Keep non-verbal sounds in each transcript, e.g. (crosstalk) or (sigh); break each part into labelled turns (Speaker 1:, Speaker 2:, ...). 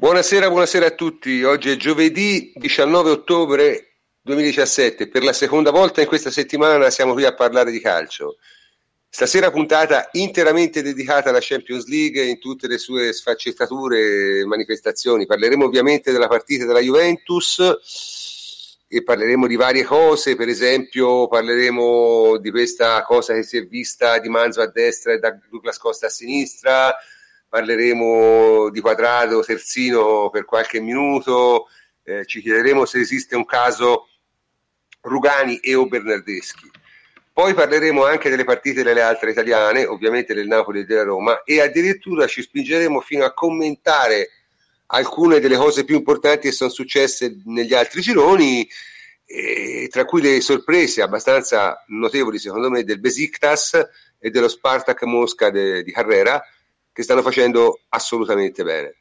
Speaker 1: Buonasera, buonasera a tutti. Oggi è giovedì 19 ottobre 2017. Per la seconda volta in questa settimana siamo qui a parlare di calcio. Stasera puntata interamente dedicata alla Champions League in tutte le sue sfaccettature e manifestazioni. Parleremo ovviamente della partita della Juventus e parleremo di varie cose, per esempio parleremo di questa cosa che si è vista di Manzo a destra e da Douglas Costa a sinistra, parleremo di quadrato, terzino per qualche minuto, eh, ci chiederemo se esiste un caso Rugani e o Bernardeschi. Poi parleremo anche delle partite delle altre italiane, ovviamente del Napoli e della Roma, e addirittura ci spingeremo fino a commentare alcune delle cose più importanti che sono successe negli altri gironi, eh, tra cui le sorprese abbastanza notevoli secondo me del Besiktas e dello Spartak Mosca de, di Carrera, che stanno facendo assolutamente bene.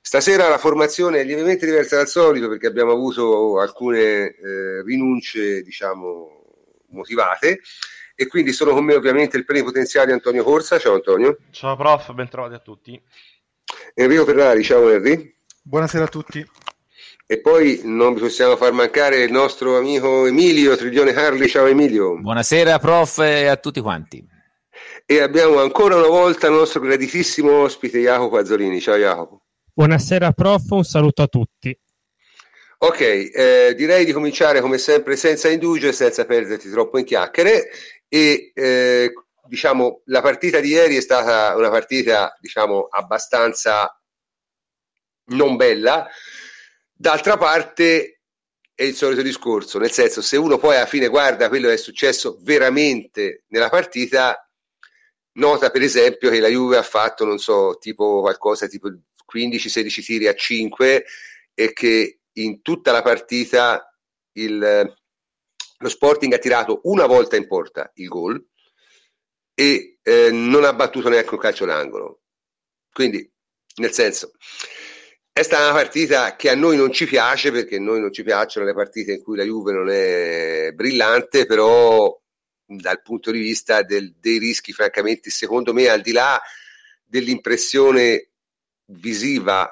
Speaker 1: Stasera la formazione è lievemente diversa dal solito perché abbiamo avuto alcune eh, rinunce, diciamo, motivate e quindi sono con me ovviamente il plenipotenziario Antonio Corsa. Ciao Antonio.
Speaker 2: Ciao prof, ben trovati a tutti.
Speaker 1: Enrico Ferrari, ciao Henry.
Speaker 3: Buonasera a tutti.
Speaker 1: E poi non vi possiamo far mancare il nostro amico Emilio Triglione Carli. Ciao Emilio.
Speaker 4: Buonasera prof e a tutti quanti
Speaker 1: e abbiamo ancora una volta il nostro graditissimo ospite Jacopo Azzolini. Ciao Jacopo.
Speaker 5: Buonasera prof, un saluto a tutti.
Speaker 1: Ok, eh, direi di cominciare come sempre senza indugio e senza perderti troppo in chiacchiere e eh, diciamo la partita di ieri è stata una partita diciamo abbastanza non bella. D'altra parte è il solito discorso, nel senso se uno poi alla fine guarda quello che è successo veramente nella partita Nota per esempio che la Juve ha fatto, non so, tipo qualcosa tipo 15-16 tiri a 5 e che in tutta la partita il, lo Sporting ha tirato una volta in porta il gol e eh, non ha battuto neanche un calcio d'angolo. Quindi, nel senso, è stata una partita che a noi non ci piace perché a noi non ci piacciono le partite in cui la Juve non è brillante, però dal punto di vista del, dei rischi, francamente, secondo me, al di là dell'impressione visiva,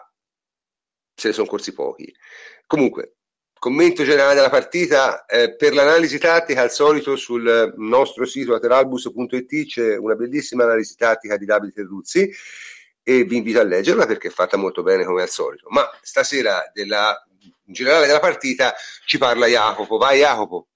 Speaker 1: se ne sono corsi pochi. Comunque, commento generale della partita, eh, per l'analisi tattica, al solito sul nostro sito lateralbus.it c'è una bellissima analisi tattica di Davide Terruzzi e vi invito a leggerla perché è fatta molto bene come al solito. Ma stasera della, in generale della partita ci parla Jacopo. Vai Jacopo.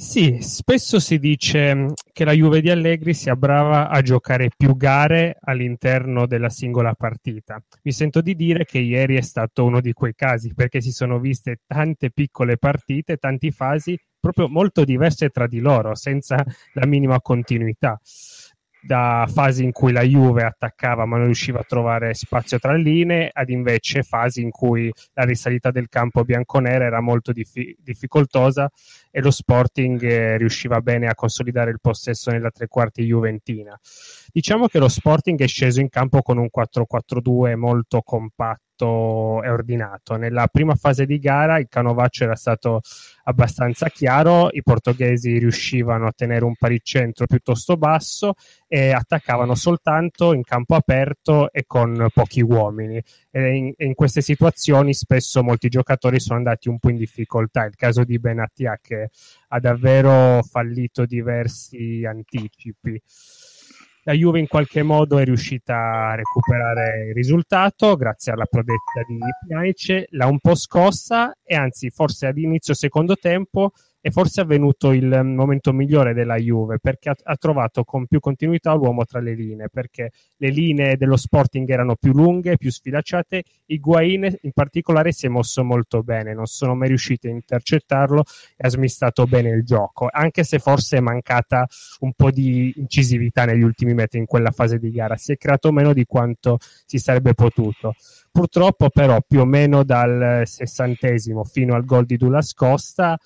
Speaker 5: Sì, spesso si dice mm, che la Juve di Allegri sia brava a giocare più gare all'interno della singola partita. Mi sento di dire che ieri è stato uno di quei casi perché si sono viste tante piccole partite, tanti fasi proprio molto diverse tra di loro, senza la minima continuità da fasi in cui la Juve attaccava ma non riusciva a trovare spazio tra linee, ad invece fasi in cui la risalita del campo bianconera era molto diffi- difficoltosa e lo Sporting eh, riusciva bene a consolidare il possesso nella tre quarti juventina. Diciamo che lo Sporting è sceso in campo con un 4-4-2 molto compatto e ordinato. Nella prima fase di gara il canovaccio era stato abbastanza chiaro, i portoghesi riuscivano a tenere un paricentro piuttosto basso e attaccavano soltanto in campo aperto e con pochi uomini. E in, in queste situazioni spesso molti giocatori sono andati un po' in difficoltà. Il caso di Benatia che ha davvero fallito diversi anticipi la Juve in qualche modo è riuscita a recuperare il risultato grazie alla prodezza di Pjanic, l'ha un po' scossa e anzi forse ad inizio secondo tempo è forse avvenuto il momento migliore della Juve perché ha, ha, trovato con più continuità l'uomo tra le linee perché le linee dello Sporting erano più lunghe, più sfilacciate Higuain in particolare si è mosso molto bene non sono mai riusciti a intercettarlo e ha smistato bene il gioco anche se forse è mancata un po' di incisività negli ultimi metri in quella fase di gara si è creato meno di quanto si sarebbe potuto. Purtroppo però più o meno dal sessantesimo fino al gol di Dulas Costa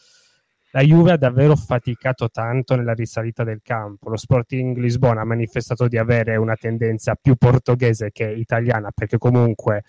Speaker 5: la Juve ha davvero faticato tanto nella risalita del campo. Lo Sporting Lisbona ha manifestato di avere una tendenza più portoghese che italiana, perché comunque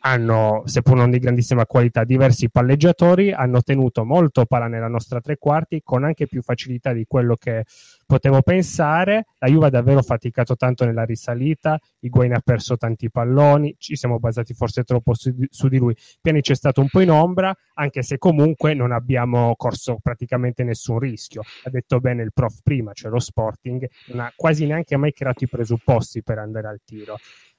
Speaker 5: hanno, seppur non di grandissima qualità, diversi palleggiatori, hanno tenuto molto palla nella nostra tre quarti con anche più facilità di quello che potevo pensare. La Juve ha davvero faticato tanto nella risalita, Higuain ha perso tanti palloni, ci siamo basati forse troppo su, su di lui. Piani è stato un po' in ombra, anche se comunque non abbiamo corso praticamente nessun rischio. Ha detto bene il prof prima, cioè lo Sporting non ha quasi neanche mai creato i presupposti per andare al tiro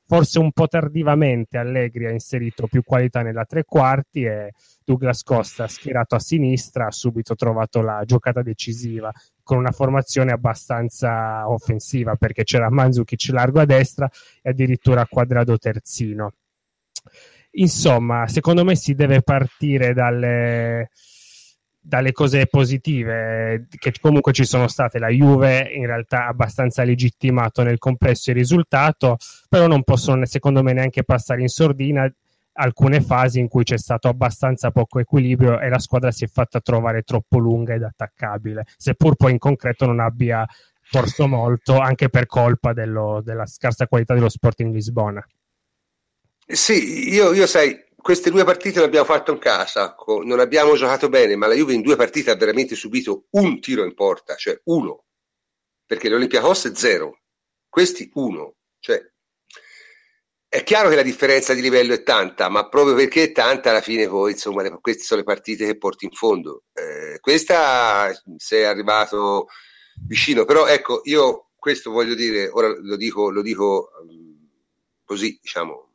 Speaker 5: forse un po' tardivamente Allegri ha inserito più qualità nella tre quarti e Douglas Costa schierato a sinistra ha subito trovato la giocata decisiva con una formazione abbastanza offensiva perché c'era Manzukic largo a destra e addirittura Quadrado terzino. Insomma, secondo me si deve partire dalle, dalle cose positive che comunque ci sono state. La Juve in realtà abbastanza legittimato nel complesso il risultato, però non possono secondo me neanche passare in sordina alcune fasi in cui c'è stato abbastanza poco equilibrio e la squadra si è fatta trovare troppo lunga ed attaccabile, seppur poi in concreto non abbia corso molto anche per colpa dello, della scarsa qualità dello Sporting Lisbona.
Speaker 1: Sì, io, io sai, queste due partite le abbiamo fatte in casa, non abbiamo giocato bene, ma la Juve in due partite ha veramente subito un tiro in porta, cioè uno, perché l'Olympiacos è zero, questi uno, cioè è chiaro che la differenza di livello è tanta, ma proprio perché è tanta, alla fine poi, insomma, le, queste sono le partite che porti in fondo. Eh, questa sei arrivato vicino, però ecco, io questo voglio dire, ora lo dico, lo dico così, diciamo,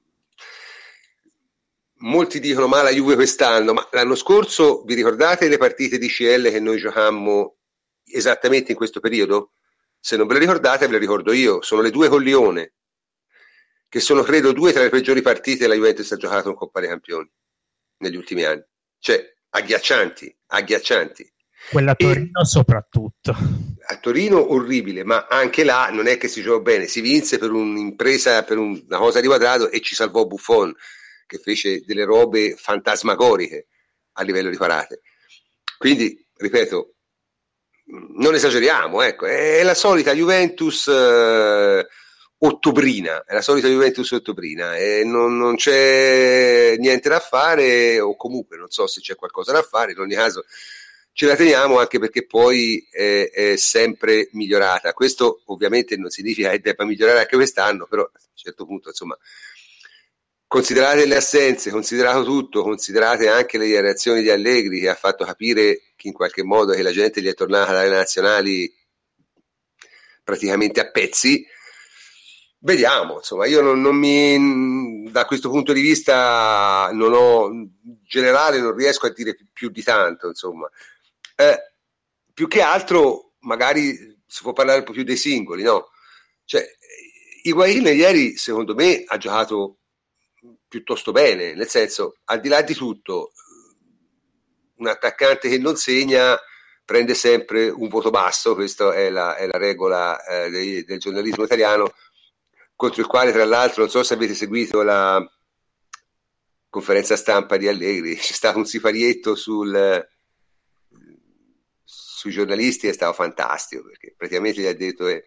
Speaker 1: molti dicono ma la Juve quest'anno, ma l'anno scorso vi ricordate le partite di CL che noi giocammo esattamente in questo periodo? Se non ve le ricordate ve le ricordo io, sono le due con Lione, che sono credo due tra le peggiori partite che la Juventus ha giocato in Coppa dei Campioni negli ultimi anni. Cioè, agghiaccianti, agghiaccianti.
Speaker 5: Quella a Torino e, soprattutto.
Speaker 1: A Torino orribile, ma anche là non è che si giocò bene, si vinse per un'impresa, per una cosa di quadrato e ci salvò Buffon che fece delle robe fantasmagoriche a livello di parate. Quindi, ripeto, non esageriamo, ecco, è la solita Juventus eh, ottobrina, è la solita Juventus ottobrina e non, non, c'è niente da fare o comunque non so se c'è qualcosa da fare, in ogni caso ce la teniamo anche perché poi è, è sempre migliorata. Questo ovviamente non significa che debba migliorare anche quest'anno, però a un certo punto insomma Considerate le assenze, considerato tutto, considerate anche le reazioni di Allegri che ha fatto capire che in qualche modo che la gente gli è tornata dalle nazionali praticamente a pezzi, vediamo, insomma, io non, non mi, da questo punto di vista non ho, in generale non riesco a dire più, di tanto, insomma. Eh, più che altro magari si può parlare un po' più dei singoli, no? Cioè, Higuain ieri secondo me ha giocato piuttosto bene, nel senso, al di là di tutto, un attaccante che non segna prende sempre un voto basso, questa è la, è la regola eh, dei, del giornalismo italiano, contro il quale tra l'altro non so se avete seguito la conferenza stampa di Allegri, (laughs) c'è stato un siparietto sul, sui giornalisti, è stato fantastico, perché praticamente gli ha detto... Eh,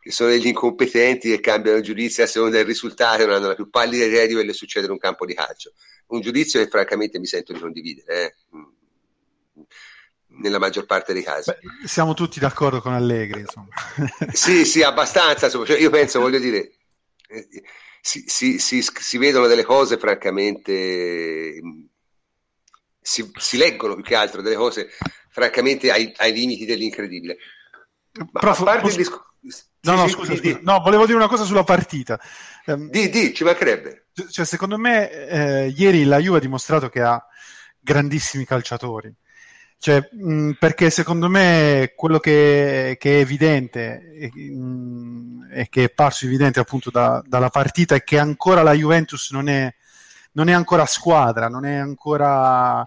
Speaker 1: che sono degli incompetenti che cambiano giudizio a seconda del risultato e non hanno la più pallida idea di quello che succede in un campo di calcio. Un giudizio che francamente mi sento di condividere. Eh? Nella maggior parte dei casi.
Speaker 3: Beh, siamo tutti d'accordo con Allegri, insomma. (laughs)
Speaker 1: sì, sì, abbastanza. Cioè, io penso, voglio dire, si, si, si, si, vedono delle cose francamente. Si, leggono più che altro delle cose francamente ai, ai limiti dell'incredibile.
Speaker 3: Ma Prof, a parte posso... il discorso No, no, scusa, scusa. no, volevo dire una cosa sulla partita.
Speaker 1: Um, di, di, ci mancherebbe.
Speaker 3: Cioè, secondo me, eh, ieri la Juve ha dimostrato che ha grandissimi calciatori. Cioè, mh, perché secondo me quello che, che è evidente e, mh, e, che è parso evidente appunto da, dalla partita è che ancora la Juventus non è, non è ancora squadra, non è ancora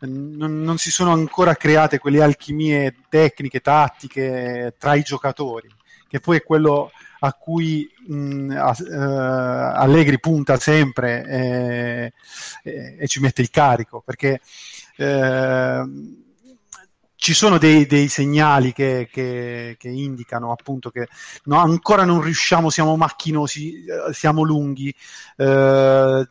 Speaker 3: non, non, si sono ancora create quelle alchimie tecniche, tattiche tra i giocatori che poi è quello a cui mh, a, uh, Allegri punta sempre e, e, e, ci mette il carico, perché uh, ci sono dei, dei segnali che, che, che, indicano appunto che no, ancora non riusciamo, siamo macchinosi, eh, siamo lunghi, eh,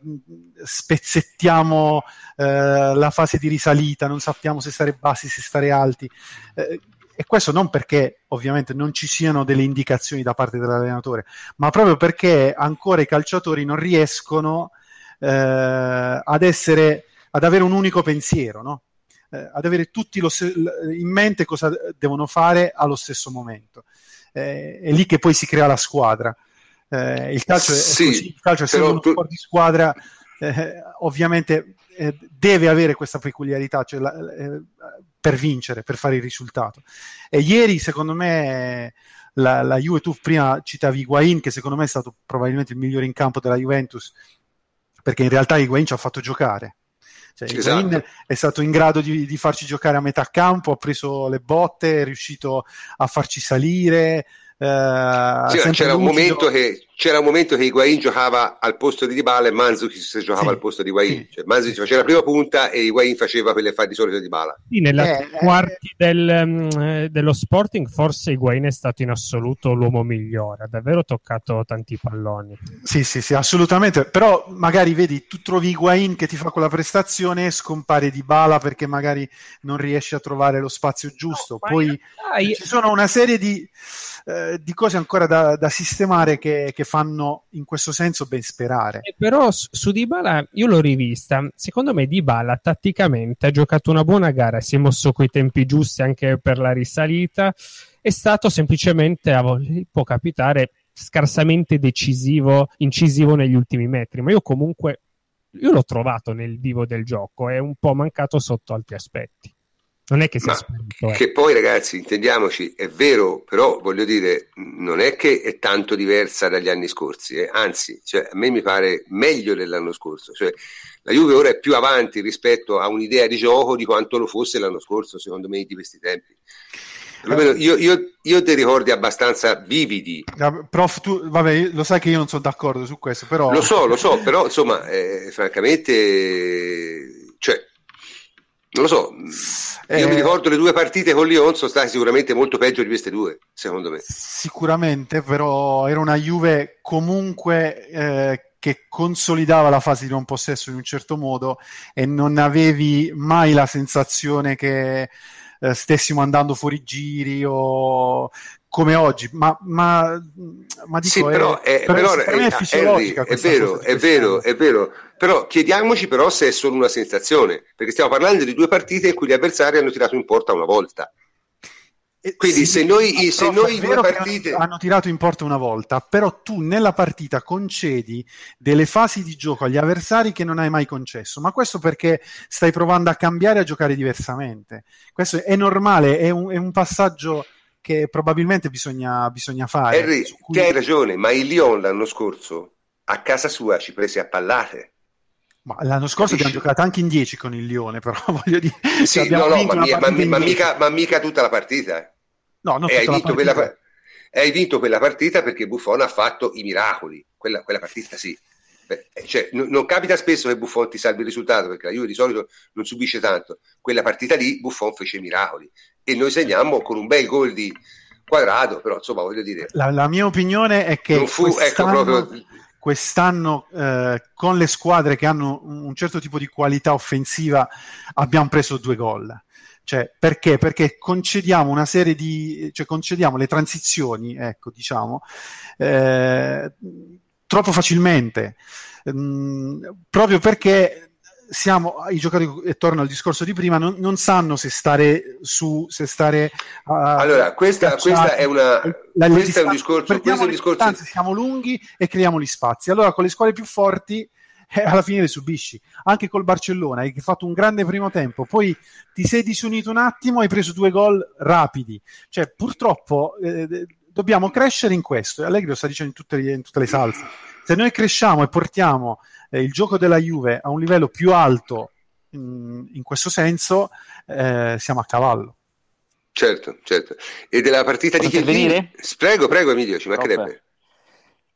Speaker 3: spezzettiamo eh, la fase di risalita, non sappiamo se stare bassi, se stare alti. Eh, e questo non perché ovviamente non ci siano delle indicazioni da parte dell'allenatore, ma proprio perché ancora i calciatori non riescono eh, ad essere, ad avere un unico pensiero, no? eh, ad avere tutti lo, in mente cosa devono fare allo stesso momento. Eh, è lì che poi si crea la squadra. Eh, il calcio è, sì, è così, il calcio essendo uno tu... sport di squadra, eh, ovviamente eh, deve avere questa peculiarità cioè la, eh, per vincere, per fare il risultato. E ieri, secondo me, la, la Juve, tu prima citavi Higuain, che secondo me è stato probabilmente il migliore in campo della Juventus, perché in realtà Higuain ci ha fatto giocare cioè, esatto. è stato in grado di, di, farci giocare a metà campo, ha preso le botte, è riuscito a farci salire.
Speaker 1: Eh, sì, c'era, un momento che, c'era un momento che Higuain giocava al posto di Dybala e Manzukic giocava sì, al posto di Higuain. Sì. Cioè, Manzukic faceva la prima punta e Higuain faceva quelle fa di solito di Dybala.
Speaker 5: Sì, nella eh, eh, quarti del, um, dello Sporting forse Higuain è stato in assoluto l'uomo migliore, ha davvero toccato tanti palloni.
Speaker 3: Sì, sì, sì, assolutamente. Però magari vedi, tu trovi Higuain che ti fa quella prestazione, scompare Dybala perché magari non riesce a trovare lo spazio giusto. No, Poi dai. ci sono una serie di eh, di cose ancora da, da sistemare che, che, fanno in questo senso ben sperare.
Speaker 5: Eh, però su Dybala io l'ho rivista, secondo me Dybala tatticamente ha giocato una buona gara, si è mosso coi tempi giusti anche per la risalita, è stato semplicemente, a volte, può capitare, scarsamente decisivo, incisivo negli ultimi metri, ma io comunque io l'ho trovato nel vivo del gioco, è un po' mancato sotto altri aspetti. Non è che sia
Speaker 1: spento. Eh. Che poi, ragazzi, intendiamoci, è vero, però voglio dire, non è che è tanto diversa dagli anni scorsi, eh. anzi, cioè, a me mi pare meglio dell'anno scorso. Cioè, la Juve ora è più avanti rispetto a un'idea di gioco di quanto lo fosse l'anno scorso, secondo me, di questi tempi. Io, io, io dei ricordi abbastanza vividi.
Speaker 3: Prof, tu, vabbè, lo sai che io non sono d'accordo su questo, però...
Speaker 1: Lo so, lo so, però insomma, eh, francamente, cioè, non lo so, io eh, mi ricordo le due partite con Lyon sono state sicuramente molto peggio di queste due, secondo me.
Speaker 3: Sicuramente, però era una Juve comunque eh, che consolidava la fase di non possesso in un certo modo e non avevi mai la sensazione che eh, stessimo andando fuori giri o come oggi, ma, ma, ma dico,
Speaker 1: sì, però, è, per, però per è, fisiologica è vero, è vero, è vero, però chiediamoci però se è solo una sensazione, perché stiamo parlando di due partite in cui gli avversari hanno tirato in porta una volta. Quindi se noi, se noi due partite...
Speaker 3: hanno tirato in porta una volta, però tu nella partita concedi delle fasi di gioco agli avversari che non hai mai concesso, ma questo perché stai provando a cambiare, a giocare diversamente. Questo è normale, è un, è un passaggio che probabilmente bisogna, bisogna fare.
Speaker 1: Henry, cui... hai ragione, ma il Lyon l'anno scorso a casa sua ci prese a pallate.
Speaker 3: Ma l'anno scorso Capisci? abbiamo giocato anche in 10 con il Lione, (laughs) però voglio dire...
Speaker 1: Sì, no, no, ma, mia, ma, ma, mica, ma, mica, tutta la partita. Eh.
Speaker 3: No, non
Speaker 1: e hai vinto, quella, hai vinto quella partita perché Buffon ha fatto i miracoli. Quella, quella partita sì. Beh, cioè, n- non capita spesso che Buffon ti salvi il risultato perché la Juve di solito non subisce tanto. Quella partita lì Buffon fece i miracoli e noi segniamo con un bel gol di quadrato, però insomma voglio dire...
Speaker 3: La, la mia opinione è che
Speaker 1: non fu, ecco, quest'anno, ecco, proprio...
Speaker 3: quest'anno eh, con le squadre che hanno un certo tipo di qualità offensiva abbiamo preso due gol. Cioè, perché? Perché concediamo una serie di, cioè concediamo le transizioni, ecco, diciamo, eh, troppo facilmente, mm, proprio perché siamo i giocatori e torno al discorso di prima non, non sanno se stare su se stare
Speaker 1: uh, allora questa, questa è una la, questo è un discorso, questo è un discorso...
Speaker 3: siamo lunghi e creiamo gli spazi. Allora con le squadre più forti eh, alla fine le subisci anche col Barcellona hai fatto un grande primo tempo poi ti sei disunito un attimo hai preso due gol rapidi cioè purtroppo eh, dobbiamo crescere in questo e Allegri lo sta dicendo in tutte, in tutte le salse se noi cresciamo e portiamo eh, il gioco della Juve a un livello più alto in, in questo senso, eh, siamo a cavallo.
Speaker 1: Certo, certo. E della partita Posso di Chiellini? Prego, prego Emilio, ci mancherebbe.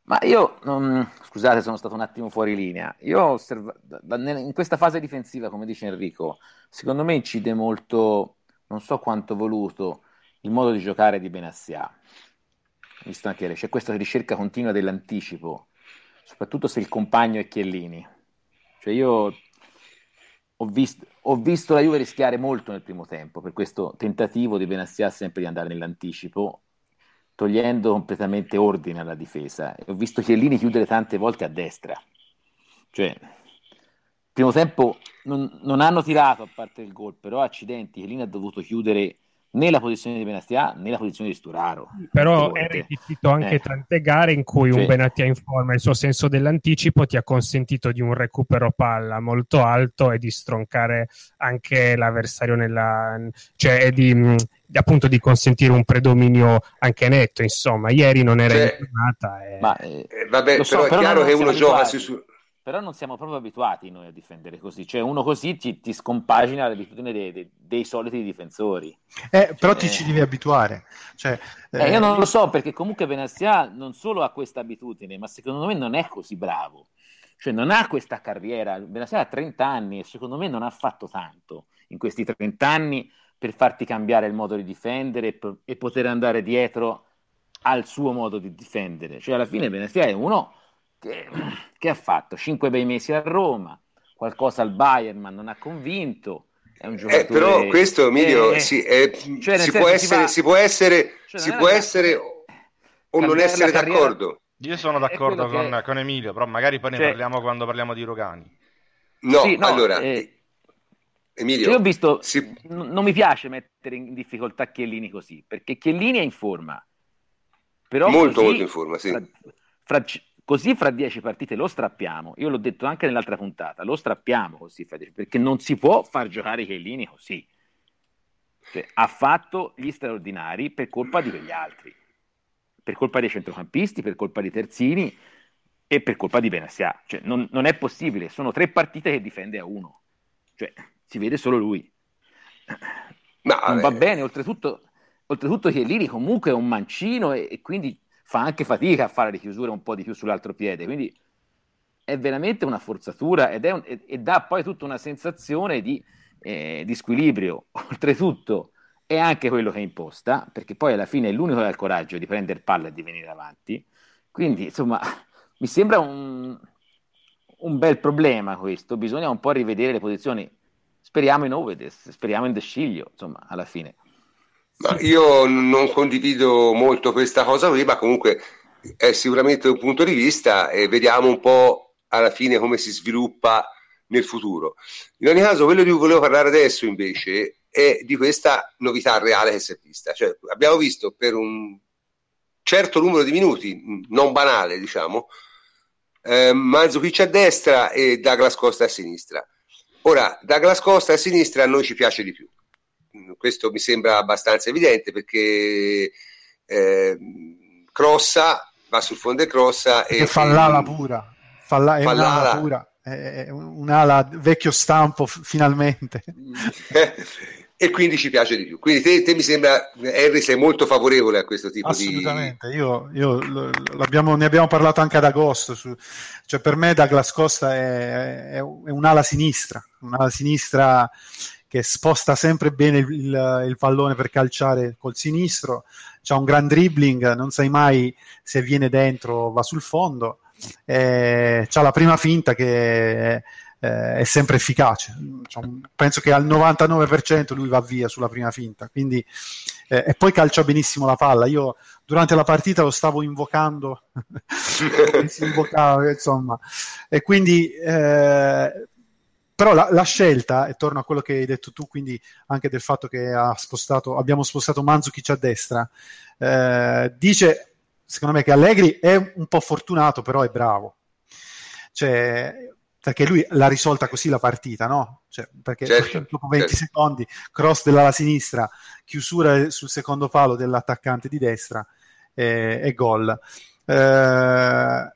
Speaker 4: Ma io, um, scusate, sono stato un attimo fuori linea. Io osservo, in questa fase difensiva, come dice Enrico, secondo me incide molto non so quanto voluto il modo di giocare di Benassia. Visto anche c'è questa ricerca continua dell'anticipo, soprattutto se il compagno è Chiellini. Cioè io ho visto, ho visto la Juve rischiare molto nel primo tempo per questo tentativo di Benassia sempre di andare nell'anticipo, togliendo completamente ordine alla difesa. Ho visto Chiellini chiudere tante volte a destra. Cioè, primo tempo non, non, hanno tirato a parte il gol, però accidenti, Chiellini ha dovuto chiudere né la posizione di Benatia né la posizione di Sturaro.
Speaker 5: Però è resistito anche eh. tante gare in cui cioè. un Benatia in forma, il suo senso dell'anticipo ti ha consentito di un recupero palla molto alto e di stroncare anche l'avversario nella... cioè di, di appunto di consentire un predominio anche netto, insomma, ieri non era cioè,
Speaker 1: in e... Ma, eh, vabbè, so, però è però chiaro che uno gioca su
Speaker 4: però non siamo proprio abituati noi a difendere così, cioè uno così ti, ti scompagina l'abitudine dei, dei, dei, soliti difensori.
Speaker 3: Eh, cioè, però ti ci devi abituare. Cioè,
Speaker 4: eh, io non lo so perché comunque Benassia non solo ha questa abitudine, ma secondo me non è così bravo. Cioè non ha questa carriera, Benassia ha 30 anni e secondo me non ha fatto tanto in questi 30 anni per farti cambiare il modo di difendere e, e poter andare dietro al suo modo di difendere. Cioè alla fine Benassia è uno che, che ha fatto? Cinque bei mesi a Roma, qualcosa al Bayern, ma non ha convinto. È un giocatore...
Speaker 1: Eh, però questo, Emilio, eh, sì, è, cioè, si, può essere, si, può essere, cioè, si può essere o non essere d'accordo.
Speaker 2: Io sono d'accordo con, che... con, Emilio, però magari poi ne cioè... parliamo quando parliamo di Rogani.
Speaker 1: No, sì, no allora... Eh... Emilio,
Speaker 4: cioè, io ho visto, si... n- non mi piace mettere in difficoltà Chiellini così, perché Chiellini è in forma. Però
Speaker 1: molto, molto in forma, sì.
Speaker 4: Fra, fra, Così fra dieci partite lo strappiamo. Io l'ho detto anche nell'altra puntata, lo strappiamo così fra dieci, perché non si può far giocare Chiellini così. Cioè, ha fatto gli straordinari per colpa di quegli altri, per colpa dei centrocampisti, per colpa di Terzini e per colpa di Benassia. Cioè, non, non, è possibile, sono tre partite che difende a uno. Cioè, si vede solo lui. No, non va bene, oltretutto, oltretutto Chiellini comunque è un mancino e, e quindi fa anche fatica a fare le chiusure un po' di più sull'altro piede, quindi è veramente una forzatura ed è un, e, e, dà poi tutta una sensazione di, eh, di, squilibrio. (laughs) Oltretutto è anche quello che imposta, perché poi alla fine è l'unico che ha il coraggio di prendere palla e di venire avanti. Quindi, insomma, (laughs) mi sembra un, un bel problema questo, bisogna un po' rivedere le posizioni. Speriamo in Ovedes, speriamo in Desciglio, insomma, alla fine.
Speaker 1: Io non condivido molto questa cosa qui, ma comunque è sicuramente un punto di vista e vediamo un po' alla fine come si sviluppa nel futuro. In ogni caso, quello di cui volevo parlare adesso invece è di questa novità reale che si è vista. Cioè, abbiamo visto per un certo numero di minuti, non banale, diciamo, eh, Manzukic a destra e Douglas Costa a sinistra. Ora, Douglas Costa a sinistra a noi ci piace di più questo mi sembra abbastanza evidente perché eh, crossa, va sul fondo e crossa
Speaker 3: e fa l'ala pura, fa la, fa un'ala pura, è un'ala vecchio stampo finalmente. (laughs)
Speaker 1: e quindi ci piace di più. Quindi te, te mi sembra, Harry, sei molto favorevole a questo tipo
Speaker 3: Assolutamente. di... Assolutamente, io, io ne abbiamo parlato anche ad agosto, su, cioè per me Douglas Costa è, è, è un'ala sinistra, un'ala sinistra che sposta sempre bene il, il, il pallone per calciare col sinistro, c'ha un gran dribbling, non sai mai se viene dentro o va sul fondo, eh, c'ha la prima finta che eh, è sempre efficace, cioè, penso che al 99% lui va via sulla prima finta, quindi, eh, e poi calcia benissimo la palla, io durante la partita lo stavo invocando, (laughs) invocava, insomma, e quindi eh, però la, la, scelta, e torno a quello che hai detto tu, quindi anche del fatto che spostato, abbiamo spostato Manzukic a destra, eh, dice, secondo me, che Allegri è un po' fortunato, però è bravo. Cioè, perché lui l'ha risolta così la partita, no? Cioè, perché certo, dopo 20 certo. secondi, cross della sinistra, chiusura sul secondo palo dell'attaccante di destra e, e gol. Eh,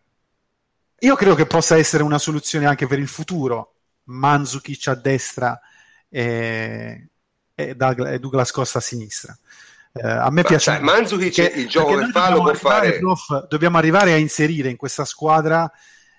Speaker 3: io credo che possa essere una soluzione anche per il futuro, Manzukic a destra e, e, Douglas Costa a sinistra. Eh, a me Ma piace
Speaker 1: cioè, Manzukic che, il gioco del fallo può fare
Speaker 3: prof, dobbiamo arrivare a inserire in questa squadra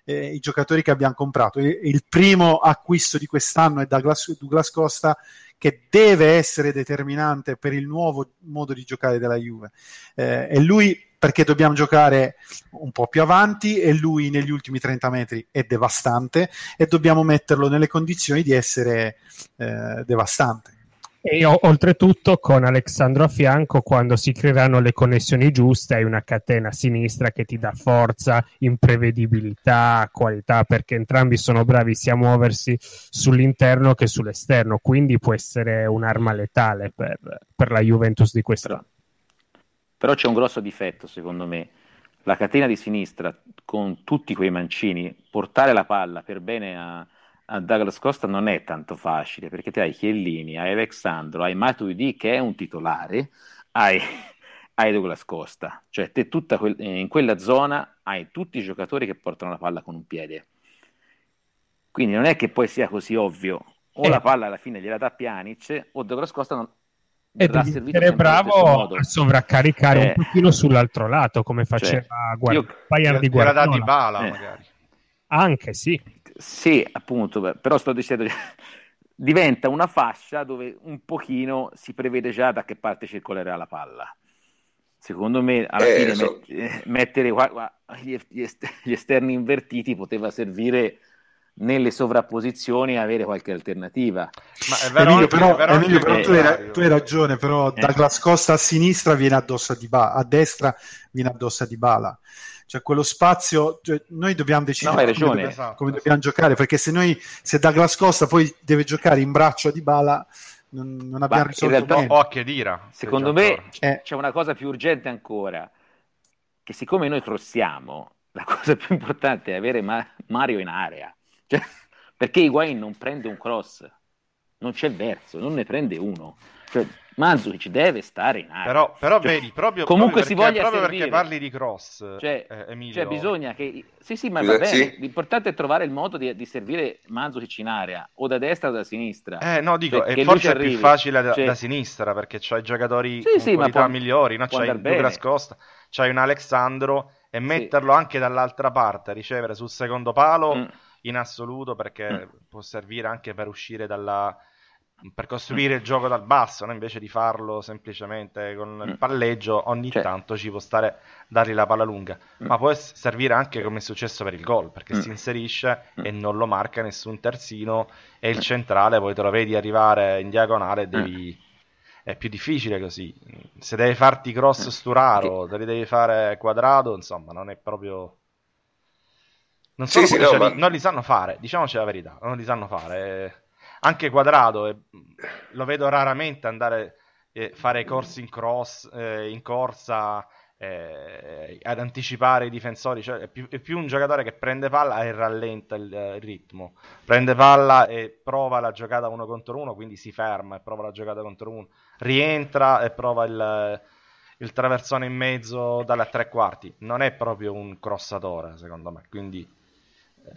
Speaker 3: eh, i giocatori che abbiamo comprato. Il, il, primo acquisto di quest'anno è Douglas, Douglas Costa, che deve essere determinante per il nuovo modo di giocare della Juve. Eh, e lui perché dobbiamo giocare un po' più avanti e lui negli ultimi 30 metri è devastante e dobbiamo metterlo nelle condizioni di essere eh, devastante.
Speaker 5: E oltretutto con Alessandro a fianco, quando si creeranno le connessioni giuste, hai una catena sinistra che ti dà forza, imprevedibilità, qualità, perché entrambi sono bravi sia a muoversi sull'interno che sull'esterno, quindi può essere un'arma letale per, per la Juventus di quest'anno.
Speaker 4: Però c'è un grosso difetto, secondo me. La catena di sinistra, con tutti quei mancini, portare la palla per bene a a Douglas Costa non è tanto facile perché te hai Chiellini, hai Alexandro, hai Matuidi che è un titolare, hai, (laughs) hai Douglas Costa, cioè te que- in quella zona hai tutti i giocatori che portano la palla con un piede. Quindi non è che poi sia così ovvio, o eh. la palla alla fine gliela dà Pjanic o Douglas Costa non,
Speaker 5: e devi essere bravo a sovraccaricare eh. un pochino sull'altro lato come cioè, faceva cioè, Guard- Bayern di Guardiola.
Speaker 2: di bala eh. magari.
Speaker 5: Anche sì.
Speaker 4: Sì, appunto, però sto dicendo (laughs) diventa una fascia dove un pochino si prevede già da che parte circolerà la palla. Secondo me, alla eh, fine, so. met- eh, mettere gli, gli, esterni invertiti poteva servire nelle sovrapposizioni avere qualche alternativa.
Speaker 3: Ma è vero, Emilio, però, vero Emilio, però tu, hai, tu, hai, ragione, però eh. Douglas Costa a sinistra viene addosso a, Dybala, a destra viene addosso a Dybala cioè quello spazio, cioè, noi dobbiamo decidere
Speaker 4: no, come,
Speaker 3: dobbiamo, esatto. come, dobbiamo giocare, perché se noi, se Douglas Costa poi deve giocare in braccio di Bala, non, non abbiamo Ma risolto in realtà,
Speaker 2: Occhio dira.
Speaker 4: Secondo me eh. c'è una cosa più urgente ancora, che siccome noi crossiamo, la cosa più importante è avere Ma- Mario in area, cioè, (laughs) perché Higuain non prende un cross, non c'è verso, non ne prende uno. Cioè, Mandzukic deve stare in area.
Speaker 2: Però, però cioè, vedi, proprio,
Speaker 4: comunque
Speaker 2: proprio
Speaker 4: si voglia
Speaker 2: proprio
Speaker 4: servire.
Speaker 2: perché parli di cross,
Speaker 4: cioè,
Speaker 2: eh, Emilio.
Speaker 4: Cioè, bisogna che... Sì, sì, ma va bene. Sì. L'importante è trovare il modo di, di servire Mandzukic in area, o da destra o da sinistra.
Speaker 2: Eh, no, dico, cioè, forse è più facile da, cioè... da sinistra, perché c'hai giocatori sì, sì, con può, migliori, no? C'hai Douglas Costa, c'hai un Alexandro, e metterlo sì. anche dall'altra parte, a ricevere sul secondo palo, mm. In assoluto, perché mm. può servire anche per uscire dalla per costruire il gioco dal basso, no? invece di farlo semplicemente con il mm. palleggio, ogni cioè. tanto ci può stare dargli la palla lunga, mm. ma può servire anche come è successo per il gol, perché si inserisce e non lo marca nessun terzino e il centrale poi te lo vedi arrivare in diagonale devi... è più difficile così. Se devi farti cross sturaro, te li devi fare quadrato, insomma, non è proprio... Non, so sì, sì, no, cioè, ma... non li sanno fare, diciamoci la verità, non li sanno fare. Anche quadrato, eh, lo vedo raramente andare a eh, fare corsi in cross, eh, in corsa, eh, ad anticipare i difensori, cioè è più, è più, un giocatore che prende palla e rallenta il, il, ritmo, prende palla e prova la giocata uno contro uno, quindi si ferma e prova la giocata contro uno, rientra e prova il, il traversone in mezzo dalle tre quarti, non è proprio un crossatore secondo me, quindi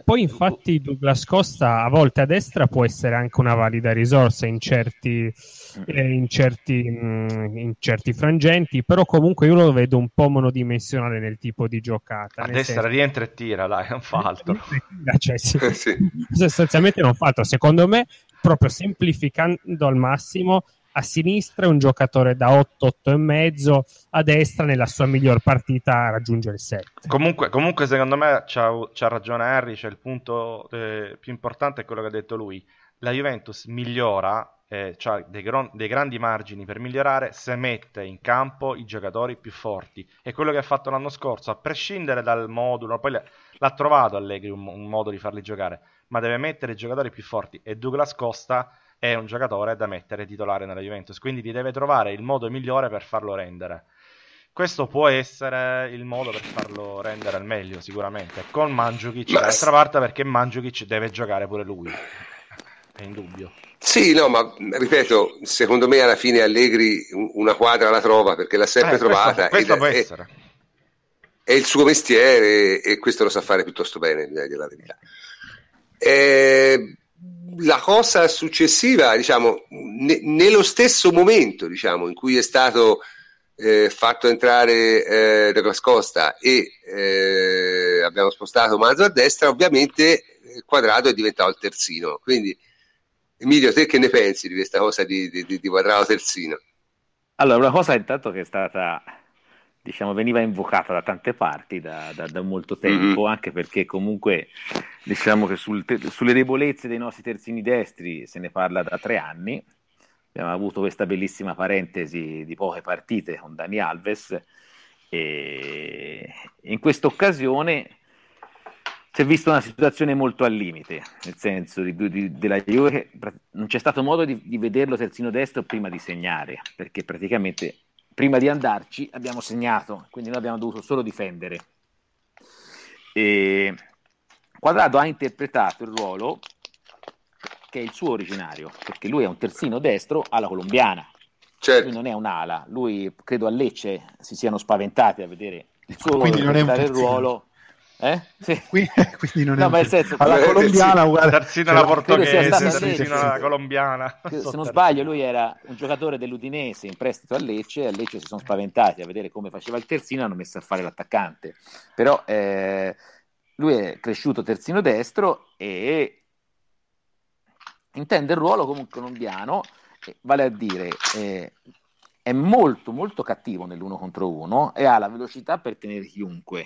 Speaker 5: poi infatti Douglas Costa a volte a destra può essere anche una valida risorsa in certi, eh, in certi, mh, mm, in certi frangenti, però comunque io lo vedo un po' monodimensionale nel tipo di giocata.
Speaker 2: A destra senso... rientra e tira, dai, non fa altro.
Speaker 5: Cioè, sì, sì. Sostanzialmente non fa altro. Secondo me, proprio semplificando al massimo, a sinistra è un giocatore da 8, 8 e mezzo, a destra nella sua miglior partita raggiunge il 7.
Speaker 2: Comunque, comunque secondo me c'ha, c'ha ragione Harry, c'è il punto eh, più importante è quello che ha detto lui. La Juventus migliora, eh, ha dei, gron- dei, grandi margini per migliorare se mette in campo i giocatori più forti. È quello che ha fatto l'anno scorso, a prescindere dal modulo, poi l'ha trovato Allegri un, un modo di farli giocare, ma deve mettere i giocatori più forti e Douglas Costa è un giocatore da mettere titolare nella Juventus, quindi ti deve trovare il modo migliore per farlo rendere. Questo può essere il modo per farlo rendere al meglio, sicuramente. Con Mandzukic ma... dall'altra parte, perché Mandzukic deve giocare pure lui. È indubbio.
Speaker 1: Sì, no, ma ripeto, secondo me alla fine Allegri una quadra la trova perché l'ha sempre eh, trovata.
Speaker 2: Questo, questo può è, essere.
Speaker 1: È il suo mestiere e questo lo sa fare piuttosto bene, la verità. Eh, la cosa successiva, diciamo, ne, nello stesso momento diciamo, in cui è stato eh, fatto entrare eh, Douglas Costa e eh, abbiamo spostato Mazzo a destra, ovviamente eh, Quadrato è diventato il terzino. Quindi, Emilio, te che ne pensi di questa cosa di, di, di Quadrato terzino?
Speaker 4: Allora, una cosa intanto che è stata, diciamo, veniva invocata da tante parti da, da, da molto tempo, mm-hmm. anche perché comunque diciamo che sul te- sulle debolezze dei nostri terzini destri se ne parla da tre anni. Abbiamo avuto questa bellissima parentesi di poche partite con Dani Alves e in questa occasione si è vista una situazione molto al limite, nel senso di, di, della Juve non c'è stato modo di, di, vederlo terzino destro prima di segnare, perché praticamente prima di andarci abbiamo segnato, quindi noi abbiamo dovuto solo difendere. E Quadrado ha interpretato il ruolo che è il suo originario, perché lui è un terzino destro alla colombiana, certo. lui non è un'ala, lui credo a Lecce si siano spaventati a vedere il suo
Speaker 3: quindi non è un
Speaker 4: il ruolo
Speaker 3: eh? Sì. (laughs) Quindi, quindi non
Speaker 4: no,
Speaker 3: è
Speaker 4: un... senso,
Speaker 3: alla
Speaker 4: eh,
Speaker 3: colombiana uguale
Speaker 2: terzino alla portoghese terzino alla colombiana.
Speaker 4: Se non sbaglio lui era un giocatore dell'Udinese in prestito a Lecce a Lecce si sono spaventati a vedere come faceva il terzino e hanno messo a fare l'attaccante. Però eh, lui è cresciuto terzino destro e intende il ruolo come un colombiano vale a dire eh, è molto molto cattivo nell'uno contro uno e ha la velocità per tenere chiunque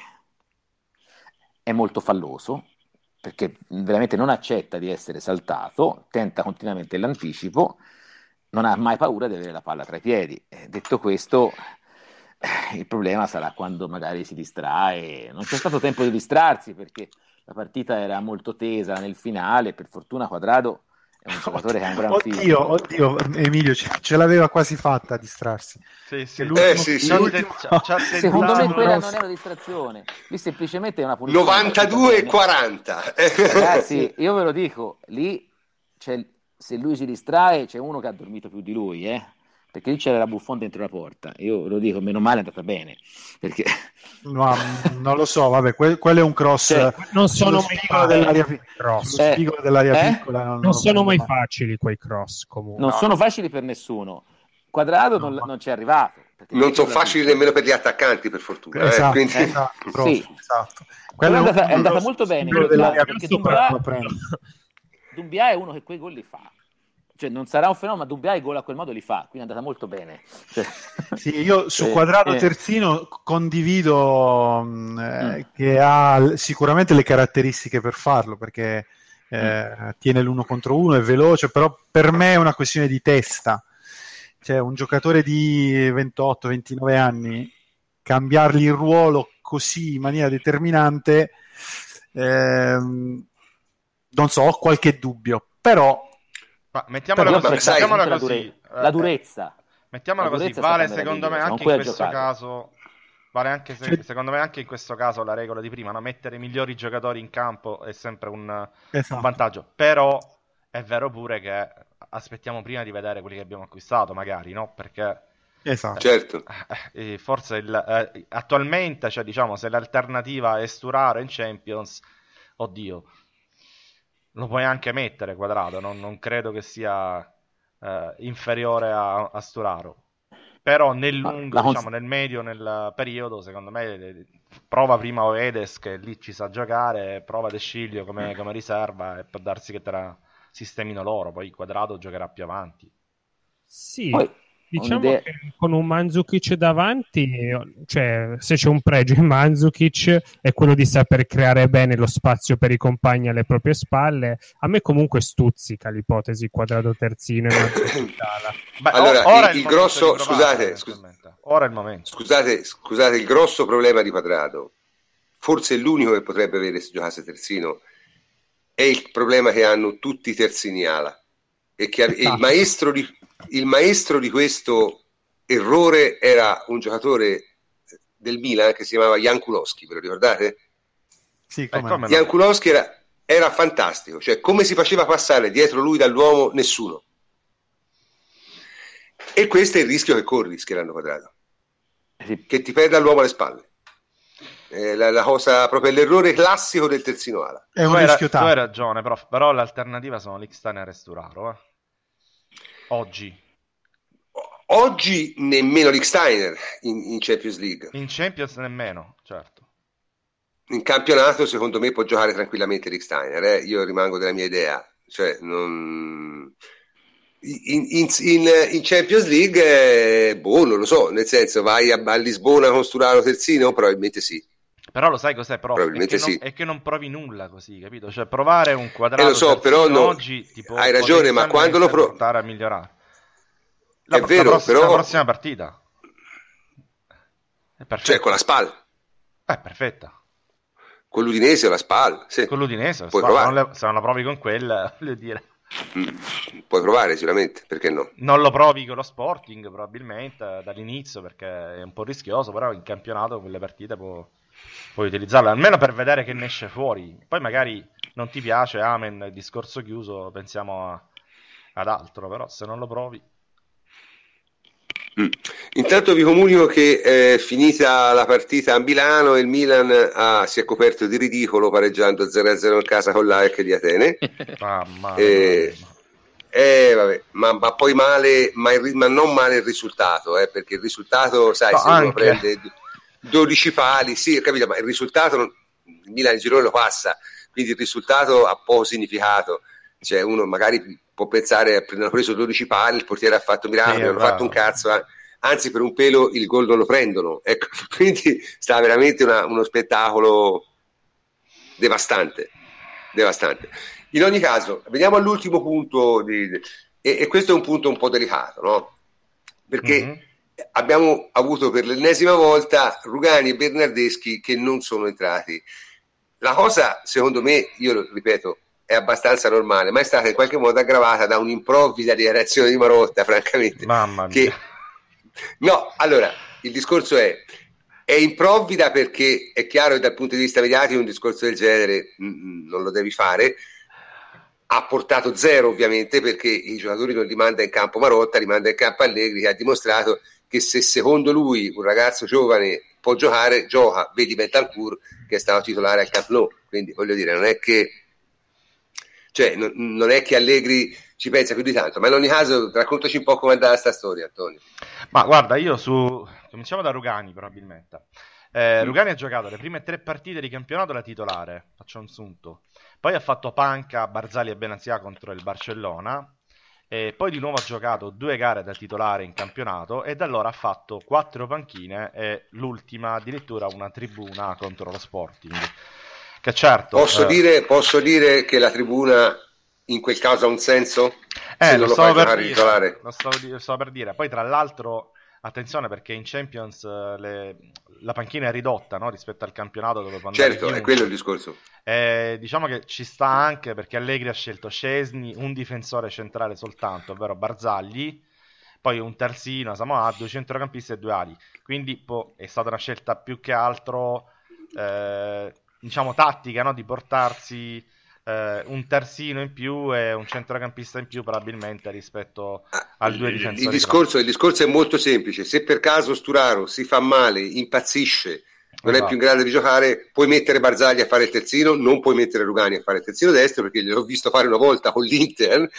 Speaker 4: è molto falloso perché veramente non accetta di essere saltato, tenta continuamente l'anticipo, non ha mai paura di avere la palla tra i piedi. Eh, detto questo, eh, il problema sarà quando magari si distrae. Non c'è stato tempo di distrarsi perché la partita era molto tesa nel finale, per fortuna Quadrado è un giocatore che ha un gran
Speaker 3: oddio. Oddio, Emilio ce, ce, l'aveva quasi fatta a distrarsi.
Speaker 1: Sì, sì. Eh, sì, sì.
Speaker 4: Secondo me quella non è una distrazione, lì semplicemente è una
Speaker 1: punizione. 92 e 40.
Speaker 4: Ragazzi, (laughs) io ve lo dico, lì se lui si distrae c'è uno che ha dormito più di lui, eh? Perché lì c'era la Buffon dentro la porta. Io lo dico, meno male è andata bene. Perché...
Speaker 3: No, non lo so, vabbè, que- quello è un cross. Cioè,
Speaker 5: non sono mai
Speaker 3: facili. Dell'aria, cross. Eh, dell'aria eh? piccola.
Speaker 5: Non, non sono mai facili quei cross comunque.
Speaker 4: Non no. sono facili per nessuno. Quadrado no. non, non ci è arrivato.
Speaker 1: Non sono facili nemmeno per gli attaccanti, per fortuna. Eh, esatto, eh, quindi...
Speaker 4: esatto, sì. esatto. È andata, è andata molto bene. Perché Dumbia, Dumbia è uno che quei gol li fa cioè, non sarà un fenomeno, ma Dubbia i gol a quel modo li fa, quindi è andata molto bene. Cioè... (laughs)
Speaker 3: Sì, io su quadrato eh, terzino condivido mm, eh, mm. che ha sicuramente le caratteristiche per farlo, perché eh, mm. tiene l'uno contro uno, è veloce, però per me è una questione di testa. Cioè, un giocatore di 28-29 anni, cambiargli il ruolo così in maniera determinante, ehm, non so, ho qualche dubbio, però
Speaker 2: ma mettiamola così, sai, mettiamola
Speaker 4: la, dure- la durezza.
Speaker 2: Mettiamola la durezza così, vale secondo me anche in questo caso vale anche se, secondo me anche in questo caso la regola di prima, no? mettere i migliori giocatori in campo è sempre un, esatto. un vantaggio, però è vero pure che aspettiamo prima di vedere quelli che abbiamo acquistato, magari, no? Perché
Speaker 1: Esatto. Certo.
Speaker 2: Eh, eh forse il, eh, attualmente, cioè, diciamo, se l'alternativa è Sturaro in Champions, oddio, lo puoi anche mettere quadrato, non, non credo che sia eh, inferiore a, a, Sturaro. Però nel lungo, cons- diciamo, nel medio, nel periodo, secondo me, prova prima Oedes che lì ci sa giocare, prova De Sciglio come, come riserva e può darsi che te la sistemino loro, poi quadrato giocherà più avanti.
Speaker 5: Sì, poi Diciamo che con un Manzukic davanti, cioè se c'è un pregio in Manzukic è quello di saper creare bene lo spazio per i compagni alle proprie spalle. A me comunque stuzzica l'ipotesi quadrato terzino e
Speaker 1: Beh, allora, ora il, il, il grosso, scusate,
Speaker 2: scusate, ora è il momento.
Speaker 1: Scusate, scusate, il grosso problema di quadrato, forse l'unico che potrebbe avere se giocasse terzino, è il problema che hanno tutti i terzini ala e che il esatto. maestro di il maestro di questo errore era un giocatore del Milan che si chiamava Jan Kulowski, ve lo ricordate?
Speaker 3: Sì, come
Speaker 1: eh, Jan Kulowski era, era fantastico, cioè come si faceva passare dietro lui dall'uomo nessuno. E questo è il rischio che corri schierando quadrato, sì. che ti perda l'uomo alle spalle. È la, la, cosa, proprio l'errore classico del terzino ala.
Speaker 3: È un tu rischio
Speaker 2: Tu hai ragione, prof, però l'alternativa sono l'Ixtane e Resturaro. Eh. Oggi.
Speaker 1: Oggi nemmeno Rick Steiner in, in, Champions League.
Speaker 2: In Champions nemmeno, certo.
Speaker 1: in campionato secondo me può giocare tranquillamente Rick Steiner, eh? io rimango della mia idea, cioè non... in, in, in, in, Champions League, eh, boh, non lo so, nel senso vai a, a Lisbona con Sturaro terzino? Probabilmente sì.
Speaker 2: Però lo sai cos'è? Però
Speaker 1: Probabilmente
Speaker 2: è che,
Speaker 1: sì.
Speaker 2: non, è che non provi nulla così, capito? Cioè provare un quadrato
Speaker 1: eh, lo so, però no,
Speaker 2: oggi tipo,
Speaker 1: hai ragione, ma quando lo provi
Speaker 2: a migliorare.
Speaker 1: La, è vero,
Speaker 2: la prossima,
Speaker 1: però
Speaker 2: la prossima partita.
Speaker 1: È perfetta. Cioè con la SPAL.
Speaker 2: È perfetta.
Speaker 1: Con l'Udinese o la SPAL, sì.
Speaker 2: Con l'Udinese,
Speaker 1: Puoi provare.
Speaker 2: Non le, se non la provi con quella, (laughs) voglio dire.
Speaker 1: Mm, puoi provare sicuramente, perché no?
Speaker 2: Non lo provi con lo Sporting probabilmente dall'inizio perché è un po' rischioso, però in campionato quelle partite può, puoi utilizzarle, almeno per vedere che ne esce fuori. Poi magari non ti piace, amen, discorso chiuso, pensiamo a, ad altro, però se non lo provi...
Speaker 1: Mm. Intanto vi comunico che è finita la partita a Milano il Milan ha, si è coperto di ridicolo pareggiando 0-0 in casa con l'AEC di Atene. (laughs)
Speaker 2: Mamma
Speaker 1: e, eh, vabbè, ma, ma, poi male, ma, il, ma, non male il risultato, eh, perché il risultato, sai, no, se uno prende 12 pali, sì, ho capito, ma il risultato, non, il Milan il girone lo passa, quindi il risultato ha poco significato. Cioè, uno magari può pensare, hanno preso 12 pali, il portiere ha fatto miracolo, sì, hanno fatto un cazzo, eh. anzi per un pelo il gol non lo prendono. (laughs) Ecco, quindi sta veramente una, uno spettacolo devastante, devastante. In ogni caso, veniamo all'ultimo punto, di, e, e, questo è un punto un po' delicato, no? Perché mm-hmm. Abbiamo avuto per l'ennesima volta Rugani e Bernardeschi che non sono entrati. La cosa, secondo me, io lo ripeto, è abbastanza normale, ma è stata in qualche modo aggravata da un'improvvida dichiarazione di Marotta, (laughs) francamente.
Speaker 2: Mamma mia.
Speaker 1: Che... No, allora, il discorso è, è improvvida perché è chiaro che dal punto di vista mediatico un discorso del genere mh, mm, mm, non lo devi fare, ha portato zero ovviamente perché i giocatori non li manda in campo Marotta, li manda in campo Allegri che ha dimostrato che se secondo lui un ragazzo giovane può giocare, gioca, vedi Betancourt che è stato titolare al Camp Nou, quindi voglio dire non è che cioè, non, non, è che Allegri ci pensa più di tanto, ma in ogni caso raccontaci un po' come è andata questa storia, Antonio.
Speaker 2: Ma guarda, io su... cominciamo da Rugani probabilmente. Eh, mm. Rugani ha giocato le prime tre partite di campionato da titolare, faccio un sunto. Poi ha fatto panca Barzali e Benazia contro il Barcellona. E poi di nuovo ha giocato due gare da titolare in campionato e da allora ha fatto quattro panchine e l'ultima addirittura una tribuna contro lo Sporting. Che certo.
Speaker 1: Posso, eh... dire, posso dire che la tribuna in quel caso ha un senso?
Speaker 2: Eh, Se lo, lo, per dire, lo, stavo, lo stavo per dire. Poi tra l'altro attenzione perché in Champions eh, le... la panchina è ridotta no? rispetto al campionato dove può
Speaker 1: andare certo è quello il discorso
Speaker 2: eh, diciamo che ci sta anche perché Allegri ha scelto Scesni un difensore centrale soltanto ovvero Barzagli poi un terzino Samoa due centrocampisti e due ali quindi po- è stata una scelta più che altro eh, diciamo, tattica no? di portarsi eh, un terzino in più e un centrocampista in più probabilmente rispetto al due difensori.
Speaker 1: Il discorso, il discorso, è molto semplice, se per caso Sturaro si fa male, impazzisce, non esatto. è più in grado di giocare, puoi mettere Barzagli a fare il terzino, non puoi mettere Rugani a fare il terzino destro perché gliel'ho visto fare una volta con l'Inter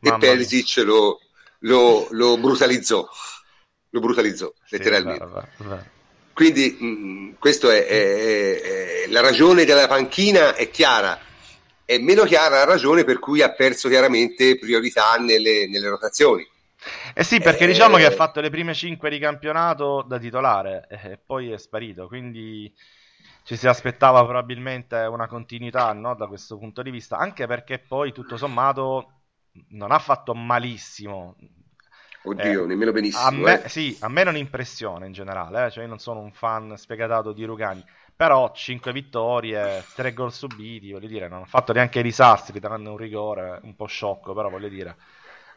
Speaker 1: Mamma e Perisic lo, lo, lo, brutalizzò, lo brutalizzò sì, letteralmente. Vero, vero. Quindi mh, mm, questa è, è, è, la ragione della panchina è chiara, è meno chiara la ragione per cui ha perso chiaramente priorità nelle, nelle rotazioni.
Speaker 2: Eh sì, perché eh, diciamo che ha fatto le prime 5 di campionato da titolare e poi è sparito, quindi ci si aspettava probabilmente una continuità no, da questo punto di vista, anche perché poi tutto sommato non ha fatto malissimo,
Speaker 1: Oddio, eh, nemmeno benissimo.
Speaker 2: A me,
Speaker 1: eh.
Speaker 2: Sì, a me non impressiona in generale, eh? cioè io non sono un fan spiegatato di Rugani, però 5 vittorie, 3 gol subiti, voglio dire, non ha fatto neanche i disastri, tranne un rigore un po' sciocco, però voglio dire,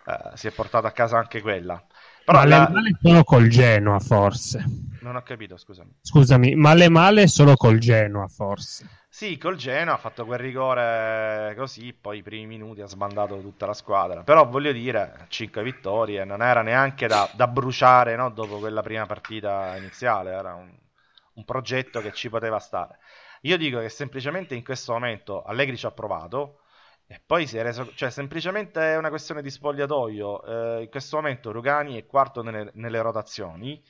Speaker 2: eh, si è portato a casa anche quella. Però
Speaker 5: male la... male solo col Genoa, forse.
Speaker 2: Non ho capito, scusami.
Speaker 5: Scusami, male male solo col Genoa, forse.
Speaker 2: Sì, col Genoa ha fatto quel rigore così, poi i primi minuti ha sbandato tutta la squadra. Però voglio dire, 5 vittorie, non era neanche da, da bruciare no? dopo quella prima partita iniziale, era un, un, progetto che ci poteva stare. Io dico che semplicemente in questo momento Allegri ci ha provato e poi si è reso, cioè semplicemente è una questione di spogliatoio. Eh, in questo momento Rugani è quarto nelle, nelle rotazioni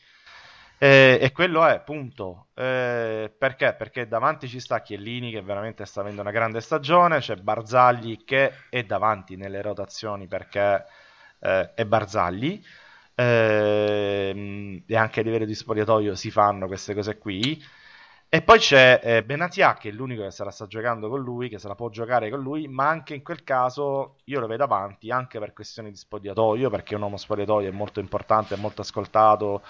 Speaker 2: E, e, quello è, punto. Eh, perché? Perché davanti ci sta Chiellini che veramente sta avendo una grande stagione, c'è Barzagli che è davanti nelle rotazioni perché eh, è Barzagli. Eh, e anche a livello di spogliatoio si fanno queste cose qui. E poi c'è eh, Benatia che è l'unico che se la sta giocando con lui, che se la può giocare con lui, ma anche in quel caso io lo vedo avanti anche per questioni di spogliatoio, perché un uomo spogliatoio è molto importante, è molto ascoltato,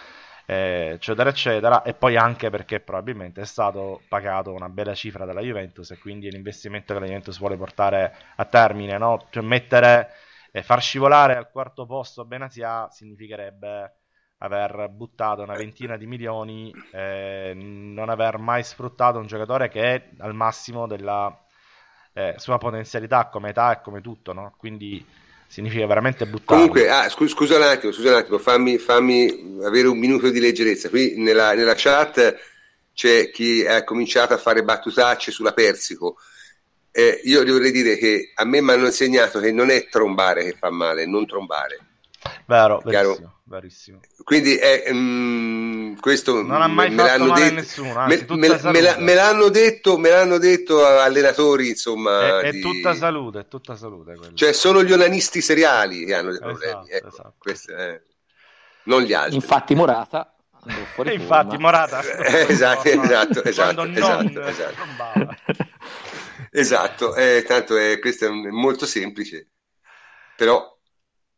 Speaker 2: eh, eccetera, eccetera, e poi anche perché probabilmente è stato pagato una bella cifra dalla Juventus e quindi è l'investimento che la Juventus vuole portare a termine, no? Cioè mettere, eh, far scivolare al quarto posto Benatia significherebbe aver buttato una ventina di milioni, eh, non aver mai sfruttato un giocatore che è al massimo della eh, sua potenzialità come età e come tutto, no? Quindi significa veramente buttare.
Speaker 1: Comunque, ah, scusa, scusa, un attimo, scusa un attimo fammi, fammi, avere un minuto di leggerezza. Qui nella, nella, chat c'è chi ha cominciato a fare battutacce sulla Persico. Eh, io vorrei dire che a me mi hanno insegnato che non è trombare che fa male, non trombare.
Speaker 2: Vero, verissimo verissimo.
Speaker 1: Quindi è, um, questo
Speaker 2: non ha mai me, fatto male detto, a nessuno. Anzi,
Speaker 1: me, me, me, me, l'hanno detto, me l'hanno detto allenatori, insomma.
Speaker 2: È, è di... tutta salute, è tutta salute. Quello.
Speaker 1: Cioè, sono gli onanisti seriali che hanno dei esatto, problemi. Ecco, esatto. Questo, eh, non gli altri.
Speaker 4: Infatti, Morata. (laughs)
Speaker 2: Infatti, Morata. (laughs)
Speaker 1: esatto, (laughs) esatto, esatto, esatto, esatto. eh, tanto è, questo è molto semplice, però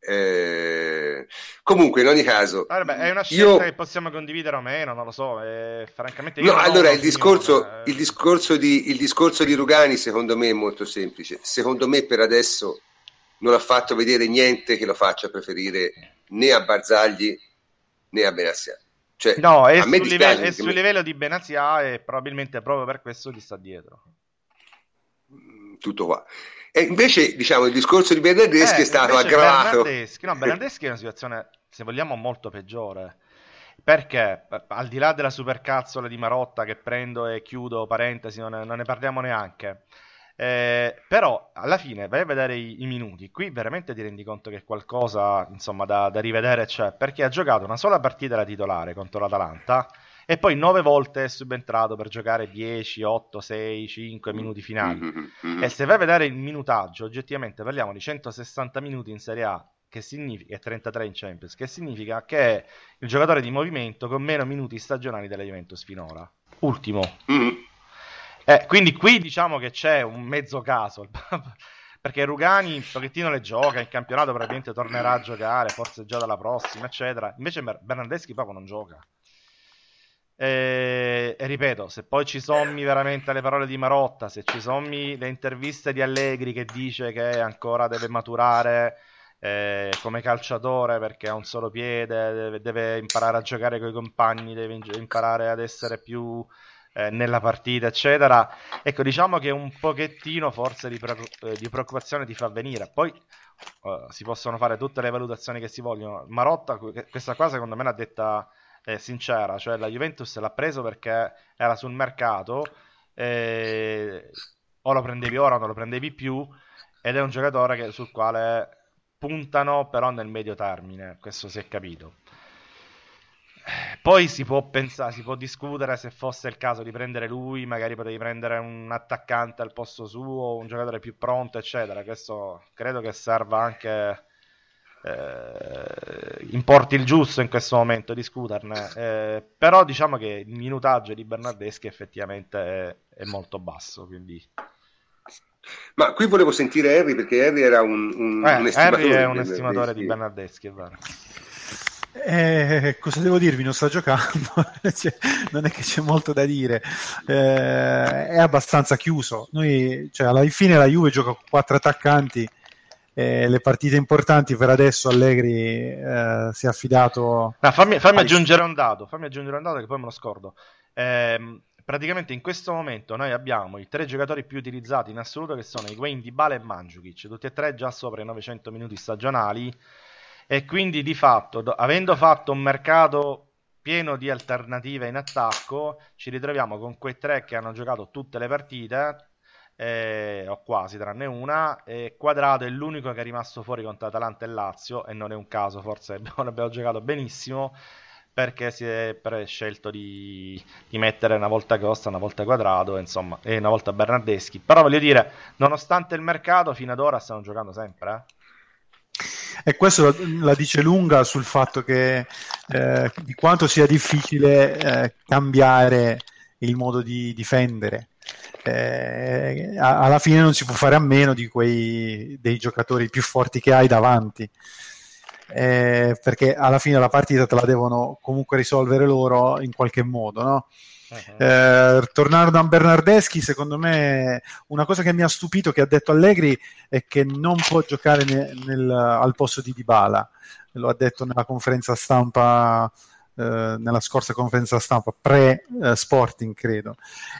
Speaker 1: eh, comunque, in ogni caso,
Speaker 2: Vabbè, è una scelta io... che possiamo condividere o meno, non lo so. Eh, francamente,
Speaker 1: no, allora il discorso, eh... il, discorso di, il discorso di Rugani, secondo me, è molto semplice. Secondo me, per adesso non ha fatto vedere niente che lo faccia preferire né a Barzagli né a Benassia. Cioè,
Speaker 2: no, è, sul, livello, è sul livello di Benassia e probabilmente proprio per questo gli sta dietro.
Speaker 1: Tutto qua. E invece, diciamo, il discorso di Bernardeschi eh, è stato aggravato.
Speaker 2: Bernardeschi, no, Bernardeschi è una situazione, se vogliamo, molto peggiore. Perché, al di là della supercazzola di Marotta che prendo e chiudo, parentesi, non ne, non ne parliamo neanche. Eh, però alla fine vai a vedere i, i, minuti. Qui veramente ti rendi conto che qualcosa insomma da, da rivedere c'è. Perché ha giocato una sola partita da titolare contro l'Atalanta e poi nove volte è subentrato per giocare 10, 8, 6, 5 minuti finali. Mm-hmm. E se vai a vedere il minutaggio, oggettivamente parliamo di 160 minuti in Serie A, che significa, e 33 in Champions, che significa che è il giocatore di movimento con meno minuti stagionali della Juventus finora. Ultimo. Mm-hmm. Eh, quindi qui diciamo che c'è un mezzo caso. (laughs) perché Rugani un pochettino le gioca in campionato probabilmente tornerà a giocare forse già dalla prossima eccetera invece Bernardeschi proprio non gioca e, e, ripeto, se poi ci sommi veramente le parole di Marotta, se ci sommi le interviste di Allegri che dice che ancora deve maturare eh, come calciatore perché ha un solo piede, deve, deve imparare a giocare con i compagni, deve imparare ad essere più eh, nella partita, eccetera. Ecco, diciamo che un pochettino forse di, preoccup- eh, di preoccupazione ti fa venire. Poi uh, si possono fare tutte le valutazioni che si vogliono. Marotta, questa qua secondo me l'ha detta eh, sincera, cioè la Juventus l'ha preso perché era sul mercato, eh, o lo prendevi ora o non lo prendevi più, ed è un giocatore che, sul quale puntano però nel medio termine, questo si è capito. Poi si può pensare, si può discutere se fosse il caso di prendere lui, magari potevi prendere un attaccante al posto suo, un giocatore più pronto, eccetera. Questo credo che serva anche eh, importi il giusto in questo momento discuterne. Eh, però diciamo che il minutaggio di Bernardeschi effettivamente è, è, molto basso. Quindi...
Speaker 1: Ma qui volevo sentire Harry perché Harry era un, un,
Speaker 2: eh, un estimatore, Harry è un estimatore di Bernardeschi, è vero.
Speaker 3: Eh, cosa devo dirvi? Non sta giocando, (laughs) cioè, non è che c'è molto da dire, eh, è abbastanza chiuso. Noi, cioè, alla fine la Juve gioca con quattro attaccanti eh, le partite importanti per adesso Allegri eh, si è affidato
Speaker 2: ah, fammi, fammi aggiungere un dato fammi aggiungere un dato che poi me lo scordo. Eh, praticamente in questo momento noi abbiamo i tre giocatori più utilizzati in assoluto che sono Higuain, Dybala e Mandzukic tutti e tre già sopra i 900 minuti stagionali. E quindi di fatto do, avendo fatto un mercato pieno di alternative in attacco ci ritroviamo con quei tre che hanno giocato tutte le partite eh, o quasi tranne una. E Quadrato è l'unico che è rimasto fuori contro Atalanta e Lazio, e non è un caso, forse (laughs) abbiamo, giocato benissimo. perché si è scelto di, di, mettere una volta Costa, una volta Quadrado, insomma, e una volta Bernardeschi. Però voglio dire, nonostante il mercato, fino ad ora stanno giocando sempre. Eh?
Speaker 3: E questo la, la, dice lunga sul fatto che eh, di quanto sia difficile eh, cambiare il modo di difendere. Eh, alla fine non si può fare a meno di quei dei giocatori più forti che hai davanti. Eh, perché alla fine la partita te la devono comunque risolvere loro in qualche modo, no? Uh-huh. Eh, tornando a Bernardeschi, secondo me una cosa che mi ha stupito che ha detto Allegri è che non può giocare ne, nel, al posto di Dybala. Lo ha detto nella conferenza stampa eh, nella scorsa conferenza stampa pre-Sporting, eh, credo.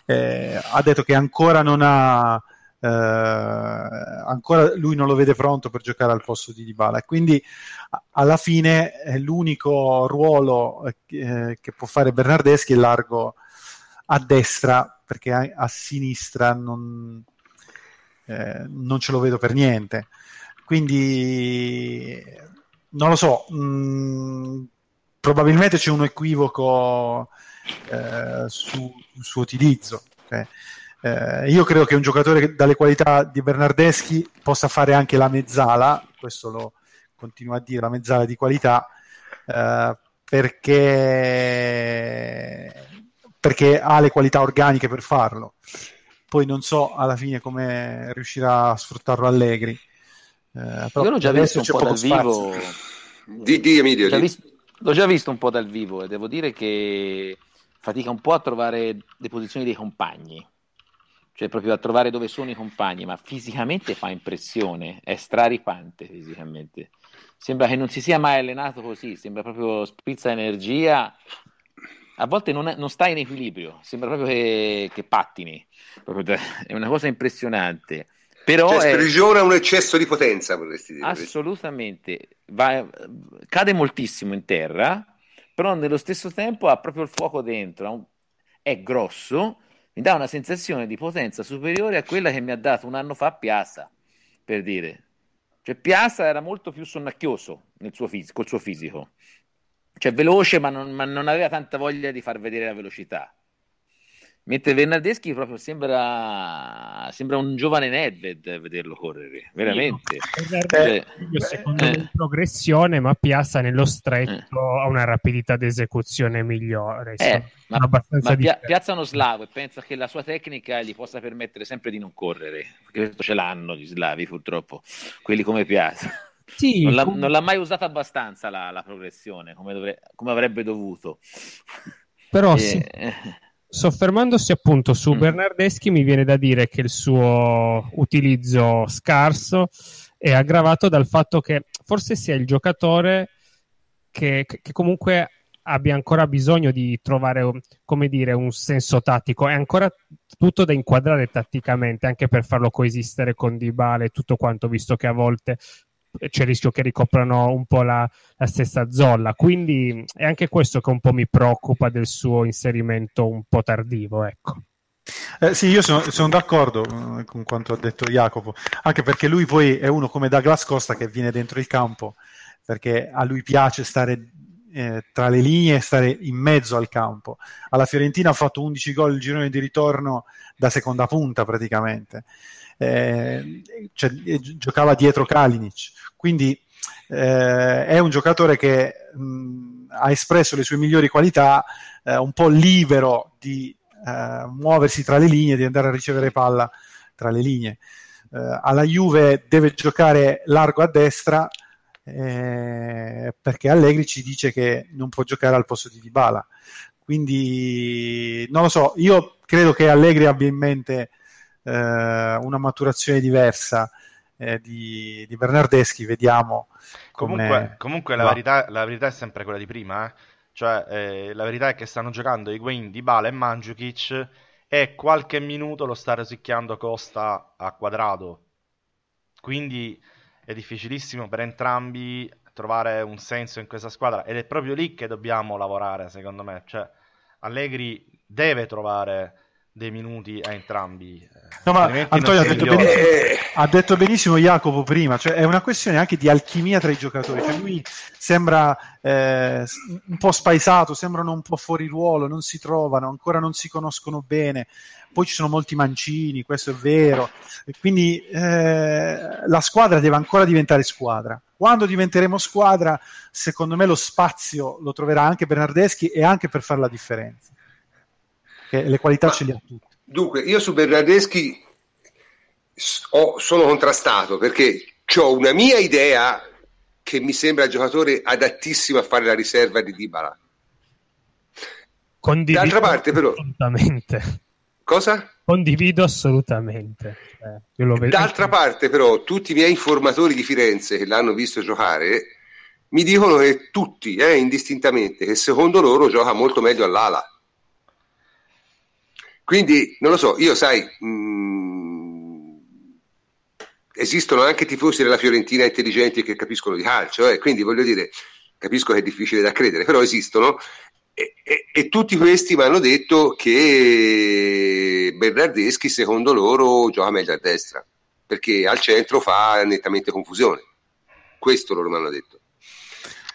Speaker 3: Eh, ha detto che ancora non ha Uh, ancora lui non lo vede pronto per giocare al posto di Dybala quindi alla fine l'unico ruolo eh, che può fare Bernardeschi è largo a destra perché a, a sinistra non, eh, non, ce lo vedo per niente. Quindi non lo so, mh, mm, probabilmente c'è un equivoco eh, sul suo utilizzo. Okay? Eh, io credo che un giocatore che, dalle qualità di Bernardeschi possa fare anche la mezzala, questo lo continuo a dire, la mezzala di qualità, eh, perché perché ha le qualità organiche per farlo. Poi non so alla fine come riuscirà a sfruttarlo Allegri.
Speaker 4: Eh, Io l'ho già visto un po' dal spazio. vivo.
Speaker 1: Di, di Emilio.
Speaker 4: L'ho, visto, l'ho già visto un po' dal vivo e devo dire che fatica un po' a trovare le posizioni dei compagni. Cioè proprio a trovare dove sono i compagni, ma fisicamente fa impressione, è straripante fisicamente. Sembra che non si sia mai allenato così, sembra proprio sprizza energia a volte non, è, non sta in equilibrio, sembra proprio che, che pattini, proprio, è una cosa impressionante. Però
Speaker 1: cioè, sprigiona un eccesso di potenza, vorresti dire.
Speaker 4: Assolutamente, Va, cade moltissimo in terra, però nello stesso tempo ha proprio il fuoco dentro, è grosso, mi dà una sensazione di potenza superiore a quella che mi ha dato un anno fa Piazza, per dire. Cioè Piazza era molto più sonnacchioso nel suo fisico, col suo fisico cioè veloce, ma non, ma non, aveva tanta voglia di far vedere la velocità. Mentre Bernardeschi proprio sembra, sembra un giovane Nedved vederlo correre, veramente.
Speaker 5: Cioè, secondo eh. progressione, ma Piazza nello stretto eh. ha una rapidità di esecuzione migliore.
Speaker 4: Eh, ma, ma Pia- Piazza è uno slavo e pensa che la sua tecnica gli possa permettere sempre di non correre, perché questo ce l'hanno gli slavi purtroppo, quelli come Piazza. Sì, (laughs) non, l'ha, com... non, l'ha, mai usata abbastanza la, la progressione come, dovre... come, avrebbe dovuto.
Speaker 5: Però e... sì, eh. Soffermandosi appunto su mm. Bernardeschi, mi viene da dire che il suo utilizzo scarso è aggravato dal fatto che forse sia il giocatore che, che comunque abbia ancora bisogno di trovare come dire, un senso tattico. È ancora tutto da inquadrare tatticamente, anche per farlo coesistere con Dybala e tutto quanto, visto che a volte c'è il rischio che ricoprano un po' la, la, stessa zolla. Quindi è anche questo che un po' mi preoccupa del suo inserimento un po' tardivo. Ecco.
Speaker 3: Eh, sì, io sono, sono, d'accordo eh, con quanto ha detto Jacopo, anche perché lui poi è uno come Douglas Costa che viene dentro il campo, perché a lui piace stare eh, tra le linee e stare in mezzo al campo. Alla Fiorentina ha fatto 11 gol il girone di ritorno da seconda punta praticamente eh, cioè, giocava dietro Kalinic, quindi eh, è un giocatore che mh, ha espresso le sue migliori qualità, eh, un po' libero di eh, muoversi tra le linee, di andare a ricevere palla tra le linee. Eh, alla Juve deve giocare largo a destra eh, perché Allegri ci dice che non può giocare al posto di Dybala. Quindi non lo so, io credo che Allegri abbia in mente eh, una maturazione diversa eh, di, di, Bernardeschi, vediamo.
Speaker 2: Comunque, comunque la, verità, la, verità, è sempre quella di prima, eh? cioè eh, la verità è che stanno giocando Higuain, Dybala e Mandzukic e qualche minuto lo sta rosicchiando Costa a quadrato. Quindi è difficilissimo per entrambi trovare un senso in questa squadra ed è proprio lì che dobbiamo lavorare, secondo me. Cioè, Allegri deve trovare dei minuti a entrambi. Eh,
Speaker 3: no, ma Antonio ha detto, benissimo, ha detto, benissimo, Jacopo prima, cioè è una questione anche di alchimia tra i giocatori. Cioè lui sembra eh, un po' spaesato, sembrano un po' fuori ruolo, non si trovano, ancora non si conoscono bene. Poi ci sono molti mancini, questo è vero. E quindi eh, la squadra deve ancora diventare squadra. Quando diventeremo squadra, secondo me lo spazio lo troverà anche Bernardeschi e anche per fare la differenza che le qualità Ma, ce le ha tutte.
Speaker 1: Dunque, io su Bernardeschi ho, sono contrastato perché ho una mia idea che mi sembra giocatore adattissimo a fare la riserva di Dybala.
Speaker 5: Condivido D'altra parte, però, assolutamente.
Speaker 1: Cosa?
Speaker 5: Condivido assolutamente.
Speaker 1: Eh, D'altra parte, però, tutti i miei informatori di Firenze che l'hanno visto giocare mi dicono che tutti, eh, indistintamente, che secondo loro gioca molto meglio all'ala. Quindi non lo so, io sai, mh, mm, esistono anche tifosi della Fiorentina intelligenti che capiscono di calcio, eh, quindi voglio dire, capisco che è difficile da credere, però esistono e, e, e tutti questi mi hanno detto che Bernardeschi secondo loro gioca meglio a destra, perché al centro fa nettamente confusione. Questo loro mi hanno detto.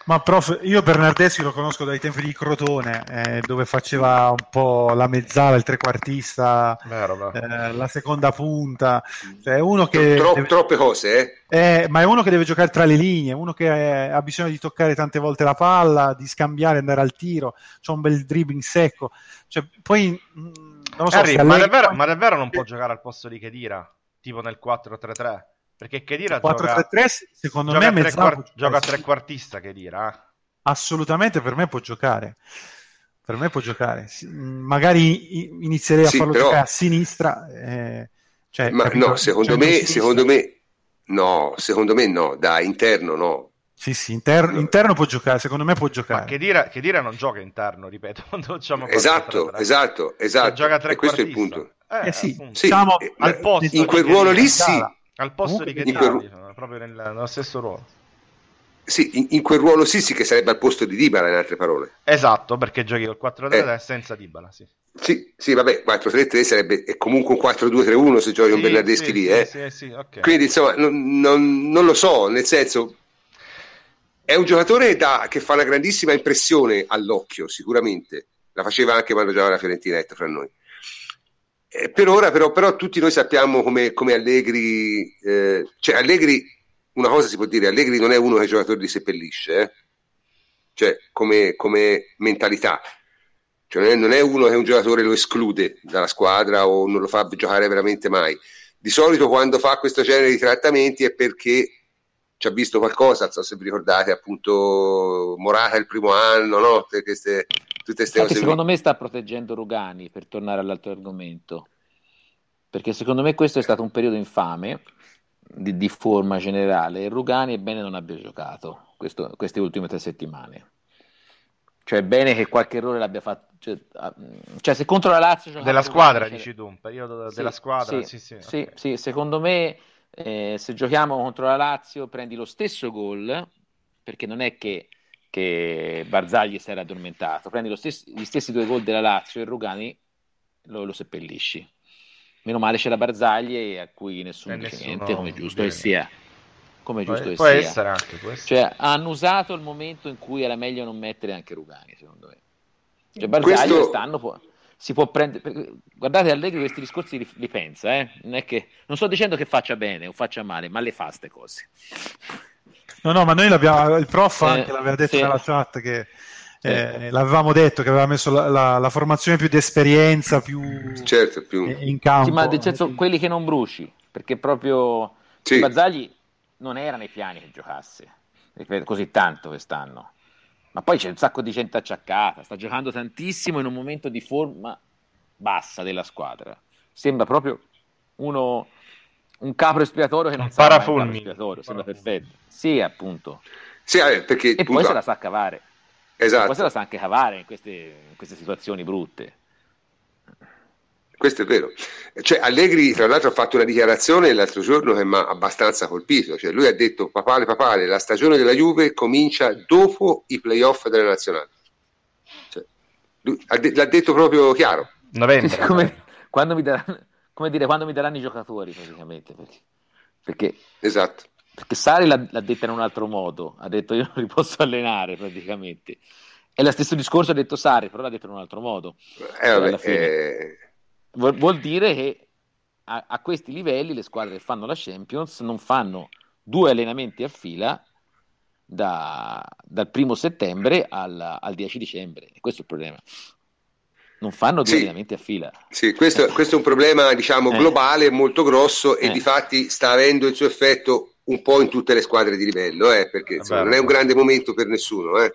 Speaker 3: Ma prof, io Bernardeschi lo conosco dai tempi di Crotone, eh, dove faceva un po' la mezzala, il trequartista, vero, eh, la seconda punta. Cioè, è uno che
Speaker 1: Tro- deve... Troppe cose,
Speaker 3: eh? eh? Ma è uno che deve giocare tra le linee, uno che eh, ha bisogno di toccare tante volte la palla, di scambiare, andare al tiro, c'è un bel dribbling secco. Cioè, poi,
Speaker 2: mh, mm, non lo so, Harry, ma, davvero, ma davvero non può giocare al posto di Kedira, tipo nel 4-3-3? Perché Kedira 4-3-3
Speaker 3: secondo me
Speaker 2: tre quart- gioca a trequartista Kedira. Eh?
Speaker 3: Assolutamente per me può giocare. Per me può giocare. Magari inizierei a sì, farlo però... giocare a sinistra. Eh, cioè,
Speaker 1: Ma capito? no, secondo me, secondo me no, secondo me no, da interno no.
Speaker 3: Sì, sì, inter- interno può giocare, secondo me può giocare. Ma
Speaker 2: che dire, che dire non gioca interno, ripeto, (laughs)
Speaker 1: diciamo esatto, esatto, esatto, gioca tre e questo è il punto.
Speaker 3: Eh, eh sì, diciamo,
Speaker 1: eh, al posto in quel ruolo lì sì,
Speaker 2: al posto Comunque, di Chettari, quel... proprio nel, nello stesso ruolo.
Speaker 1: Sì, in, in, quel ruolo sì, sì, che sarebbe al posto di Dybala, in altre parole.
Speaker 2: Esatto, perché giochi col 4-3 eh. senza Dybala, sì.
Speaker 1: Sì, sì, vabbè, 4-3-3 sarebbe è comunque un 4-2-3-1 se giochi sì, un Bernardeschi sì, lì, sì, eh. Sì, sì, okay. Quindi, insomma, non, non, non, lo so, nel senso, è un giocatore da, che fa una grandissima impressione all'occhio, sicuramente. La faceva anche quando giocava la Fiorentina, fra noi. Eh, per ora però, però, tutti noi sappiamo come, come Allegri, eh, cioè Allegri, una cosa si può dire, Allegri non è uno che i giocatori li seppellisce, eh? cioè come, come mentalità, cioè non, è, non è uno che un giocatore lo esclude dalla squadra o non lo fa giocare veramente mai. Di solito quando fa questo genere di trattamenti è perché ci ha visto qualcosa, non so se vi ricordate appunto Morata il primo anno, no? Queste,
Speaker 4: tutte queste cose. Secondo me sta proteggendo Rugani, per tornare all'altro argomento, perché secondo me questo è stato un periodo infame di, di forma generale e Rugani è bene non abbia giocato questo, queste ultime tre settimane. Cioè è bene che qualche errore l'abbia fatto. Cioè, cioè se contro la Lazio...
Speaker 2: Della squadra, Rugani, dici tu, un periodo sì, della squadra.
Speaker 4: Sì,
Speaker 2: sì,
Speaker 4: sì, okay. sì secondo me eh, se giochiamo contro la Lazio prendi lo stesso gol, perché non è che che Barzagli si era addormentato. Prendi stesso, gli stessi due gol della Lazio e Rugani lo, lo seppellisci. Meno male c'era Barzagli a cui nessuno dice niente, come giusto che sia. Come giusto può, che sia.
Speaker 2: Anche, può.
Speaker 4: Cioè, hanno usato il momento in cui era meglio non mettere anche Rugani, secondo me. Cioè, Barzagli Questo... quest'anno può, si può prendere. Guardate, Allegri questi discorsi li, li pensa, eh? non, che, non sto dicendo che faccia bene o faccia male, ma le fa queste cose.
Speaker 3: No, no, ma noi l'abbiamo, il prof anche l'aveva detto sì. nella chat che eh, l'avevamo detto che aveva messo la, la, la formazione più di esperienza, più,
Speaker 1: certo, più...
Speaker 3: in campo. Sì,
Speaker 4: ma nel senso quelli che non bruci, perché proprio sì. Bazzagli non era nei piani che giocasse così tanto quest'anno. Ma poi c'è un sacco di gente acciaccata, sta giocando tantissimo in un momento di forma bassa della squadra. Sembra proprio uno un capro espiatorio che non sa
Speaker 2: parafulmine.
Speaker 4: espiatorio, sembra perfetto. Sì, appunto.
Speaker 1: Sì, eh, perché,
Speaker 4: e poi se la sa cavare.
Speaker 1: Esatto.
Speaker 4: poi se la sa anche cavare in queste, in queste situazioni brutte.
Speaker 1: Questo è vero. Cioè, Allegri, tra l'altro, ha fatto una dichiarazione l'altro giorno che mi ha abbastanza colpito. Cioè, lui ha detto: Papale, papale, la stagione della Juve comincia dopo i playoff della nazionale. Cioè, lui, l'ha detto proprio chiaro.
Speaker 2: Novembre.
Speaker 4: Come, quando mi daranno, come dire, quando mi daranno i giocatori praticamente. Perché, perché,
Speaker 1: esatto.
Speaker 4: perché Sari l'ha, l'ha, detta in un altro modo, ha detto io non li posso allenare praticamente. E lo stesso discorso ha detto Sari, però l'ha detto in un altro modo.
Speaker 1: Eh, vabbè, cioè, eh...
Speaker 4: Vuol, vuol, dire che a, a questi livelli le squadre che fanno la Champions non fanno due allenamenti a fila da, dal primo settembre al, al 10 dicembre. E questo è il problema. Non fanno due sì, allenamenti a fila.
Speaker 1: Sì, questo, questo, è un problema diciamo, eh. globale molto grosso e eh. di fatti sta avendo il suo effetto un po' in tutte le squadre di livello, eh, perché insomma, non è un grande momento per nessuno. Eh.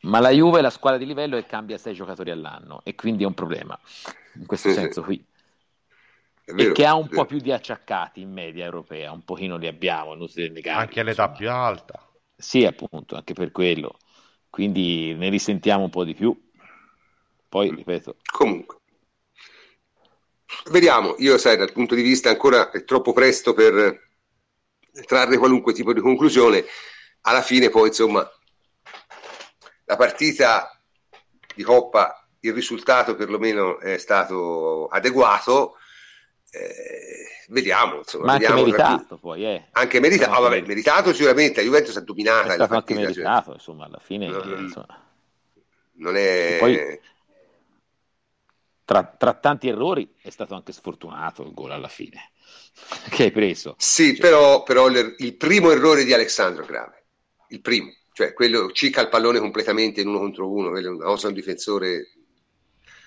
Speaker 4: Ma la Juve è la squadra di livello e cambia sei giocatori all'anno e quindi è un problema in questo sì, senso qui. Vero, e che ha un po' più di acciaccati in media europea, un pochino li abbiamo,
Speaker 2: Anche all'età più alta.
Speaker 4: Sì, appunto, anche per quello. Quindi ne risentiamo un po' di più. Poi, mm. ripeto.
Speaker 1: Comunque. Vediamo, io sai, dal punto di vista ancora è troppo presto per trarre qualunque tipo di conclusione. Alla fine poi, insomma, la partita di Coppa, il risultato perlomeno è stato adeguato. Eh, vediamo, insomma,
Speaker 4: ma
Speaker 1: anche
Speaker 4: vediamo meritato poi, eh.
Speaker 1: Anche meritato, oh, vabbè, meritato sicuramente, la Juventus è dominata.
Speaker 4: È stato partita, anche cioè. meritato, cioè. insomma, alla fine... Non, insomma.
Speaker 1: non è... Poi,
Speaker 4: tra, tra, tanti errori è stato anche sfortunato il gol alla fine (laughs) che hai preso.
Speaker 1: Sì, cioè. però, però il, il, primo errore di Alessandro grave, il primo, cioè quello cicca il pallone completamente in uno contro uno, quello è una cosa un difensore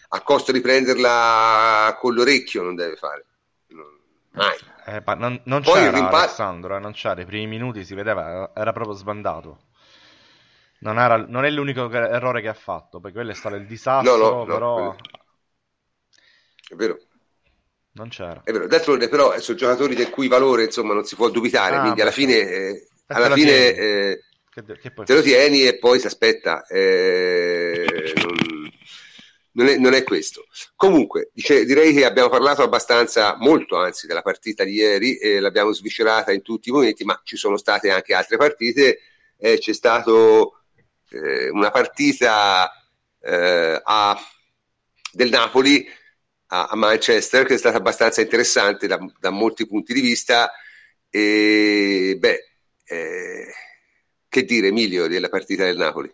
Speaker 1: a costo di prenderla con l'orecchio non deve fare. Mai.
Speaker 2: Eh, non, non c'era rimpa- Alessandro, eh, non c'era, i primi minuti si vedeva, era proprio sbandato. Non, era, non è l'unico errore che ha fatto, perché quello è stato il disastro, no, no, però... No,
Speaker 1: è vero.
Speaker 2: Non c'era.
Speaker 1: È vero, d'altronde però sono giocatori del cui valore insomma non si può dubitare, ah, quindi alla fine, eh, alla fine eh, che, che te lo tieni e poi si aspetta. Eh, non non è, non è questo. Comunque, dice, direi che abbiamo parlato abbastanza, molto anzi, della partita di ieri e l'abbiamo sviscerata in tutti i momenti, ma ci sono state anche altre partite. Eh, c'è stata eh, una partita eh, a, del Napoli a, a, Manchester che è stata abbastanza interessante da, da molti punti di vista. E beh, eh, che dire, Emilio, della partita del Napoli?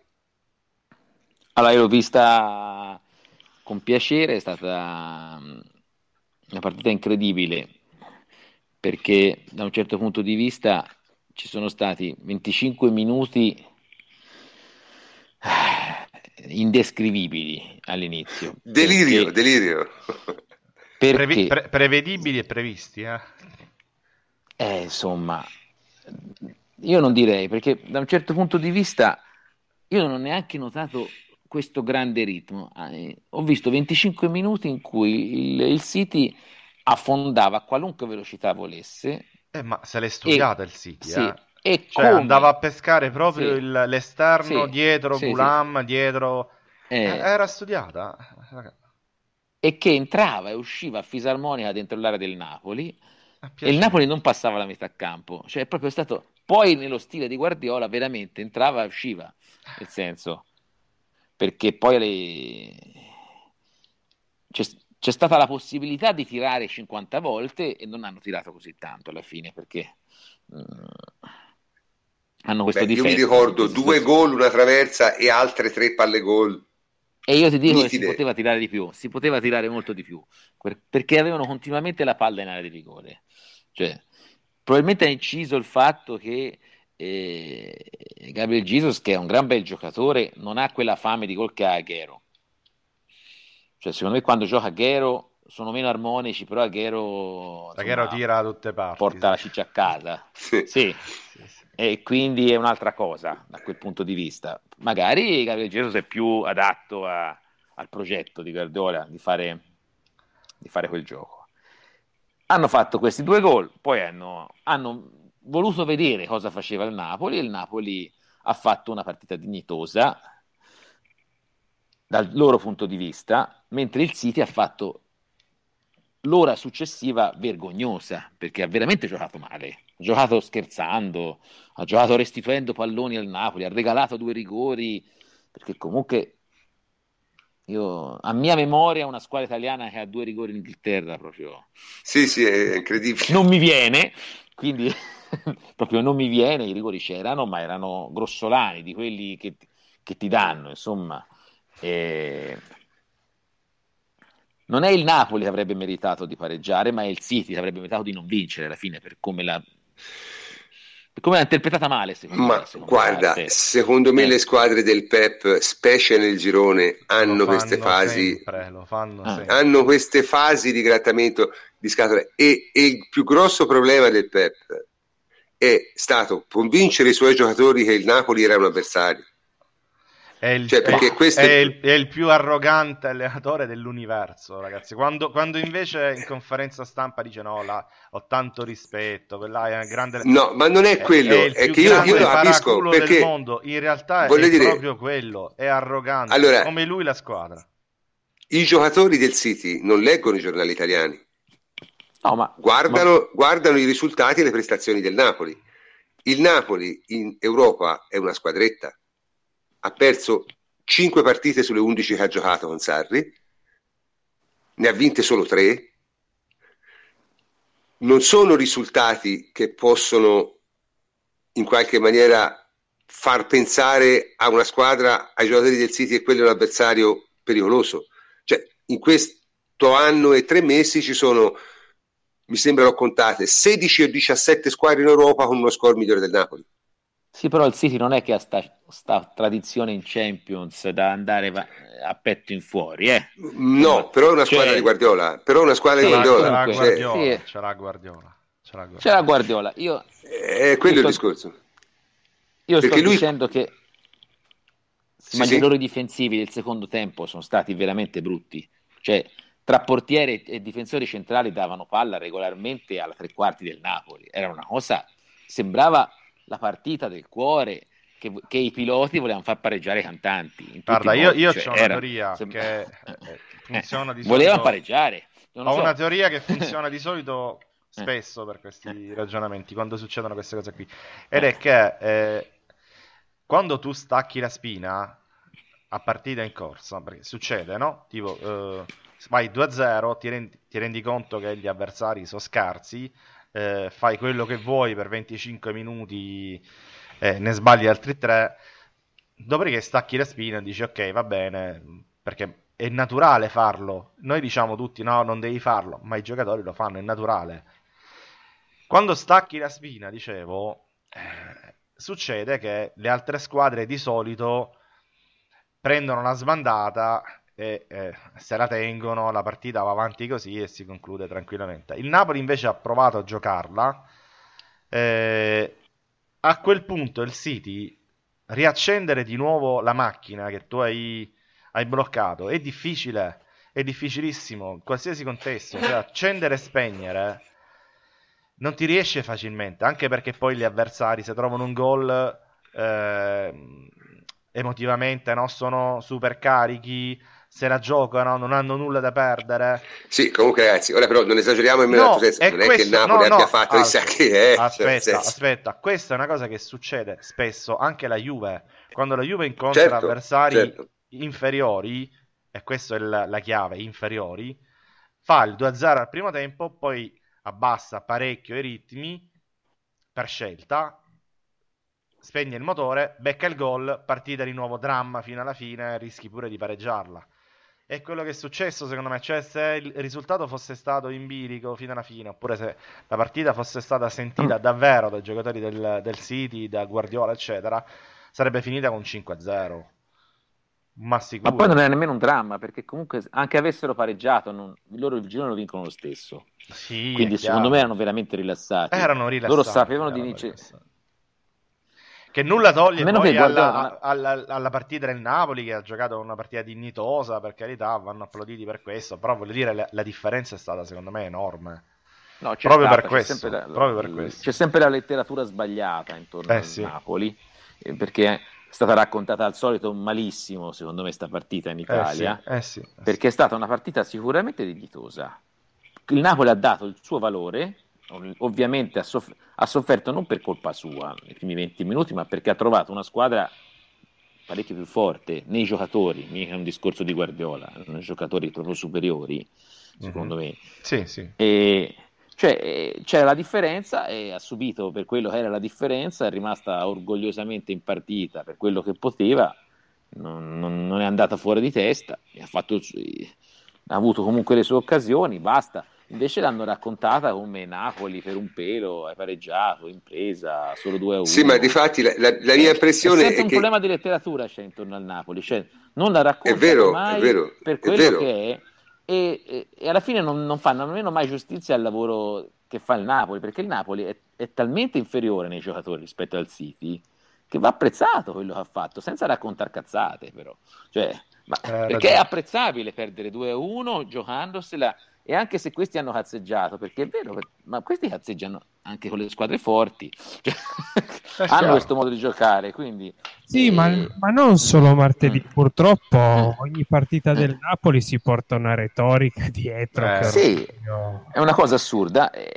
Speaker 4: Allora, io l'ho vista con piacere, è stata mm, una partita incredibile perché da un certo punto di vista ci sono stati 25 minuti eh, indescrivibili all'inizio.
Speaker 1: Delirio, perché, delirio.
Speaker 2: Perché, Previ, pre- prevedibili e previsti. Eh?
Speaker 4: eh, insomma, io non direi perché da un certo punto di vista io non ho neanche notato questo grande ritmo. Eh, ho visto 25 minuti in cui il, il City affondava a qualunque velocità volesse.
Speaker 2: Eh, ma se l'è studiata e, il City, sì, eh. E cioè, come... andava a pescare proprio sì. il, l'esterno sì, dietro Gulam, dietro... Eh. eh, era studiata.
Speaker 4: E che entrava e usciva a fisarmonica dentro l'area del Napoli e il Napoli non passava la metà campo. Cioè, è proprio stato... Poi nello stile di Guardiola veramente entrava e usciva. Nel senso perché poi le... c'è, c'è, stata la possibilità di tirare 50 volte e non hanno tirato così tanto alla fine perché mm, hanno questo Beh, difetto.
Speaker 1: Io mi ricordo due gol, una traversa e altre tre palle gol.
Speaker 4: E io ti dico Nitide. che si poteva tirare di più, si poteva tirare molto di più, perché avevano continuamente la palla in area di rigore. Cioè, probabilmente ha inciso il fatto che eh, Gabriel Jesus, che è un gran bel giocatore, non ha quella fame di gol che ha Aguero. Cioè, secondo me quando gioca Aguero sono meno armonici, però Aguero,
Speaker 2: Aguero tira da tutte parti.
Speaker 4: Porta la ciccia a casa. sì. sì. E quindi è un'altra cosa da quel punto di vista. Magari Gabriel Jesus è più adatto a, al progetto di Guardiola di fare, di fare quel gioco. Hanno fatto questi due gol, poi hanno, hanno voluto vedere cosa faceva il Napoli il Napoli ha fatto una partita dignitosa dal loro punto di vista, mentre il City ha fatto l'ora successiva vergognosa perché ha veramente giocato male, ha giocato scherzando, ha giocato restituendo palloni al Napoli, ha regalato due rigori perché comunque Io, a mia memoria, una squadra italiana che ha due rigori in Inghilterra proprio.
Speaker 1: Sì, sì, è incredibile.
Speaker 4: Non mi viene, quindi (laughs) proprio non mi viene. I rigori c'erano, ma erano grossolani di quelli che, che ti danno, insomma. E... Non è il Napoli che avrebbe meritato di pareggiare, ma è il City che avrebbe meritato di non vincere alla fine, per come la come l'ha interpretata male, secondo
Speaker 1: Ma
Speaker 4: me. Secondo
Speaker 1: guarda, me. secondo me eh. le squadre del Pep, specie nel girone, hanno queste fasi.
Speaker 2: Sempre, ah.
Speaker 1: hanno queste fasi di grattamento di scatole. E, e, il più grosso problema del Pep è stato convincere i suoi giocatori che il Napoli era un avversario.
Speaker 2: È il, cioè, è, questo... è, il, è il, più arrogante allenatore dell'universo, ragazzi. Quando, quando, invece in conferenza stampa dice no, là, ho tanto rispetto, quella è una grande...
Speaker 1: No, ma non è quello, è, è che io, io lo capisco perché...
Speaker 2: Del mondo. In realtà è dire... proprio quello, è arrogante, allora, come lui la squadra.
Speaker 1: I giocatori del City non leggono i giornali italiani. No, ma, guardano, ma... guardano i risultati e le prestazioni del Napoli. Il Napoli in Europa è una squadretta ha perso 5 partite sulle 11 che ha giocato con Sarri, ne ha vinte solo 3. Non sono risultati che possono in qualche maniera far pensare a una squadra, ai giocatori del City, che quello è un avversario pericoloso. Cioè, in questo anno e tre mesi ci sono, mi sembrano contate, 16 o 17 squadre in Europa con uno score migliore del Napoli.
Speaker 4: Sì, però il City non è che ha sta, sta tradizione in Champions da andare a petto in fuori, eh.
Speaker 1: No, però è una squadra cioè... di Guardiola. Però una squadra sì, di Guardiola.
Speaker 2: C'era Guardiola. Sì. C'era Guardiola.
Speaker 4: C'era Guardiola. C'era Guardiola. Io...
Speaker 1: È quello sto... il discorso.
Speaker 4: Io Perché sto lui... dicendo che sì, ma sì. gli errori difensivi del secondo tempo sono stati veramente brutti. Cioè, tra portiere e difensori centrali davano palla regolarmente alla tre quarti del Napoli. Era una cosa... Sembrava la partita del cuore che, che i piloti volevano far pareggiare i cantanti.
Speaker 2: Guarda, io, io cioè, ho una era, teoria sembra... che (laughs) eh, funziona di
Speaker 4: solito. Voleva pareggiare.
Speaker 2: Ho so. una teoria che (laughs) funziona di solito spesso per questi ragionamenti, quando succedono queste cose qui. Ed è che eh, quando tu stacchi la spina a partita in corsa, perché succede, no? Tipo, eh, vai 2-0, ti rendi, ti rendi conto che gli avversari sono scarsi, eh, fai quello che vuoi per 25 minuti, eh, ne sbagli altri 3, dopodiché stacchi la spina e dici ok, va bene, perché è naturale farlo. Noi diciamo tutti no, non devi farlo, ma i giocatori lo fanno, è naturale. Quando stacchi la spina, dicevo, eh, succede che le altre squadre di solito prendono una sbandata e eh, se la tengono, la partita va avanti così e si conclude tranquillamente. Il Napoli invece ha provato a giocarla. Eh, a quel punto il City riaccendere di nuovo la macchina che tu hai, hai bloccato è difficile, è difficilissimo in qualsiasi contesto. Cioè, (laughs) accendere e spegnere non ti riesce facilmente, anche perché poi gli avversari se trovano un gol eh, emotivamente no? sono super carichi se la giocano, non hanno nulla da perdere.
Speaker 1: Sì, comunque ragazzi, ora però non esageriamo in no, senso, non questo, è che il Napoli no, abbia no, fatto chissà che è.
Speaker 2: Aspetta, cioè, aspetta, questa è una cosa che succede spesso anche la Juve, quando la Juve incontra certo, avversari certo. inferiori, e questa è la, la chiave, inferiori, fa il 2-0 al primo tempo, poi abbassa parecchio i ritmi per scelta, spegne il motore, becca il gol, partita di nuovo dramma fino alla fine, rischi pure di pareggiarla è quello che è successo secondo me, cioè se il risultato fosse stato in bilico fino alla fine, oppure se la partita fosse stata sentita mm. davvero dai giocatori del, del City, da Guardiola, eccetera, sarebbe finita con 5-0. Ma,
Speaker 4: Ma poi non è nemmeno un dramma, perché comunque anche avessero pareggiato, non... loro il giro lo vincono lo stesso.
Speaker 2: Sì,
Speaker 4: Quindi secondo me erano veramente rilassati.
Speaker 2: Erano rilassati.
Speaker 4: Loro sapevano di vincere
Speaker 2: che nulla toglie poi alla, alla, alla, partita del Napoli che ha giocato una partita dignitosa per carità vanno applauditi per questo però voglio dire la, la differenza è stata secondo me enorme. No, proprio, stata, per questo, la, proprio, per questo,
Speaker 4: c'è sempre la letteratura sbagliata intorno eh, al sì. Napoli eh, perché è stata raccontata al solito malissimo secondo me sta partita in Italia
Speaker 2: eh sì, eh sì,
Speaker 4: perché è stata una partita sicuramente dignitosa. Il Napoli ha dato il suo valore ovviamente ha, soff- ha, sofferto non per colpa sua nei primi 20 minuti, ma perché ha trovato una squadra parecchio più forte nei giocatori, mica è un discorso di Guardiola, sono giocatori proprio superiori, secondo mm-hmm. me.
Speaker 2: Sì, sì.
Speaker 4: E, cioè, eh, c'era la differenza e ha subito per quello che era la differenza, è rimasta orgogliosamente in partita per quello che poteva, non, non, non è andata fuori di testa, ha, fatto, ha avuto comunque le sue occasioni, basta. Invece l'hanno raccontata come Napoli per un pelo, hai pareggiato, impresa, solo 2 a 1.
Speaker 1: Sì, ma di fatti la, la, la mia impressione è,
Speaker 4: è
Speaker 1: un
Speaker 4: che... problema di letteratura c'è intorno al Napoli, cioè non la raccontano è vero, mai è vero, per quello è che è e, e, e alla fine non, non, fanno nemmeno mai giustizia al lavoro che fa il Napoli, perché il Napoli è, è talmente inferiore nei giocatori rispetto al City che va apprezzato quello che ha fatto, senza raccontare cazzate però. Cioè, ma, eh, perché è apprezzabile perdere 2-1 giocandosela e anche se questi hanno cazzeggiato, perché è vero, ma questi cazzeggiano anche con le squadre forti, cioè, hanno questo modo di giocare, quindi...
Speaker 5: Sì, eh... ma, ma, non solo martedì, mm. purtroppo eh. ogni partita del eh. Napoli si porta una retorica (laughs) dietro.
Speaker 4: Eh. Sì, io... è una cosa assurda e,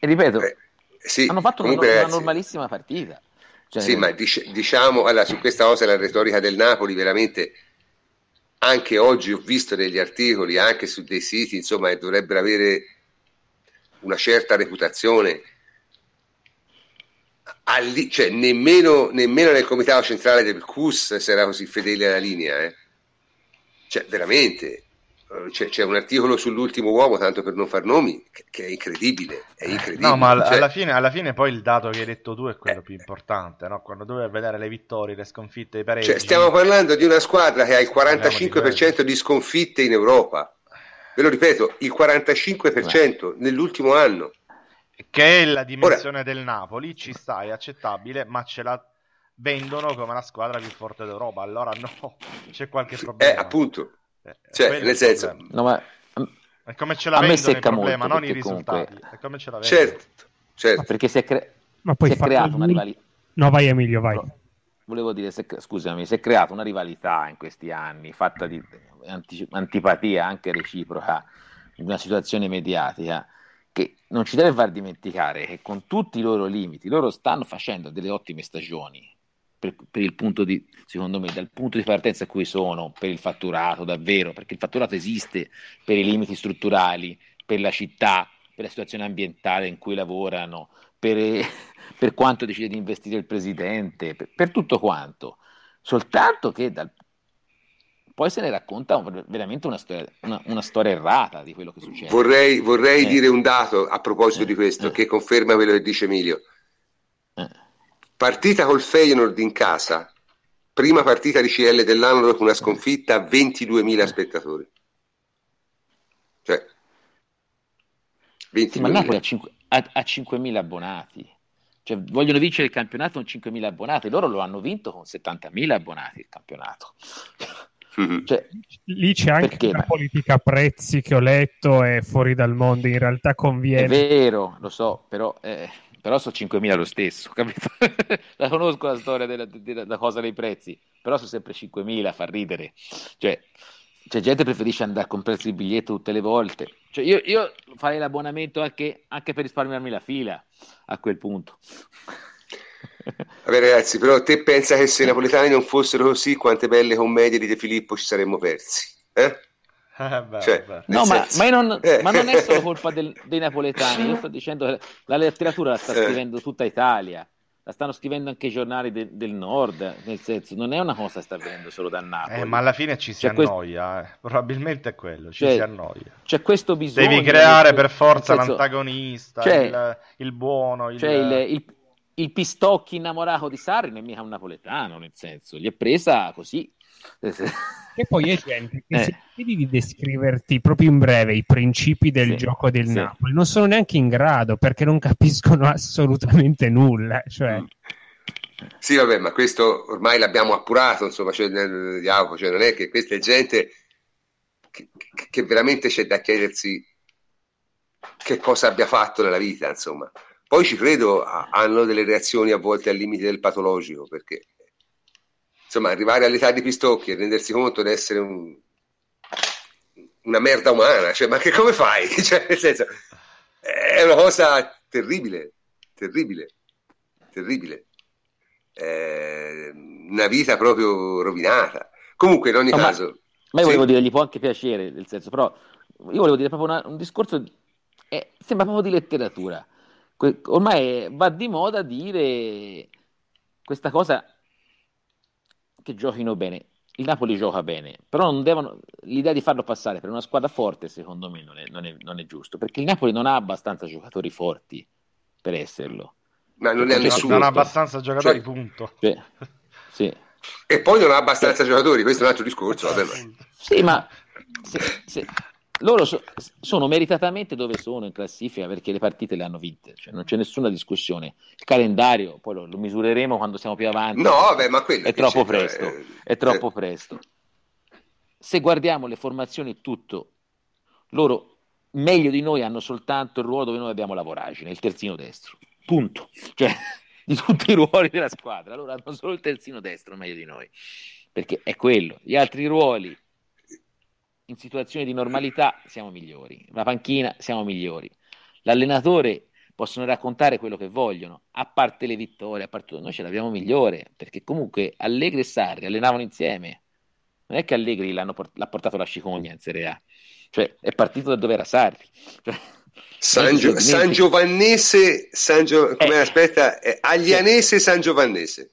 Speaker 4: e, ripeto, eh, sì, hanno fatto una, una normalissima partita.
Speaker 1: Cioè, sì, ma dic- diciamo, allora, su questa cosa la retorica del Napoli veramente anche oggi ho visto degli articoli anche su dei siti insomma che dovrebbero avere una certa reputazione Alli, cioè, nemmeno, nemmeno, nel comitato centrale del CUS si era così fedele alla linea eh. cioè veramente c'è, c'è, un articolo sull'ultimo uomo, tanto per non far nomi, che, che è incredibile. È incredibile.
Speaker 2: No, ma cioè... alla, fine, alla, fine, poi il dato che hai detto tu è quello eh. più importante, no? quando dovevi vedere le vittorie, le sconfitte, i pareggi.
Speaker 1: Cioè, stiamo parlando di una squadra che ha il 45% di, di sconfitte in Europa. Ve lo ripeto, il 45% Beh. nell'ultimo anno.
Speaker 2: Che è la dimensione Ora... del Napoli, ci sta, è accettabile, ma ce la vendono come la squadra più forte d'Europa. Allora no, (laughs) c'è qualche eh, problema.
Speaker 1: Eh, appunto eh, cioè, nel senso...
Speaker 4: No, ma...
Speaker 2: È come ce la vendono il problema, non i risultati. Comunque... È come ce la
Speaker 1: Certo, certo.
Speaker 4: Ma perché si è, cre... ma poi si è creata una rivalità...
Speaker 5: No, vai Emilio, vai.
Speaker 4: Volevo dire, se... scusami, si è creata una rivalità in questi anni, fatta di anti... antipatia anche reciproca, in una situazione mediatica, che non ci deve far dimenticare che con tutti i loro limiti, loro stanno facendo delle ottime stagioni, per, per, il punto di, secondo me, dal punto di partenza a cui sono, per il fatturato davvero, perché il fatturato esiste per i limiti strutturali, per la città, per la situazione ambientale in cui lavorano, per, (laughs) per quanto decide di investire il presidente, per, per tutto quanto. Soltanto che dal, poi se ne racconta veramente una storia, una, una storia, errata di quello che succede.
Speaker 1: Vorrei, vorrei eh. dire un dato a proposito eh. di questo, eh. che conferma quello che dice Emilio. Eh Partita col Feyenoord in casa, prima partita di CL dell'anno dopo una sconfitta, 22.000 spettatori. Cioè,
Speaker 4: 22.000. Ma Napoli ha, 5, ha, ha 5.000 abbonati. Cioè, vogliono vincere il campionato con 5.000 abbonati, loro lo hanno vinto con 70.000 abbonati il campionato.
Speaker 5: Mm-hmm. Cioè, Lì c'è anche perché? la politica prezzi che ho letto è fuori dal mondo, in realtà conviene. È
Speaker 4: vero, lo so, però eh, però sono 5.000 lo stesso, (laughs) capito? la conosco la storia della, della, cosa dei prezzi, però sono sempre 5.000, fa ridere. Cioè, c'è gente che preferisce andare a comprarsi il biglietto tutte le volte. Cioè, io, io farei l'abbonamento anche, anche per risparmiarmi la fila a quel punto.
Speaker 1: Vabbè ragazzi, però te pensa che se i napoletani non fossero così, quante belle commedie di De Filippo ci saremmo persi? Eh?
Speaker 4: Eh, beh, cioè, no, ma, ma, non, eh. ma, non, è solo colpa del, (laughs) dei napoletani. Io sto dicendo che la letteratura la sta eh. scrivendo tutta Italia, la stanno scrivendo anche i giornali de, del nord. Nel senso, non è una cosa che sta avvenendo solo da Napoli.
Speaker 2: Eh, ma alla fine ci si c'è annoia. Questo... Probabilmente è quello. Ci
Speaker 4: c'è,
Speaker 2: si annoia.
Speaker 4: C'è questo bisogno.
Speaker 2: Devi creare per forza senso, l'antagonista, il, il, buono. Il...
Speaker 4: Cioè il, il, il Pistocchi innamorato di Sarri non è mica un napoletano, nel senso, gli è presa così.
Speaker 5: E poi è gente (laughs) che eh. se chiedi di descriverti proprio in breve i principi del sì, gioco del sì. Napoli, non sono neanche in grado perché non capiscono (laughs) assolutamente nulla. Cioè... Mm.
Speaker 1: Sì, vabbè, ma questo ormai l'abbiamo appurato, insomma, cioè, cioè non è che questa è gente che, che veramente c'è da chiedersi che cosa abbia fatto nella vita, insomma. Poi ci credo, hanno delle reazioni a volte al limite del patologico, perché insomma, arrivare all'età di Pistocchi e rendersi conto di essere un, una merda umana, cioè, ma che come fai? (laughs) Cioè, nel senso, è una cosa terribile, terribile, terribile. Eh, una vita proprio rovinata. Comunque, in ogni no, caso.
Speaker 4: Ma, ma io sì. volevo dire, gli può anche piacere, nel senso, però io volevo dire proprio una, un discorso, eh, sembra proprio di letteratura. Que- ormai va di moda dire questa cosa che giochino bene. Il Napoli gioca bene, però non devono, l'idea di farlo passare per una squadra forte, secondo me, non è, non, è, non è, giusto, perché il Napoli non ha abbastanza giocatori forti per esserlo.
Speaker 2: Ma non, è nessuno. non ha abbastanza giocatori, cioè, punto. Cioè,
Speaker 1: sì. E poi non ha abbastanza cioè, giocatori, questo è un altro discorso. Vabbè, ma...
Speaker 4: Sì, ma se, se, loro so, sono meritatamente dove sono in classifica perché le partite le hanno vinte, cioè non c'è nessuna discussione. Il calendario poi lo, lo misureremo quando siamo più avanti.
Speaker 1: No, vabbè, ma quello
Speaker 4: è troppo presto. È, è troppo eh. presto. Se guardiamo le formazioni, tutto loro meglio di noi hanno soltanto il ruolo dove noi abbiamo la voragine, il terzino destro. Punto. Cioè, (laughs) di tutti i ruoli della squadra, loro hanno solo il terzino destro meglio di noi. Perché è quello. Gli altri ruoli in situazioni di normalità siamo migliori, la panchina siamo migliori. L'allenatore possono raccontare quello che vogliono, a parte le vittorie, a parte noi ce l'abbiamo migliore, perché comunque Allegri e Sarri allenavano insieme. Non è che Allegri port- l'ha portato la cicogna in Serie A, cioè è partito da dove era Sarri. Cioè,
Speaker 1: San, Gio- San, Giovannese, San Gio- come eh, aspetta, eh, Aglianese San Giovannese.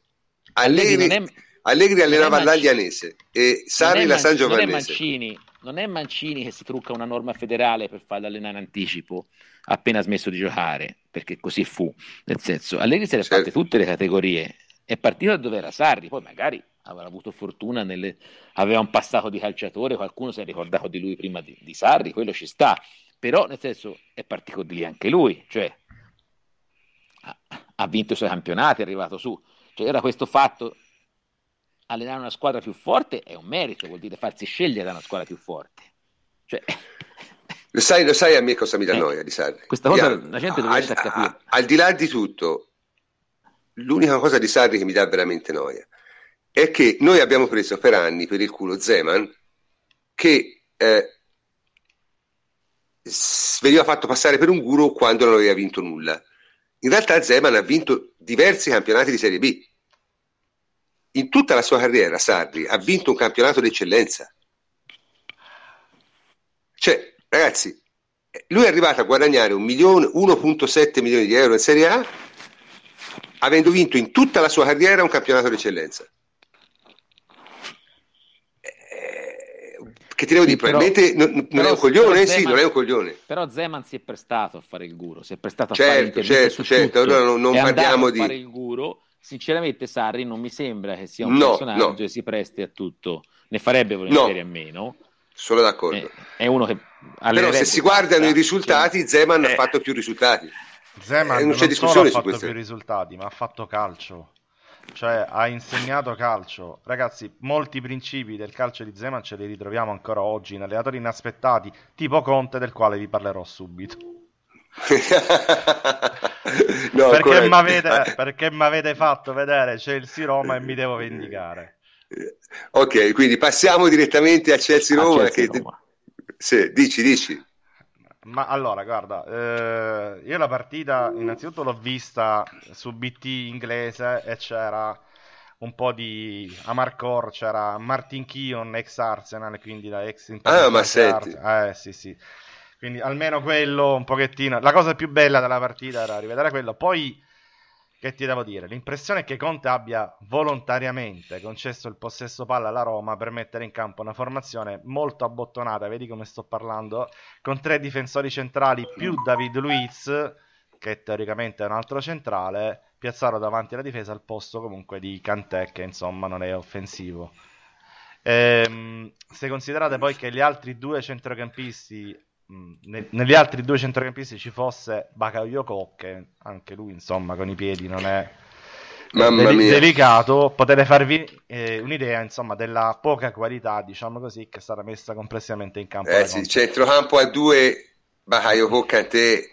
Speaker 1: Allegri, Allegri, è, Allegri allenava l'Aglianese e Sarri la San Giovannese.
Speaker 4: Non è Mancini, non è Mancini che si trucca una norma federale per farlo allenare in anticipo appena smesso di giocare, perché così fu. Nel senso, Allegri se le certo. fatte tutte le categorie, è partito da dove era Sarri, poi magari avrà avuto fortuna, nelle... aveva un passato di calciatore, qualcuno si è ricordato di lui prima di, di Sarri, quello ci sta, però nel senso è partito di lì anche lui, cioè ha, ha vinto i suoi campionati, è arrivato su, cioè era questo fatto allenare una squadra più forte è un merito, vuol dire farsi scegliere da una squadra più forte. Cioè...
Speaker 1: Lo, sai, lo sai a me cosa mi dà eh, noia di Sarri?
Speaker 4: Questa cosa Io, la gente deve al, capire.
Speaker 1: Al di là di tutto, l'unica cosa di Sarri che mi dà veramente noia è che noi abbiamo preso per anni per il culo Zeman che eh, veniva fatto passare per un guru quando non aveva vinto nulla. In realtà Zeman ha vinto diversi campionati di Serie B in tutta la sua carriera Sarri ha vinto un campionato d'eccellenza. Cioè, ragazzi, lui è arrivato a guadagnare 1.7 milioni di euro in Serie A avendo vinto in tutta la sua carriera un campionato d'eccellenza. Eh, che ti devo dire, però, probabilmente non, non è un coglione, Zeman, sì, non è un coglione.
Speaker 4: Però Zeman si è prestato a fare il guru, si è prestato a
Speaker 1: certo,
Speaker 4: fare
Speaker 1: certo, certo, allora non, non parliamo di...
Speaker 4: fare il guru sinceramente Sarri non mi sembra che sia un no, personaggio no. che si presti a tutto, ne farebbe volentieri no. a meno.
Speaker 1: Sono d'accordo.
Speaker 4: È, è uno che
Speaker 1: Però se si guardano i risultati, cioè... Zeman eh. ha fatto più risultati.
Speaker 2: Zeman eh, non, c'è discussione su questo. ha fatto più risultati, ma ha fatto calcio. Cioè, ha insegnato calcio. Ragazzi, molti principi del calcio di Zeman ce li ritroviamo ancora oggi in allenatori inaspettati, tipo Conte, del quale vi parlerò subito. (laughs) no, perché mi avete fatto vedere Chelsea-Roma e mi devo vendicare.
Speaker 1: Ok, quindi passiamo direttamente a. Chelsea che... sì, dici, dici.
Speaker 2: Ma allora, guarda, eh, io la partita innanzitutto l'ho vista su BT inglese e c'era un po' di Amarcor, c'era Martin Keon, ex Arsenal, quindi da ex
Speaker 1: Ah, ma senti.
Speaker 2: Eh, sì, sì. Quindi almeno quello un pochettino. La cosa più bella della partita era rivedere quello. Poi, che ti devo dire? L'impressione è che Conte abbia volontariamente concesso il possesso palla alla Roma per mettere in campo una formazione molto abbottonata. Vedi come sto parlando? Con tre difensori centrali più David Luiz, che teoricamente è un altro centrale, piazzato davanti alla difesa al posto comunque di Cantè, che insomma non è offensivo. Ehm, se considerate poi che gli altri due centrocampisti ne, negli altri due centrocampisti ci fosse Bakayoko che anche lui insomma con i piedi non è Mamma de- delicato potete farvi eh, un'idea insomma della poca qualità diciamo così che stata messa complessivamente in campo
Speaker 1: eh sì, centrocampo a due Bakayoko Kante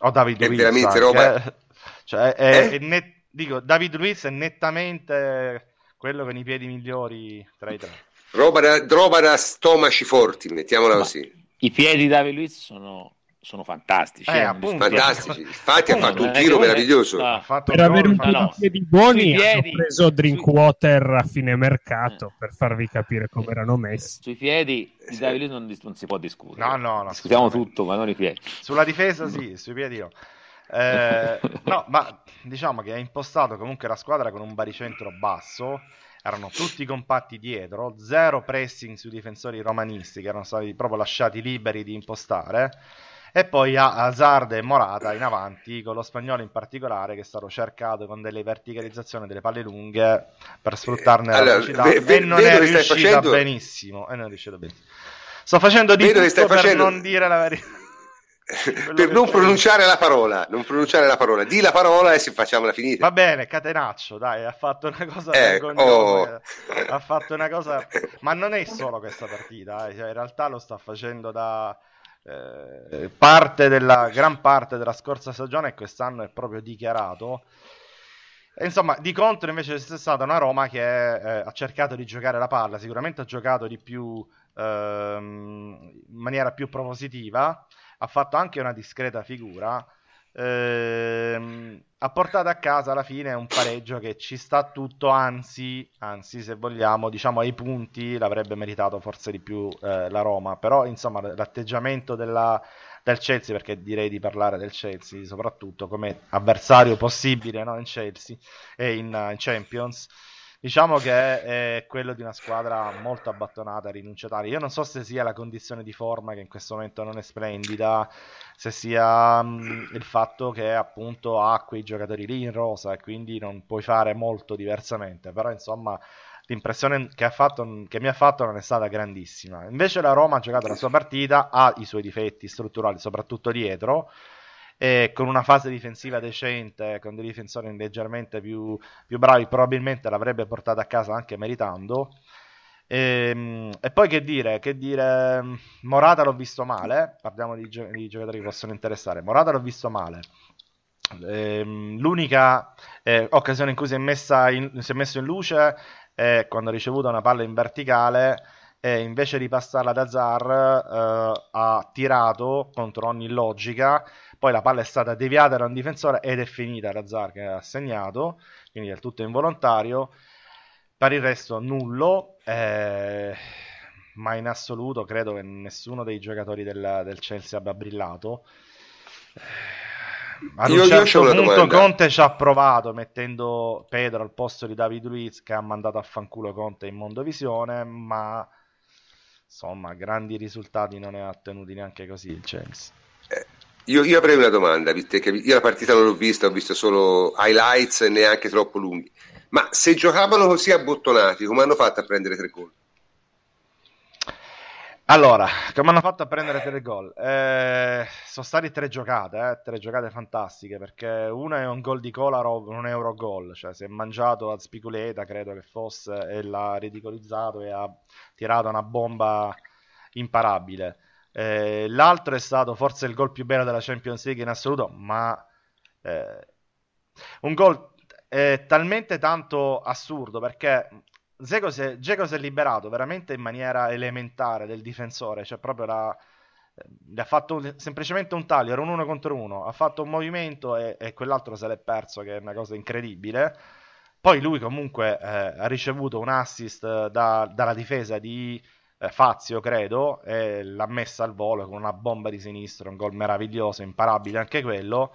Speaker 2: o David è Luiz veramente anche. roba (laughs) cioè, è, eh? è net... dico David Luiz è nettamente quello con i piedi migliori tra i tre
Speaker 1: roba da, roba da stomaci forti mettiamola Ma... così
Speaker 4: i piedi di David Luiz sono sono fantastici.
Speaker 1: Eh, eh appunto, fantastici. (laughs) Infatti ha fatto un tiro meraviglioso.
Speaker 5: No. per avere un po' di piedi buoni ha preso Drinkwater a fine mercato per farvi capire come erano messi.
Speaker 4: Sui piedi di Davide non, non, si può discutere.
Speaker 2: No, no, no
Speaker 4: Discutiamo tutto, ma non i piedi.
Speaker 2: Sulla difesa sì, sui piedi no. Eh, (laughs) no, ma diciamo che ha impostato comunque la squadra con un baricentro basso erano tutti compatti dietro, zero pressing sui difensori romanisti che erano stati proprio lasciati liberi di impostare e poi a Hazard e Morata in avanti, con lo spagnolo in particolare che è stato cercato con delle verticalizzazioni delle palle lunghe per sfruttarne allora, la velocità ve, ve, e non è riuscito facendo... benissimo. E non è riuscito benissimo. Sto facendo di vedo tutto per facendo... non dire la verità.
Speaker 1: Per non pronunciare la parola, non pronunciare la parola, di la parola e si facciamola finire.
Speaker 2: Va bene, Catenaccio, dai, ha fatto una cosa eh, oh. ha fatto una cosa, ma non è solo questa partita, eh. cioè, in realtà lo sta facendo da eh, parte della, gran parte della scorsa stagione e quest'anno è proprio dichiarato. Insomma, di contro invece c'è stata una Roma che eh, ha cercato di giocare la palla, sicuramente ha giocato di più ehm, in maniera più propositiva, ha fatto anche una discreta figura ehm, ha portato a casa alla fine un pareggio che ci sta tutto, anzi, anzi se vogliamo, diciamo ai punti l'avrebbe meritato forse di più eh, la Roma, però insomma l'atteggiamento della, del Chelsea, perché direi di parlare del Chelsea soprattutto come avversario possibile no? in Chelsea e in, in Champions diciamo che è quello di una squadra molto abbandonata, rinunciataria. Io non so se sia la condizione di forma che in questo momento non è splendida, se sia mh, il fatto che appunto ha quei giocatori lì in rosa e quindi non puoi fare molto diversamente, però insomma l'impressione che, fatto, che mi ha fatto non è stata grandissima. Invece la Roma ha giocato la sua partita, ha i suoi difetti strutturali, soprattutto dietro e con una fase difensiva decente, con dei difensori leggermente più, più bravi, probabilmente l'avrebbe portata a casa anche meritando. E, ehm, e, poi che dire, che dire, Morata l'ho visto male, parliamo di, gio- di giocatori che possono interessare, Morata l'ho visto male. Ehm, l'unica eh, occasione in cui si è, in, si è, messo in luce è quando ha ricevuto una palla in verticale e invece di passarla da Zar eh, ha tirato contro ogni logica poi la palla è stata deviata da un difensore ed è finita Razzar che ha segnato, quindi è tutto involontario. Per il resto nullo, eh, ma in assoluto credo che nessuno dei giocatori del, del Chelsea abbia brillato. Ad io, un certo punto. Conte ci ha provato mettendo Pedro al posto di David Luiz che ha mandato a fanculo Conte in Mondovisione, ma insomma grandi risultati non ne ha ottenuti neanche così il Chelsea.
Speaker 1: Io, io, avrei una domanda, io la partita non l'ho vista, ho visto solo highlights e neanche troppo lunghi. Ma se giocavano così abbottonati, come hanno fatto a prendere tre gol?
Speaker 2: Allora, come hanno fatto a prendere tre gol? Eh, sono state tre giocate, eh, tre giocate fantastiche, perché una è un gol di Kolarov, un Eurogol, cioè si è mangiato a Spiculeta, credo che fosse, e l'ha ridicolizzato e ha tirato una bomba imparabile. Eh, l'altro è stato forse il gol più bello della Champions League in assoluto, ma eh, un gol eh, talmente tanto assurdo perché Zeko si, è, si è liberato veramente in maniera elementare del difensore, cioè proprio la, eh, ha fatto un, semplicemente un taglio, era un uno contro uno, ha fatto un movimento e, e quell'altro se l'è perso, che è una cosa incredibile. Poi lui comunque eh, ha ricevuto un assist da, dalla difesa di eh, Fazio, credo, e l'ha messa al volo con una bomba di sinistro, un gol meraviglioso, imparabile anche quello.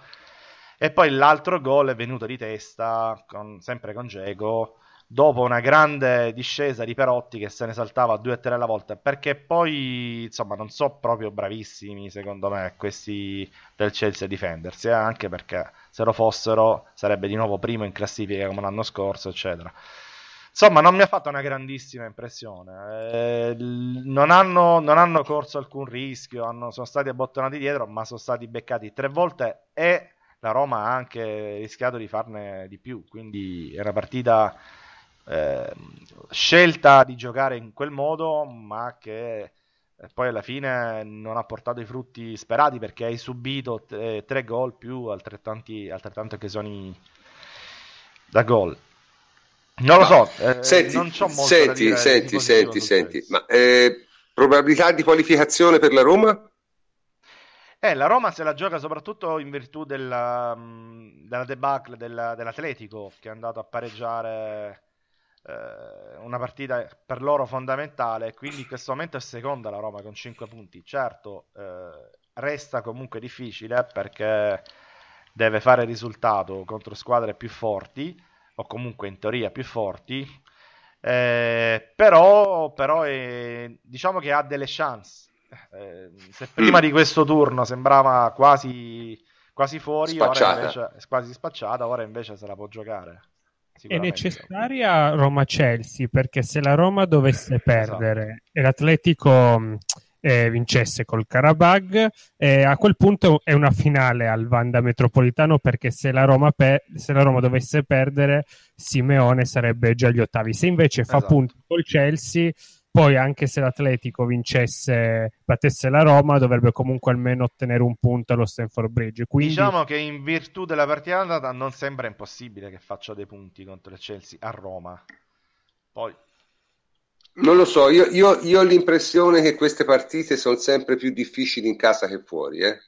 Speaker 2: E poi l'altro gol è venuto di testa, con, sempre con Geco, dopo una grande discesa di Perotti che se ne saltava due o tre alla volta, perché poi, insomma, non so proprio bravissimi, secondo me, questi del Chelsea a difendersi, eh? anche perché se lo fossero sarebbe di nuovo primo in classifica come l'anno scorso, eccetera. Insomma, non mi ha fatto una grandissima impressione. Eh, non, hanno, non, hanno, corso alcun rischio, hanno, sono stati abbottonati dietro, ma sono stati beccati tre volte e la Roma ha anche rischiato di farne di più. Quindi è una partita eh, scelta di giocare in quel modo, ma che eh, poi alla fine non ha portato i frutti sperati perché hai subito tre, tre gol più altrettanti, altrettante occasioni da gol. Non lo so, eh,
Speaker 1: senti, non c'ho molto senti, da senti, senti, senti, ma eh, probabilità di qualificazione per la Roma?
Speaker 2: Eh, la Roma se la gioca soprattutto in virtù della, mm, della debacle della, dell'Atletico che è andato a pareggiare eh, una partita per loro fondamentale. Quindi in questo momento è seconda la Roma con 5 punti. Certo, eh, resta comunque difficile perché deve fare risultato contro squadre più forti o comunque in teoria più forti. Eh, però, però è, diciamo che ha delle chance eh, se prima di questo turno sembrava quasi, quasi fuori, ora invece, quasi spacciata, ora invece se la può giocare.
Speaker 5: È necessaria Roma-Chelsea perché se la Roma dovesse esatto. perdere esatto. e l'Atletico eh, vincesse col Karabag, eh, a quel punto è una finale al Vanda Metropolitano perché se la, Roma pe- se la Roma dovesse perdere Simeone sarebbe già agli ottavi. Se invece fa esatto. punto col Chelsea poi anche se l'Atletico vincesse, battesse la Roma, dovrebbe comunque almeno ottenere un punto allo Stanford Bridge. Quindi...
Speaker 2: Diciamo che in virtù della partita non sembra impossibile che faccia dei punti contro il Chelsea a Roma. Poi...
Speaker 1: Non lo so, io, io, io ho l'impressione che queste partite sono sempre più difficili in casa che fuori, eh?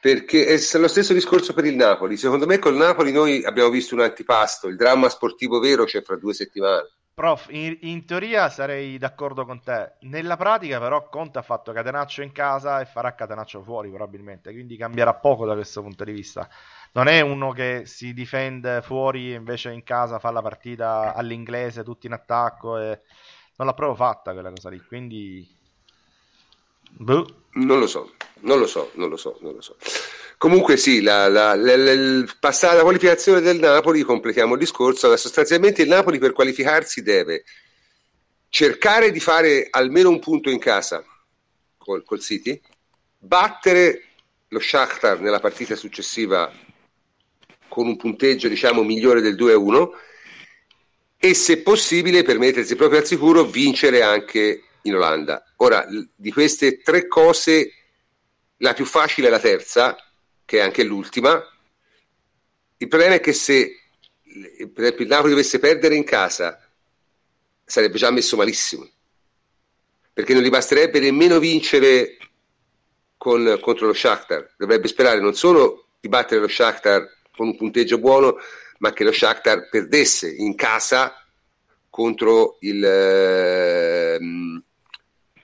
Speaker 1: perché è lo stesso discorso per il Napoli. Secondo me col Napoli noi abbiamo visto un antipasto, il dramma sportivo vero c'è fra due settimane.
Speaker 2: Prof, in, in, teoria sarei d'accordo con te. Nella pratica, però, Conte ha fatto Catenaccio in casa e farà Catenaccio fuori, probabilmente. Quindi cambierà poco da questo punto di vista. Non è uno che si difende fuori e invece in casa fa la partita all'inglese, tutti in attacco. E... Non l'ha proprio fatta quella cosa lì. Quindi.
Speaker 1: Boh. Non lo so, non lo so, non lo so, non lo so. Comunque sì, la, la, la, la, passata la qualificazione del Napoli, completiamo il discorso, sostanzialmente il Napoli per qualificarsi deve cercare di fare almeno un punto in casa col, col City, battere lo Shakhtar nella partita successiva con un punteggio diciamo migliore del 2-1 e se possibile per mettersi proprio al sicuro vincere anche in Olanda. Ora, di queste tre cose la più facile è la terza, che è anche l'ultima. Il problema è che se per esempio il Napoli dovesse perdere in casa, sarebbe già messo malissimo, perché non gli basterebbe nemmeno vincere con, contro lo Shakhtar, dovrebbe sperare non solo di battere lo Shakhtar con un punteggio buono, ma che lo Shakhtar perdesse in casa contro il eh,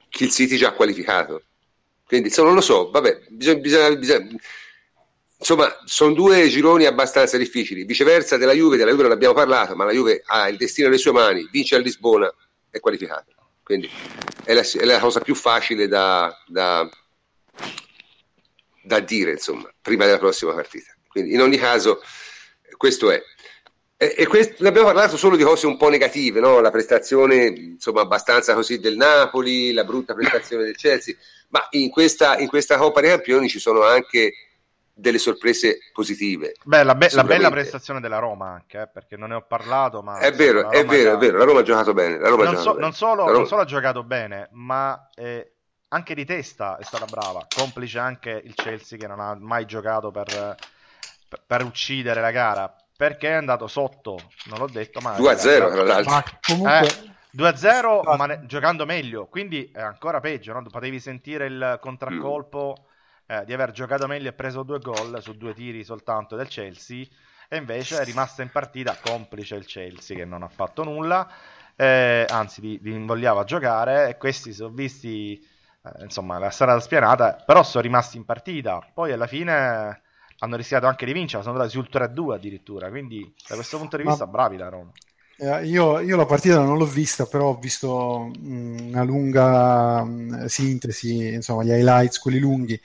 Speaker 1: Kill City già qualificato. Quindi insomma, non lo so, vabbè, bisogna, bisogna, bisogna insomma, sono due gironi abbastanza difficili. Viceversa della Juve, della Juve non abbiamo parlato, ma la Juve ha il destino nelle sue mani, vince a Lisbona, è qualificata. Quindi è la, è la cosa più facile da, da, da, dire, insomma, prima della prossima partita. Quindi in ogni caso, questo è. E, e questo, abbiamo parlato solo di cose un po' negative, no? la prestazione insomma abbastanza così del Napoli, la brutta prestazione del Chelsea, ma in questa, in questa Coppa dei Campioni ci sono anche delle sorprese positive.
Speaker 2: Beh, la, be- la bella prestazione della Roma anche, eh, perché non ne ho parlato, ma...
Speaker 1: È vero, è vero, è vero, la Roma ha giocato bene.
Speaker 2: Non,
Speaker 1: so.
Speaker 2: Non, solo, Roma... non, solo, ha giocato bene, ma eh, anche di testa è stata brava, complice anche il Chelsea che non ha mai giocato per, per, uccidere la gara, perché è andato sotto, non l'ho detto, ma...
Speaker 1: 2-0 tra l'altro. Ma
Speaker 2: comunque... Eh, 2-0 ma ne- giocando meglio, quindi è ancora peggio, no? potevi sentire il contraccolpo... Mm eh, di aver giocato meglio e preso due gol su due tiri soltanto del Chelsea. E invece è rimasta in partita complice il Chelsea che non ha fatto nulla, eh, anzi li, li, invogliava a giocare. E questi sono visti, eh, insomma la strada spianata, però sono rimasti in partita, poi alla fine hanno rischiato anche di vincere, sono andati sul 3-2 addirittura, quindi da questo punto di vista Ma... bravi la Roma.
Speaker 3: Eh, io, io, la partita non l'ho vista, però ho visto mh, una lunga mh, sintesi, insomma, gli highlights, quelli lunghi.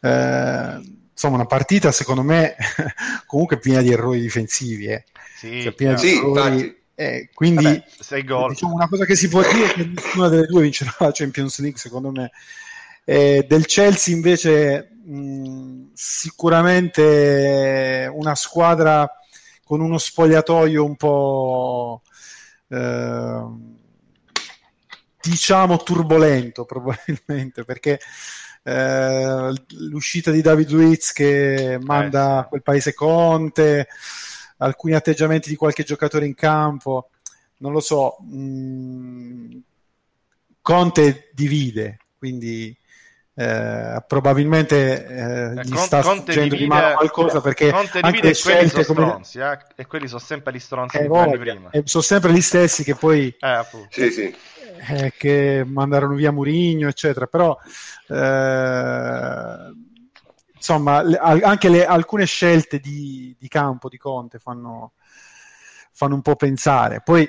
Speaker 3: Eh, insomma, una partita secondo me (laughs) comunque piena di errori difensivi. Eh.
Speaker 1: Sì, cioè, piena sì, di errori.
Speaker 3: Eh, quindi Vabbè, diciamo, una cosa che si può dire è che nessuna delle due vincerà la Champions League, secondo me. Eh, del Chelsea invece mh, sicuramente una squadra con uno spogliatoio un po' eh, diciamo turbolento (laughs) probabilmente perché eh, l'uscita di David Luiz che manda a quel paese Conte alcuni atteggiamenti di qualche giocatore in campo non lo so mh, Conte divide quindi eh, probabilmente eh, gli Con, sta sfuggendo di mano qualcosa perché
Speaker 2: Conte anche le scelte sono come... stronzi eh? e quelli sono sempre gli stronzi eh,
Speaker 3: di prima e sono sempre gli stessi che poi
Speaker 1: eh, sì, sì.
Speaker 3: Eh, che mandarono via Murigno eccetera però eh, insomma le, anche le, alcune scelte di, di campo di Conte fanno, fanno un po' pensare poi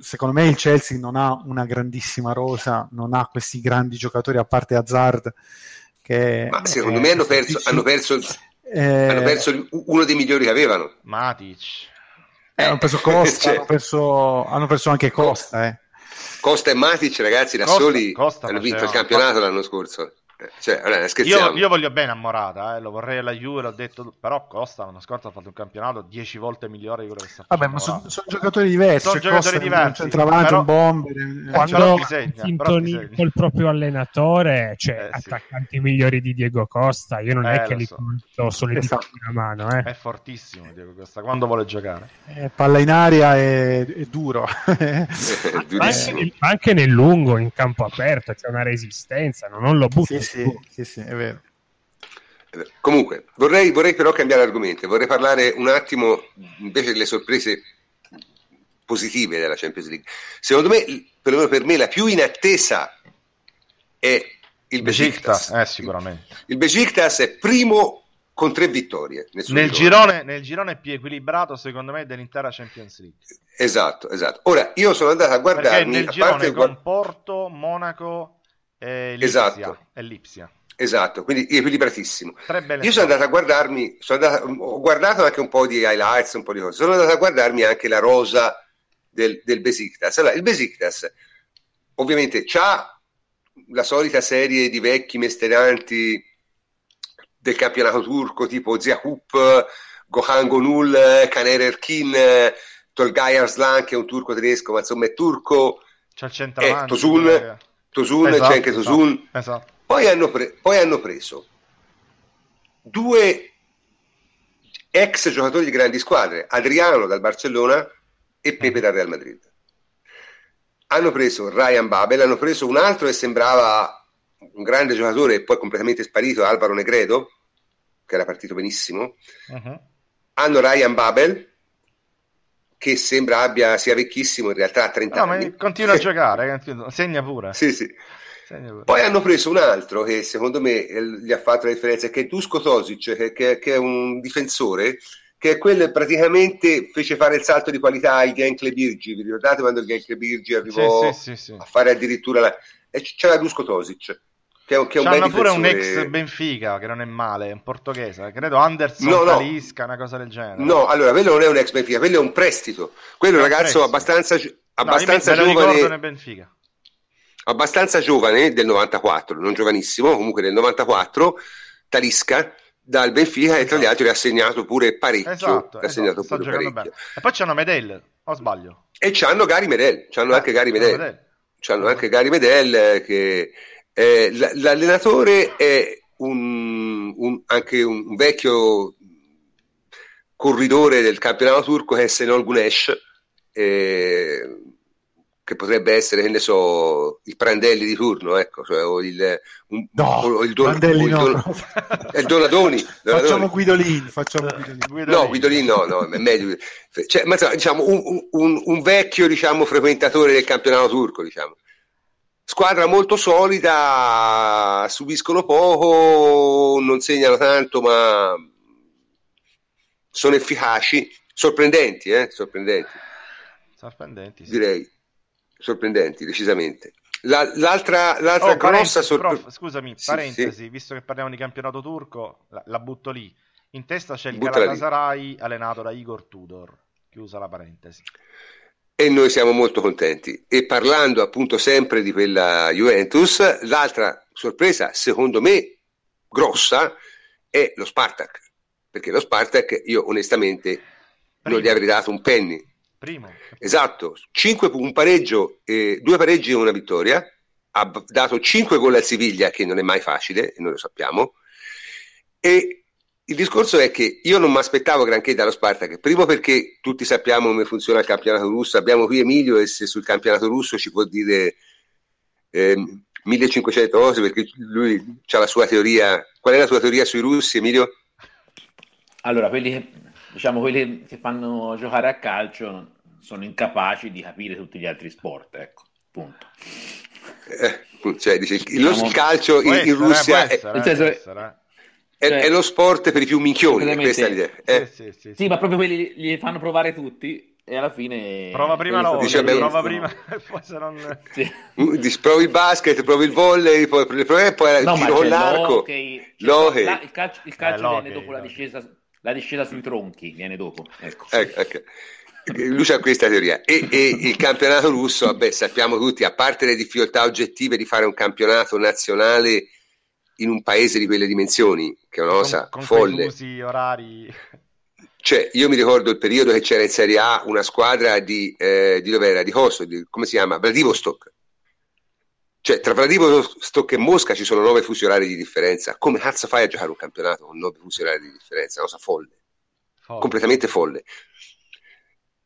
Speaker 3: secondo me il Chelsea non ha una grandissima rosa, non ha questi grandi giocatori a parte Hazard. Che
Speaker 1: Ma secondo me hanno perso, hanno perso, eh, hanno perso, uno dei migliori che avevano.
Speaker 2: Matic.
Speaker 3: Eh, hanno perso Costa, cioè, hanno, perso, hanno, perso, anche Costa. Eh.
Speaker 1: Costa e Matic, ragazzi, da Costa, soli Costa hanno vinto il campionato l'anno scorso. Cioè, allora,
Speaker 2: io, io, voglio bene a Morata, eh, lo vorrei alla Juve, l'ho detto, però Costa l'anno scorso ha fatto un campionato 10 volte migliore di quello che sta
Speaker 3: facendo. Vabbè, ma sono, sono giocatori diversi.
Speaker 2: Sono cioè, giocatori diversi. Un
Speaker 3: centravanti, però, un bomber.
Speaker 5: Eh, quando sintoni col proprio allenatore, cioè eh, attaccanti sì. migliori di Diego Costa, io non eh, è che li so. conto solo di esatto. una mano. Eh.
Speaker 2: È fortissimo Diego Costa, quando vuole giocare.
Speaker 3: Eh, palla in aria è, è duro. (laughs)
Speaker 5: anche, anche, nel lungo, in campo aperto, c'è una resistenza, non, non lo butta.
Speaker 3: Sì, sì, sì, sì, è vero.
Speaker 1: Comunque, vorrei, vorrei però cambiare argomento, vorrei parlare un attimo invece delle sorprese positive della Champions League. Secondo me, perlomeno per me, la più inattesa è il Besiktas.
Speaker 2: Eh, sicuramente.
Speaker 1: Il Besiktas è primo con tre vittorie.
Speaker 2: Nel girone, nel girone, più equilibrato, secondo me, dell'intera Champions League.
Speaker 1: Esatto, esatto. Ora, io sono andato a guardare...
Speaker 2: nel girone con Porto, Monaco e Lipsia. Esatto. E Lipsia.
Speaker 1: Esatto, quindi equilibratissimo. Io sono andato a guardarmi, sono andato, ho guardato anche un po' di highlights, un po' di cose, sono andato a guardarmi anche la rosa del, del Besiktas. Allora, il Besiktas ovviamente ha la solita serie di vecchi mestieranti del campionato turco tipo Ziakup, Gohan Gonul, Kaner Erkin, Tolgay Arslan che è un turco tedesco ma insomma è turco,
Speaker 2: c'è il centravanti,
Speaker 1: eh, Tosun, Tosun, esatto, c'è anche esatto, Tosun. Esatto. Poi, hanno pre- poi hanno preso due ex giocatori di grandi squadre, Adriano dal Barcellona e Pepe dal Real Madrid. Hanno preso Ryan Babel, hanno preso un altro che sembrava un grande giocatore e poi completamente sparito, Alvaro Negredo, che era partito benissimo. Uh-huh. Hanno Ryan Babel, che sembra abbia, sia vecchissimo, in realtà ha 30 no, anni.
Speaker 2: Ma continua a (laughs) giocare, segna pure.
Speaker 1: Sì, sì. Poi hanno preso un altro che secondo me gli ha fatto la differenza, che è Dusko Tosic, che, che, che, è un difensore, che è quello che praticamente fece fare il salto di qualità al Genkle Birgi. Vi ricordate quando il Genkle Birgi arrivò sì, sì, sì, a fare addirittura la... E c'era Dusko Tosic. Che è, che è un
Speaker 2: C'hanno pure un ex Benfica che non è male, un portoghese, credo Anderson no, no. Talisca, una cosa del genere.
Speaker 1: No, allora quello non è un ex Benfica, quello è un prestito. Quello è un ragazzo prestito. abbastanza, abbastanza no, giovane.
Speaker 2: Benfica
Speaker 1: abbastanza giovane, del 94, non giovanissimo, comunque del 94, Talisca dal Benfica esatto. e tra gli esatto. altri ha segnato pure parecchio. Esatto, ha segnato esatto, pure parecchio.
Speaker 2: E poi c'hanno Medel, o sbaglio?
Speaker 1: E c'hanno Gary Medel, c'hanno ah, anche Gary Medel. Medel. C'hanno ah. anche Gary Medel che eh, l'allenatore è un, un, anche un, vecchio corridore del campionato turco che è Senol Gunesh. Eh, che potrebbe essere, che ne so, il Prandelli di turno, ecco, cioè, o il,
Speaker 3: un, no, o il, don, o il, don, no.
Speaker 1: il Donadoni. (laughs)
Speaker 3: Facciamo Guidolin, facciamo
Speaker 1: Guidolin. No, Guidolin no, no, è meglio. Cioè, ma, diciamo, un, un, un, vecchio, diciamo, frequentatore del campionato turco, diciamo. Squadra molto solida, subiscono poco, non segnano tanto, ma sono efficaci, sorprendenti, eh? Sorprendenti.
Speaker 2: Sorprendenti, sì.
Speaker 1: Direi sorprendenti, decisamente. La, l'altra l'altra
Speaker 2: oh, grossa sorpresa. Scusami, sì, parentesi, sì. visto che parliamo di campionato turco, la, la butto lì. In testa c'è il Buttala Galatasaray lì. allenato da Igor Tudor. Chiusa la parentesi.
Speaker 1: E noi siamo molto contenti. E parlando appunto sempre di quella Juventus, l'altra sorpresa, secondo me, grossa, è lo Spartak. Perché lo Spartak, io onestamente Prima. non gli avrei dato un penny
Speaker 2: Primo.
Speaker 1: Esatto, cinque, un pareggio, eh, due pareggi e una vittoria. Ha dato 5 gol al Siviglia, che non è mai facile, e noi lo sappiamo. E il discorso è che io non mi aspettavo granché dallo Spartak, primo perché tutti sappiamo come funziona il campionato russo, abbiamo qui Emilio e se sul campionato russo ci può dire eh, 1500 cose perché lui ha la sua teoria. Qual è la tua teoria sui russi, Emilio?
Speaker 4: Allora, quelli che, diciamo, quelli che fanno giocare a calcio sono incapaci di capire tutti gli altri sport, ecco, punto.
Speaker 1: Eh, cioè, dice, il, diciamo, il calcio in, in Russia è, essere, è, essere, è, cioè, è, lo sport per i più minchioni, questa è l'idea. Eh.
Speaker 4: Sì, sì, sì, sì, ma proprio quelli li fanno provare tutti e alla fine
Speaker 2: prova prima la dice, beh, prova prima (laughs) poi se non (laughs)
Speaker 1: sì. provi il basket provi il volley poi, poi, poi no, tiro con l'arco
Speaker 4: l'hockey. La, il calcio, il calcio eh, viene dopo la discesa, la discesa sui tronchi viene dopo ecco.
Speaker 1: Ecco, ecco. lui ha questa teoria e, e, il campionato russo vabbè sappiamo tutti a parte le difficoltà oggettive di fare un campionato nazionale in un paese di quelle dimensioni che è una cosa con, con folle
Speaker 2: orari
Speaker 1: cioè, io mi ricordo il periodo che c'era in Serie A una squadra di, eh, di dove era? Di Kosovo, di, come si chiama? Vladivostok. Cioè, tra Vladivostok e Mosca ci sono nove fusi orari di differenza. Come cazzo fai a giocare un campionato con nove fusi orari di differenza? Una cosa folle. folle. Completamente folle.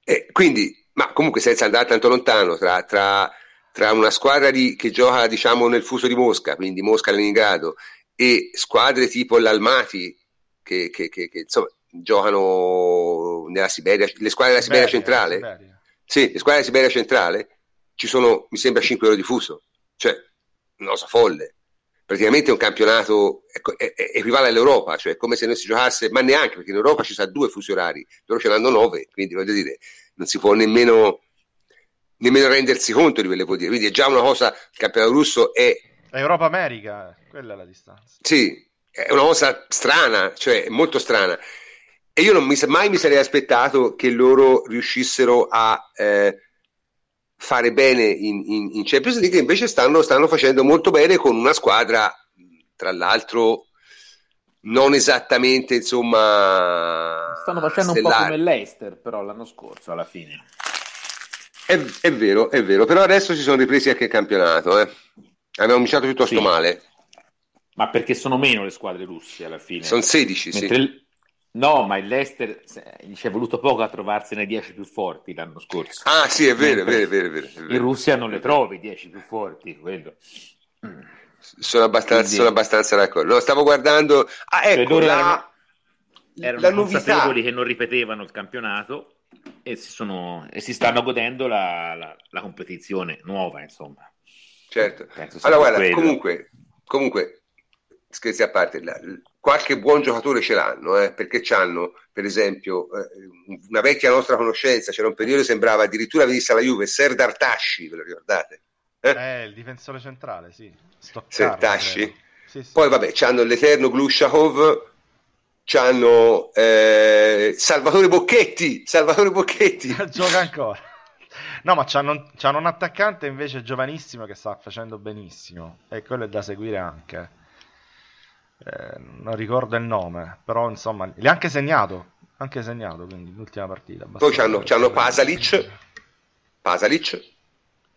Speaker 1: E quindi, ma comunque senza andare tanto lontano, tra, tra, tra una squadra di, che gioca diciamo nel fuso di Mosca, quindi Mosca-Leningrado, e squadre tipo l'Almati, che, che, che, che insomma giocano nella Siberia, le squadre della Siberia, Siberia centrale, Siberia. sì, le squadre della Siberia centrale, ci sono, mi sembra, 5 ore di fuso, cioè, una cosa folle. Praticamente è un campionato è, è, equivale all'Europa, cioè come se non si giocasse, ma neanche perché in Europa ci sono due fusi orari, loro ce l'hanno 9, quindi voglio dire, non si può nemmeno, nemmeno rendersi conto di quello che vuol dire. Quindi è già una cosa, il campionato russo è...
Speaker 2: Europa-America, quella è la distanza.
Speaker 1: Sì, è una cosa strana, cioè molto strana. E io non mi, mai mi sarei aspettato che loro riuscissero a eh, fare bene in, in, in, Champions League, invece stanno, stanno facendo molto bene con una squadra, tra l'altro, non esattamente, insomma...
Speaker 4: Stanno facendo stellare. un po' come l'Eister, però, l'anno scorso, alla fine.
Speaker 1: È, è, vero, è vero, però adesso si sono ripresi anche il campionato, eh. Abbiamo cominciato piuttosto sì. male.
Speaker 4: Ma perché sono meno le squadre russe alla fine?
Speaker 1: Sono 16, Mentre
Speaker 4: sì. No, ma il Leicester gli ci è voluto poco a trovarsi nei 10 più forti l'anno scorso.
Speaker 1: Ah, sì, è vero, è vero, è vero, è vero, è vero.
Speaker 4: In Russia non le trovi 10 più forti, quello.
Speaker 1: Sono abbastanza, Quindi... sono abbastanza d'accordo. No, stavo guardando. Ah, ecco, cioè, la,
Speaker 4: erano, erano la novità. che non ripetevano il campionato e si, sono, e si stanno godendo la, la, la competizione nuova, insomma.
Speaker 1: Certo. Allora, guarda, comunque, comunque, scherzi a parte, la, qualche buon giocatore ce l'hanno, eh, perché hanno, per esempio, eh, una vecchia nostra conoscenza, c'era un periodo che sembrava addirittura venisse alla Juve, Serdar Tasci, ve lo ricordate?
Speaker 2: Eh, eh il difensore centrale, sì.
Speaker 1: Serdar Tasci. Sì, sì. Poi vabbè, c'hanno l'eterno Glushakov, c'hanno eh, Salvatore Bocchetti, Salvatore Bocchetti. (laughs)
Speaker 2: Gioca ancora. No, ma c'hanno, c'hanno un attaccante invece giovanissimo che sta facendo benissimo e quello è da seguire anche eh, non ricordo il nome, però insomma, li ha anche segnato, anche segnato, quindi l'ultima partita.
Speaker 1: Poi c'hanno, c'hanno Pasalic, Pasalic,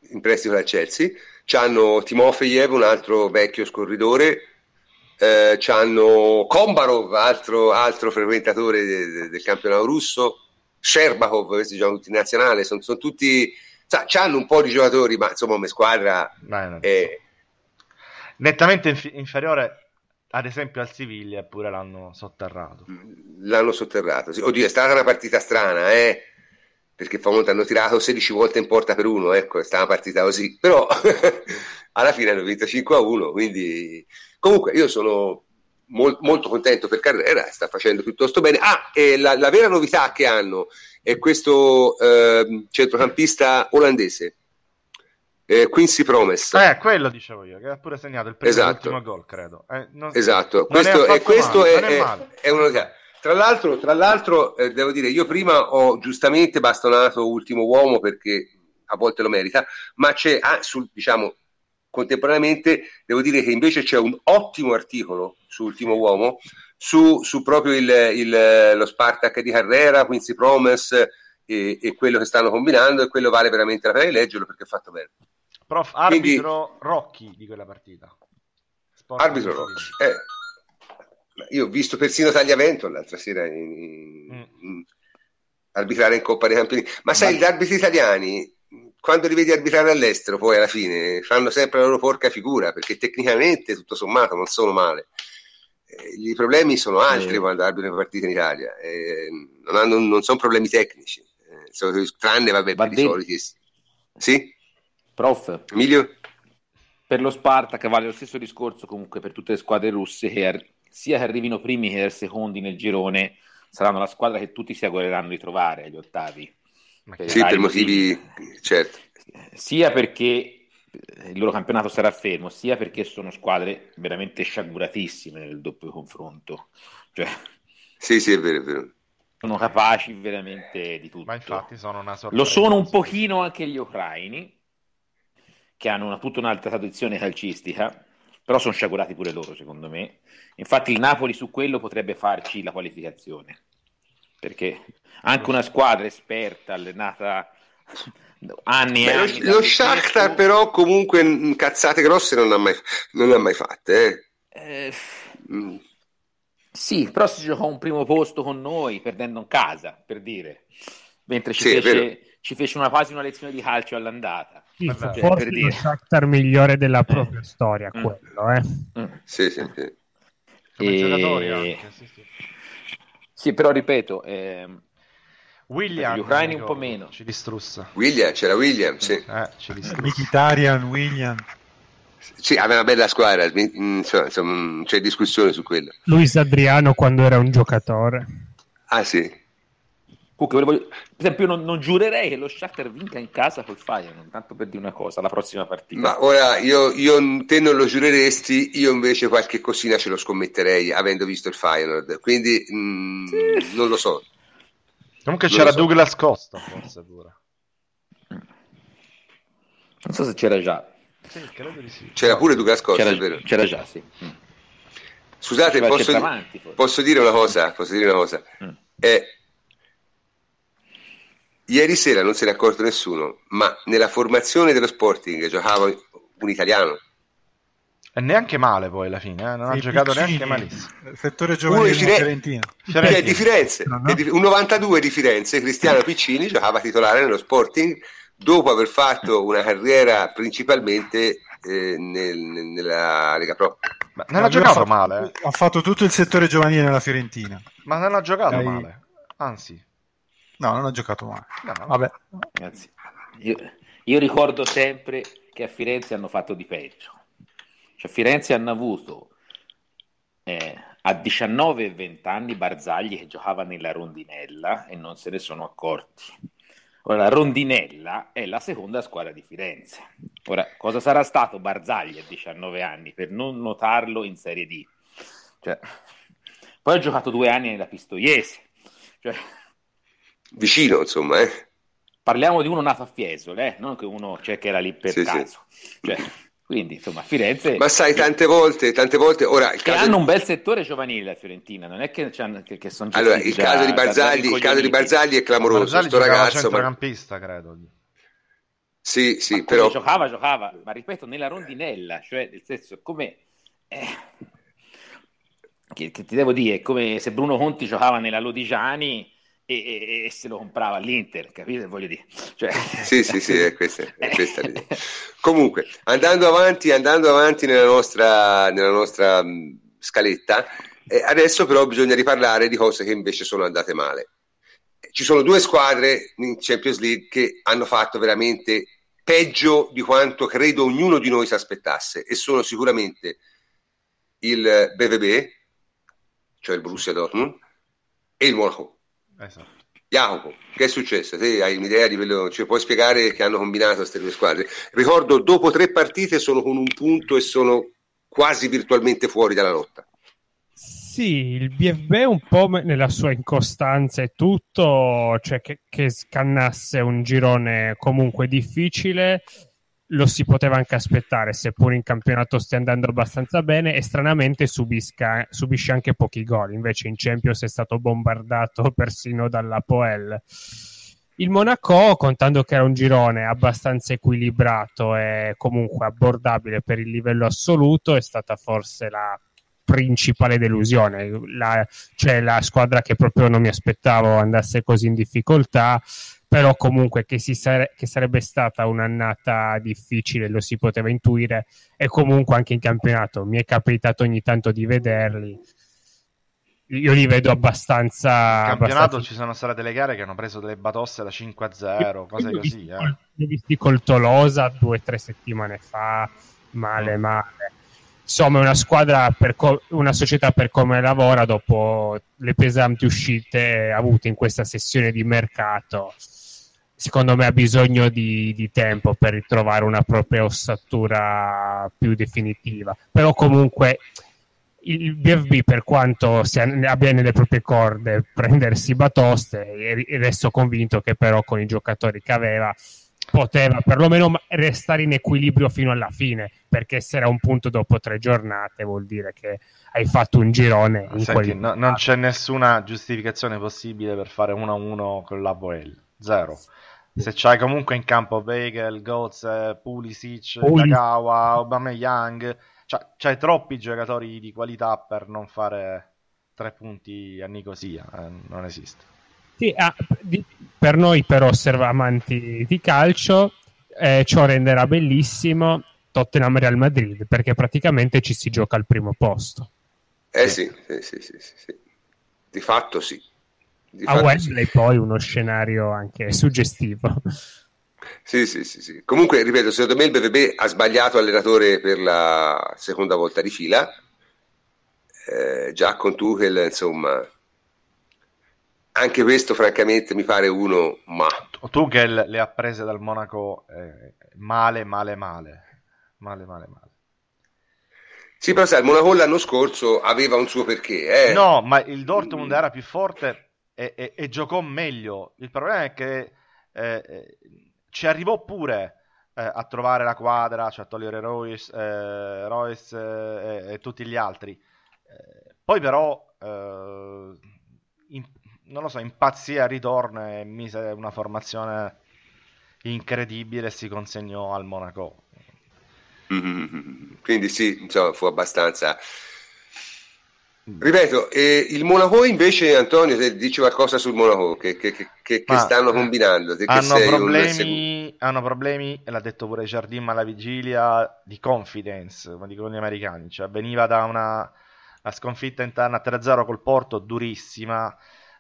Speaker 1: in prestito dal Chelsea, c'hanno Timofejev, un altro vecchio scorridore, eh, c'hanno Kombarov, altro, altro frequentatore de, de, del campionato russo, Sherbakov, questi giocano tutti in nazionale, sono, sono tutti... Sa, c'hanno un po' di giocatori, ma insomma come squadra...
Speaker 2: Beh, è... Nettamente inf- inferiore ad esempio al Siviglia eppure l'hanno sotterrato.
Speaker 1: L'hanno sotterrato, sì. Oddio, è stata una partita strana, eh? perché Famonte hanno tirato 16 volte in porta per uno, ecco, è stata una partita così, però (laughs) alla fine hanno vinto 5 a 1, quindi comunque io sono mol- molto contento per Carrera, sta facendo piuttosto bene. Ah, e la, la vera novità che hanno è questo eh, centrocampista olandese, eh, Quincy Promise.
Speaker 2: Eh, quello dicevo io, che ha pure segnato il primo esatto. gol, credo. Eh,
Speaker 1: non... Esatto, questo, è, questo male, è, è, è uno tra l'altro, tra l'altro eh, devo dire, io prima ho giustamente bastonato Ultimo Uomo perché a volte lo merita, ma c'è, ah, sul, diciamo, contemporaneamente, devo dire che invece c'è un ottimo articolo su Ultimo Uomo su, su proprio il, il, lo Spartak di Carrera, Quincy Promise e, e, quello che stanno combinando e quello vale veramente la pena di leggerlo perché è fatto bene.
Speaker 2: Prof, arbitro Quindi, Rocchi di quella partita.
Speaker 1: Sport arbitro Rocchi. Eh, io ho visto persino Tagliavento l'altra sera in, in, mm. in, arbitrare in Coppa dei Campioni. Ma sai, gli arbitri italiani, quando li vedi arbitrare all'estero, poi alla fine fanno sempre la loro porca figura, perché tecnicamente, tutto sommato, non sono male. Eh, I problemi sono altri eh. quando arbitrano partite in Italia, eh, non, hanno, non, sono problemi tecnici, eh, tranne vabbè, per i soliti. Sì?
Speaker 4: Prof.
Speaker 1: Emilio?
Speaker 4: Per lo Sparta, che vale lo stesso discorso comunque per tutte le squadre russe, che ar- sia che arrivino primi che secondi nel girone, saranno la squadra che tutti si augureranno di trovare agli ottavi
Speaker 1: sì, per motivi, certo.
Speaker 4: Sia perché il loro campionato sarà fermo, sia perché sono squadre veramente sciaguratissime nel doppio confronto. Cioè,
Speaker 1: sì, sì, è vero, è vero.
Speaker 4: Sono capaci veramente di tutto.
Speaker 2: Ma infatti sono una sorta
Speaker 4: Lo sono un pochino anche gli ucraini, che hanno una, tutta un'altra tradizione calcistica, però sono sciagurati pure loro, secondo me. Infatti il Napoli su quello potrebbe farci la qualificazione perché anche una squadra esperta, allenata anni e anni.
Speaker 1: Lo, lo Shakhtar però comunque cazzate grosse non ha mai, non ha mai fatte. Eh. Eh,
Speaker 4: mm. Sì, però si giocò un primo posto con noi perdendo in casa, per dire. Mentre ci, sì, fece, ci fece una, quasi una lezione di calcio all'andata.
Speaker 5: Sì, cioè, forse il Shakhtar migliore della propria eh. storia, mm. quello, eh.
Speaker 1: Mm. Sì, sì, sì.
Speaker 2: Come e... giocatori anche, sì, sì.
Speaker 4: Sì, però ripeto, eh,
Speaker 2: William,
Speaker 4: gli ucraini un po' meno.
Speaker 2: Ci distrutta.
Speaker 1: William, c'era William, sì.
Speaker 3: Eh, ci Mkhitaryan, William.
Speaker 1: Sì, aveva una bella squadra, insomma, insomma, c'è discussione su quello.
Speaker 5: Luis Adriano quando era un giocatore.
Speaker 1: Ah sì,
Speaker 4: Comunque, volevo, per esempio, non, non, giurerei che lo Shakhtar vinca in casa col Feyenoord, tanto per dire una cosa, la prossima partita.
Speaker 1: Ma ora, io, io, te non lo giureresti, io invece qualche cosina ce lo scommetterei, avendo visto il Feyenoord, quindi mh, mm, sì. non lo so.
Speaker 2: Comunque non c'era so. Douglas Costa, forse pure.
Speaker 4: Non so se c'era già.
Speaker 1: Sì, sì. C'era pure Douglas Costa,
Speaker 4: c'era,
Speaker 1: è vero.
Speaker 4: C'era già, sì. Mm.
Speaker 1: Scusate, posso, avanti, posso, dire una cosa? Posso dire una cosa? Mm. Eh, Ieri sera non se ne è accorto nessuno, ma nella formazione dello Sporting giocava un italiano.
Speaker 2: E neanche male poi alla fine, eh? non sì, ha giocato piccini, neanche malissimo.
Speaker 3: Settore giovanile di
Speaker 1: Fire... Cioè, di Firenze, no, no? un 92 di Firenze, Cristiano Piccini giocava titolare nello Sporting dopo aver fatto una carriera principalmente eh, nel, nella Lega Pro.
Speaker 2: Ma non ha giocato fatto, male.
Speaker 3: Eh. Ha fatto tutto il settore giovanile nella Fiorentina.
Speaker 2: Ma non ha giocato Dai... male, anzi.
Speaker 3: No, non ho giocato mai. No, Vabbè.
Speaker 4: Ragazzi, io, io, ricordo sempre che a Firenze hanno fatto di peggio. Cioè, a Firenze hanno avuto eh, a 19 e 20 anni Barzagli che giocava nella rondinella e non se ne sono accorti. Ora, la rondinella è la seconda squadra di Firenze. Ora, cosa sarà stato Barzagli a 19 anni per non notarlo in Serie D? Cioè, poi ha giocato due anni nella Pistoiese. Cioè,
Speaker 1: vicino, insomma. Eh.
Speaker 4: Parliamo di uno nato a Fiesole, eh? non che uno cioè, che era lì per sì, caso. Sì. Cioè, quindi, insomma, Firenze...
Speaker 1: Ma sai, tante volte, tante volte... Ora,
Speaker 4: il caso... hanno un bel settore giovanile a Fiorentina, non è che, che, che sono
Speaker 1: Allora, il caso, di Barzagli, il caso di Barzagli è clamoroso, Barzagli sto ragazzo...
Speaker 2: centrocampista, ma... credo.
Speaker 1: Sì, sì, però...
Speaker 4: Giocava, giocava, ma ripeto, nella rondinella, cioè, nel senso, come... Eh... Che, che, ti devo dire, è come se Bruno Conti giocava nella Lodigiani e, e, e, se lo comprava all'Inter, capite? Voglio dire. Cioè... (laughs)
Speaker 1: Sì, sì, sì, è questa, è questa l'idea. Comunque, andando avanti, andando avanti nella nostra, nella nostra mh, scaletta, eh, adesso però bisogna riparlare di cose che invece sono andate male. Ci sono due squadre in Champions League che hanno fatto veramente peggio di quanto credo ognuno di noi si aspettasse e sono sicuramente il BVB, cioè il Borussia Dortmund, e il Monaco. Esatto. Jacopo, che è successo? Te hai un'idea di quello, ci puoi spiegare che hanno combinato queste due squadre? Ricordo, dopo tre partite sono con un punto e sono quasi virtualmente fuori dalla lotta.
Speaker 5: Sì, il BFB un po' nella sua incostanza e tutto, cioè che, che scannasse un girone comunque difficile, lo si poteva anche aspettare, seppur in campionato stia andando abbastanza bene e stranamente subisca, subisce anche pochi gol, invece in Champions è stato bombardato (laughs) persino dalla Poel. Il Monaco, contando che era un girone abbastanza equilibrato e comunque abbordabile per il livello assoluto, è stata forse la principale delusione, la, cioè la squadra che proprio non mi aspettavo andasse così in difficoltà però comunque che, sare- che, sarebbe stata un'annata difficile lo si poteva intuire e comunque anche in campionato mi è capitato ogni tanto di vederli io li vedo abbastanza
Speaker 2: in campionato abbastanza... ci sono state delle gare che hanno preso delle batosse da 5 a 0 cose così eh.
Speaker 5: li ho visti col Tolosa due o tre settimane fa male mm. male insomma, una squadra, per co- una società per come lavora dopo le pesanti uscite avute in questa sessione di mercato. Secondo me ha bisogno di, di tempo per ritrovare una propria ossatura più definitiva. Però comunque il BFB, per quanto abbia nelle proprie corde prendersi batoste, resto convinto che però con i giocatori che aveva poteva perlomeno restare in equilibrio fino alla fine, perché se era un punto dopo tre giornate vuol dire che hai fatto un girone.
Speaker 2: Senti, quel... no, non c'è nessuna giustificazione possibile per fare 1-1 con la Boel, zero. Se c'hai comunque in campo Weigel, Goetz, Pulisic, Pulisic. Nakawa, Aubameyang, cioè, c'hai troppi giocatori di qualità per non fare tre punti a Nicosia, eh, non esiste.
Speaker 5: Sì, ah, di, per noi però amanti di calcio eh, ciò renderà bellissimo Tottenham Real Madrid perché praticamente ci si gioca al primo posto.
Speaker 1: Eh sì, sì, sì, sì, sì, di fatto sì.
Speaker 5: Di a Wembley sì. poi uno scenario anche suggestivo.
Speaker 1: Sì, sì, sì, sì. Comunque, ripeto, secondo me il BVB ha sbagliato allenatore per la seconda volta di fila. Eh, già con Tuchel, insomma, anche questo francamente mi pare uno ma
Speaker 2: Tuchel le ha prese dal Monaco eh, male male male male male male
Speaker 1: sì però sai il Monaco l'anno scorso aveva un suo perché eh.
Speaker 2: no ma il Dortmund mm. era più forte e, e, e, giocò meglio il problema è che eh, eh ci arrivò pure eh, a trovare la quadra cioè a togliere Royce, eh, Royce e tutti gli altri poi però in, non lo so, impazzì al ritorno e mise una formazione incredibile e si consegnò al Monaco.
Speaker 1: Mm-hmm. Quindi sì, insomma, fu abbastanza... Ripeto, eh, il Monaco invece, Antonio, se dici qualcosa sul Monaco, che, che, che, che stanno eh, combinando?
Speaker 2: Hanno problemi, hanno problemi, l'ha detto pure Jardim alla vigilia, di confidence, come dicono gli americani, cioè veniva da una, una sconfitta interna 3-0 col Porto, durissima,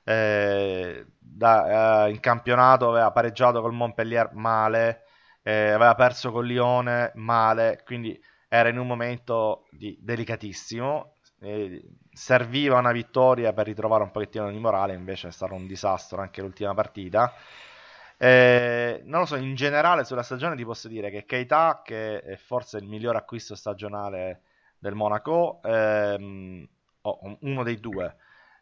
Speaker 2: eh, da, eh, in campionato aveva pareggiato col Montpellier male, eh, aveva perso con Lione male, quindi era in un momento di, delicatissimo. serviva una vittoria per ritrovare un pochettino di morale, invece è stato un disastro anche l'ultima partita. Eh, non lo so, in generale sulla stagione ti posso dire che Keita, che è forse il miglior acquisto stagionale del Monaco, ehm, oh, uno dei due,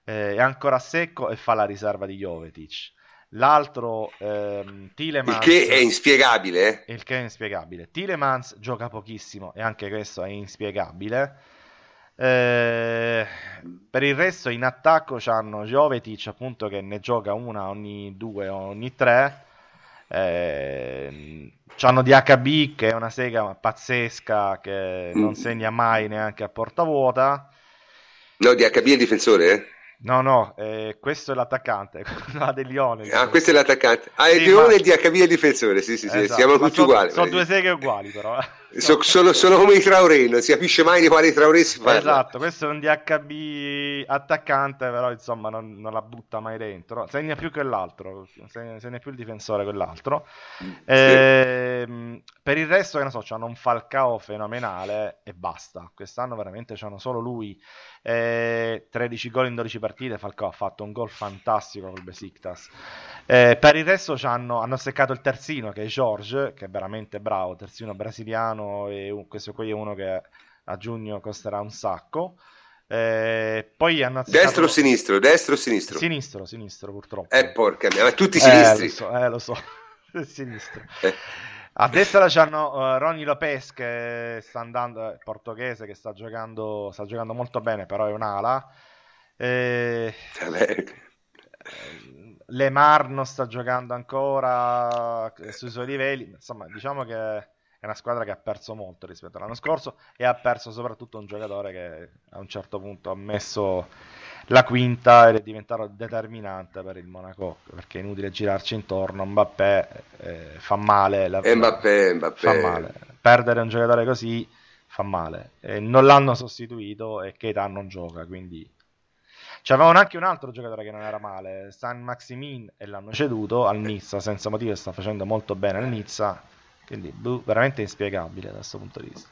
Speaker 2: eh, è ancora secco e fa la riserva di Jovetic. L'altro, ehm, Tilemans...
Speaker 1: Il che è inspiegabile.
Speaker 2: Il che è inspiegabile. Tilemans gioca pochissimo e anche questo è inspiegabile. Eh, per il resto in attacco c'hanno Jovetic appunto che ne gioca una ogni due o ogni tre. Eh, c'hanno DHB che è una sega pazzesca che non mm. segna mai neanche a porta vuota.
Speaker 1: No, DHB è difensore, eh?
Speaker 2: No, no, eh, questo è l'attaccante, (laughs)
Speaker 1: la
Speaker 2: del Lione.
Speaker 1: Ah, questo è l'attaccante. Ah, il sì, Lione ma... e il DHB è il difensore, sì, sì, sì, esatto. siamo tutti
Speaker 2: so,
Speaker 1: uguali.
Speaker 2: Sono due seghe uguali, però.
Speaker 1: So, sono, sono, come i Traoré, non si capisce mai di quali Traoré si parla.
Speaker 2: Esatto, questo è un DHB attaccante, però insomma non, non la butta mai dentro. Segna più che l'altro, segna, segna più il difensore quell'altro. Mm, sì. Eh, per il resto, che ne so, hanno un Falcao fenomenale e basta. Quest'anno veramente c'hanno solo lui eh, 13 gol in 12 partite, Falcao ha fatto un gol fantastico col Besiktas. Eh, per il resto hanno, hanno seccato il terzino che è George, che è veramente bravo, terzino brasiliano e questo qui è uno che a giugno costerà un sacco. Eh, poi hanno
Speaker 1: azzeccato... Destro o sinistro? Destro o sinistro?
Speaker 2: Sinistro, sinistro purtroppo.
Speaker 1: Eh porca mia, ma tutti sinistri.
Speaker 2: Eh, lo so, eh, lo so. (laughs) sinistro. Eh. A destra c'hanno uh, Ronny Lopez che sta andando, eh, portoghese, che sta giocando, sta giocando molto bene, però è un'ala. Eh, Lemar non sta giocando ancora sui suoi livelli. Insomma, diciamo che è una squadra che ha perso molto rispetto all'anno scorso e ha perso soprattutto un giocatore che a un certo punto ha messo la quinta ed è diventato determinante per il Monaco perché è inutile girarci intorno Mbappé eh, fa male la,
Speaker 1: Mbappé, Mbappé.
Speaker 2: fa male. Perdere un giocatore così fa male. E non l'hanno sostituito e Keita non gioca quindi C'avevano anche un altro giocatore che non era male, San Maximin, e l'hanno ceduto al Nizza senza motivo, sta facendo molto bene al Nizza, quindi buh, veramente inspiegabile da questo punto di vista.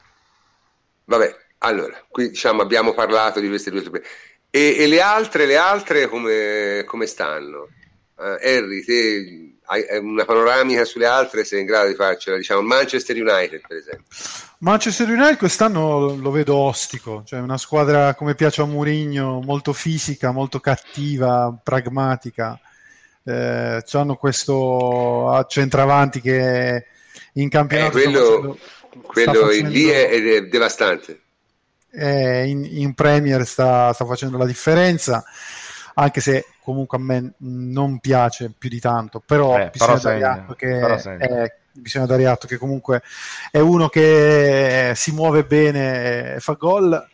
Speaker 1: Vabbè, allora, qui diciamo abbiamo parlato di queste due e, e le altre, le altre come, come stanno? Uh, Harry, te hai una panoramica sulle altre, sei in grado di farcela, diciamo Manchester United per esempio.
Speaker 3: Manchester United quest'anno lo vedo ostico, cioè una squadra come piace a Mourinho, molto fisica, molto cattiva, pragmatica. Eh, hanno questo centravanti che in campionato
Speaker 1: eh, quello, facendo, quello facendo, lì è, è devastante
Speaker 3: eh, in, in, Premier sta, sta, facendo la differenza, anche se comunque a me non piace più di tanto, però, eh, bisogna, però dare atto che, è, bisogna dare atto che comunque è uno che si muove bene e fa gol.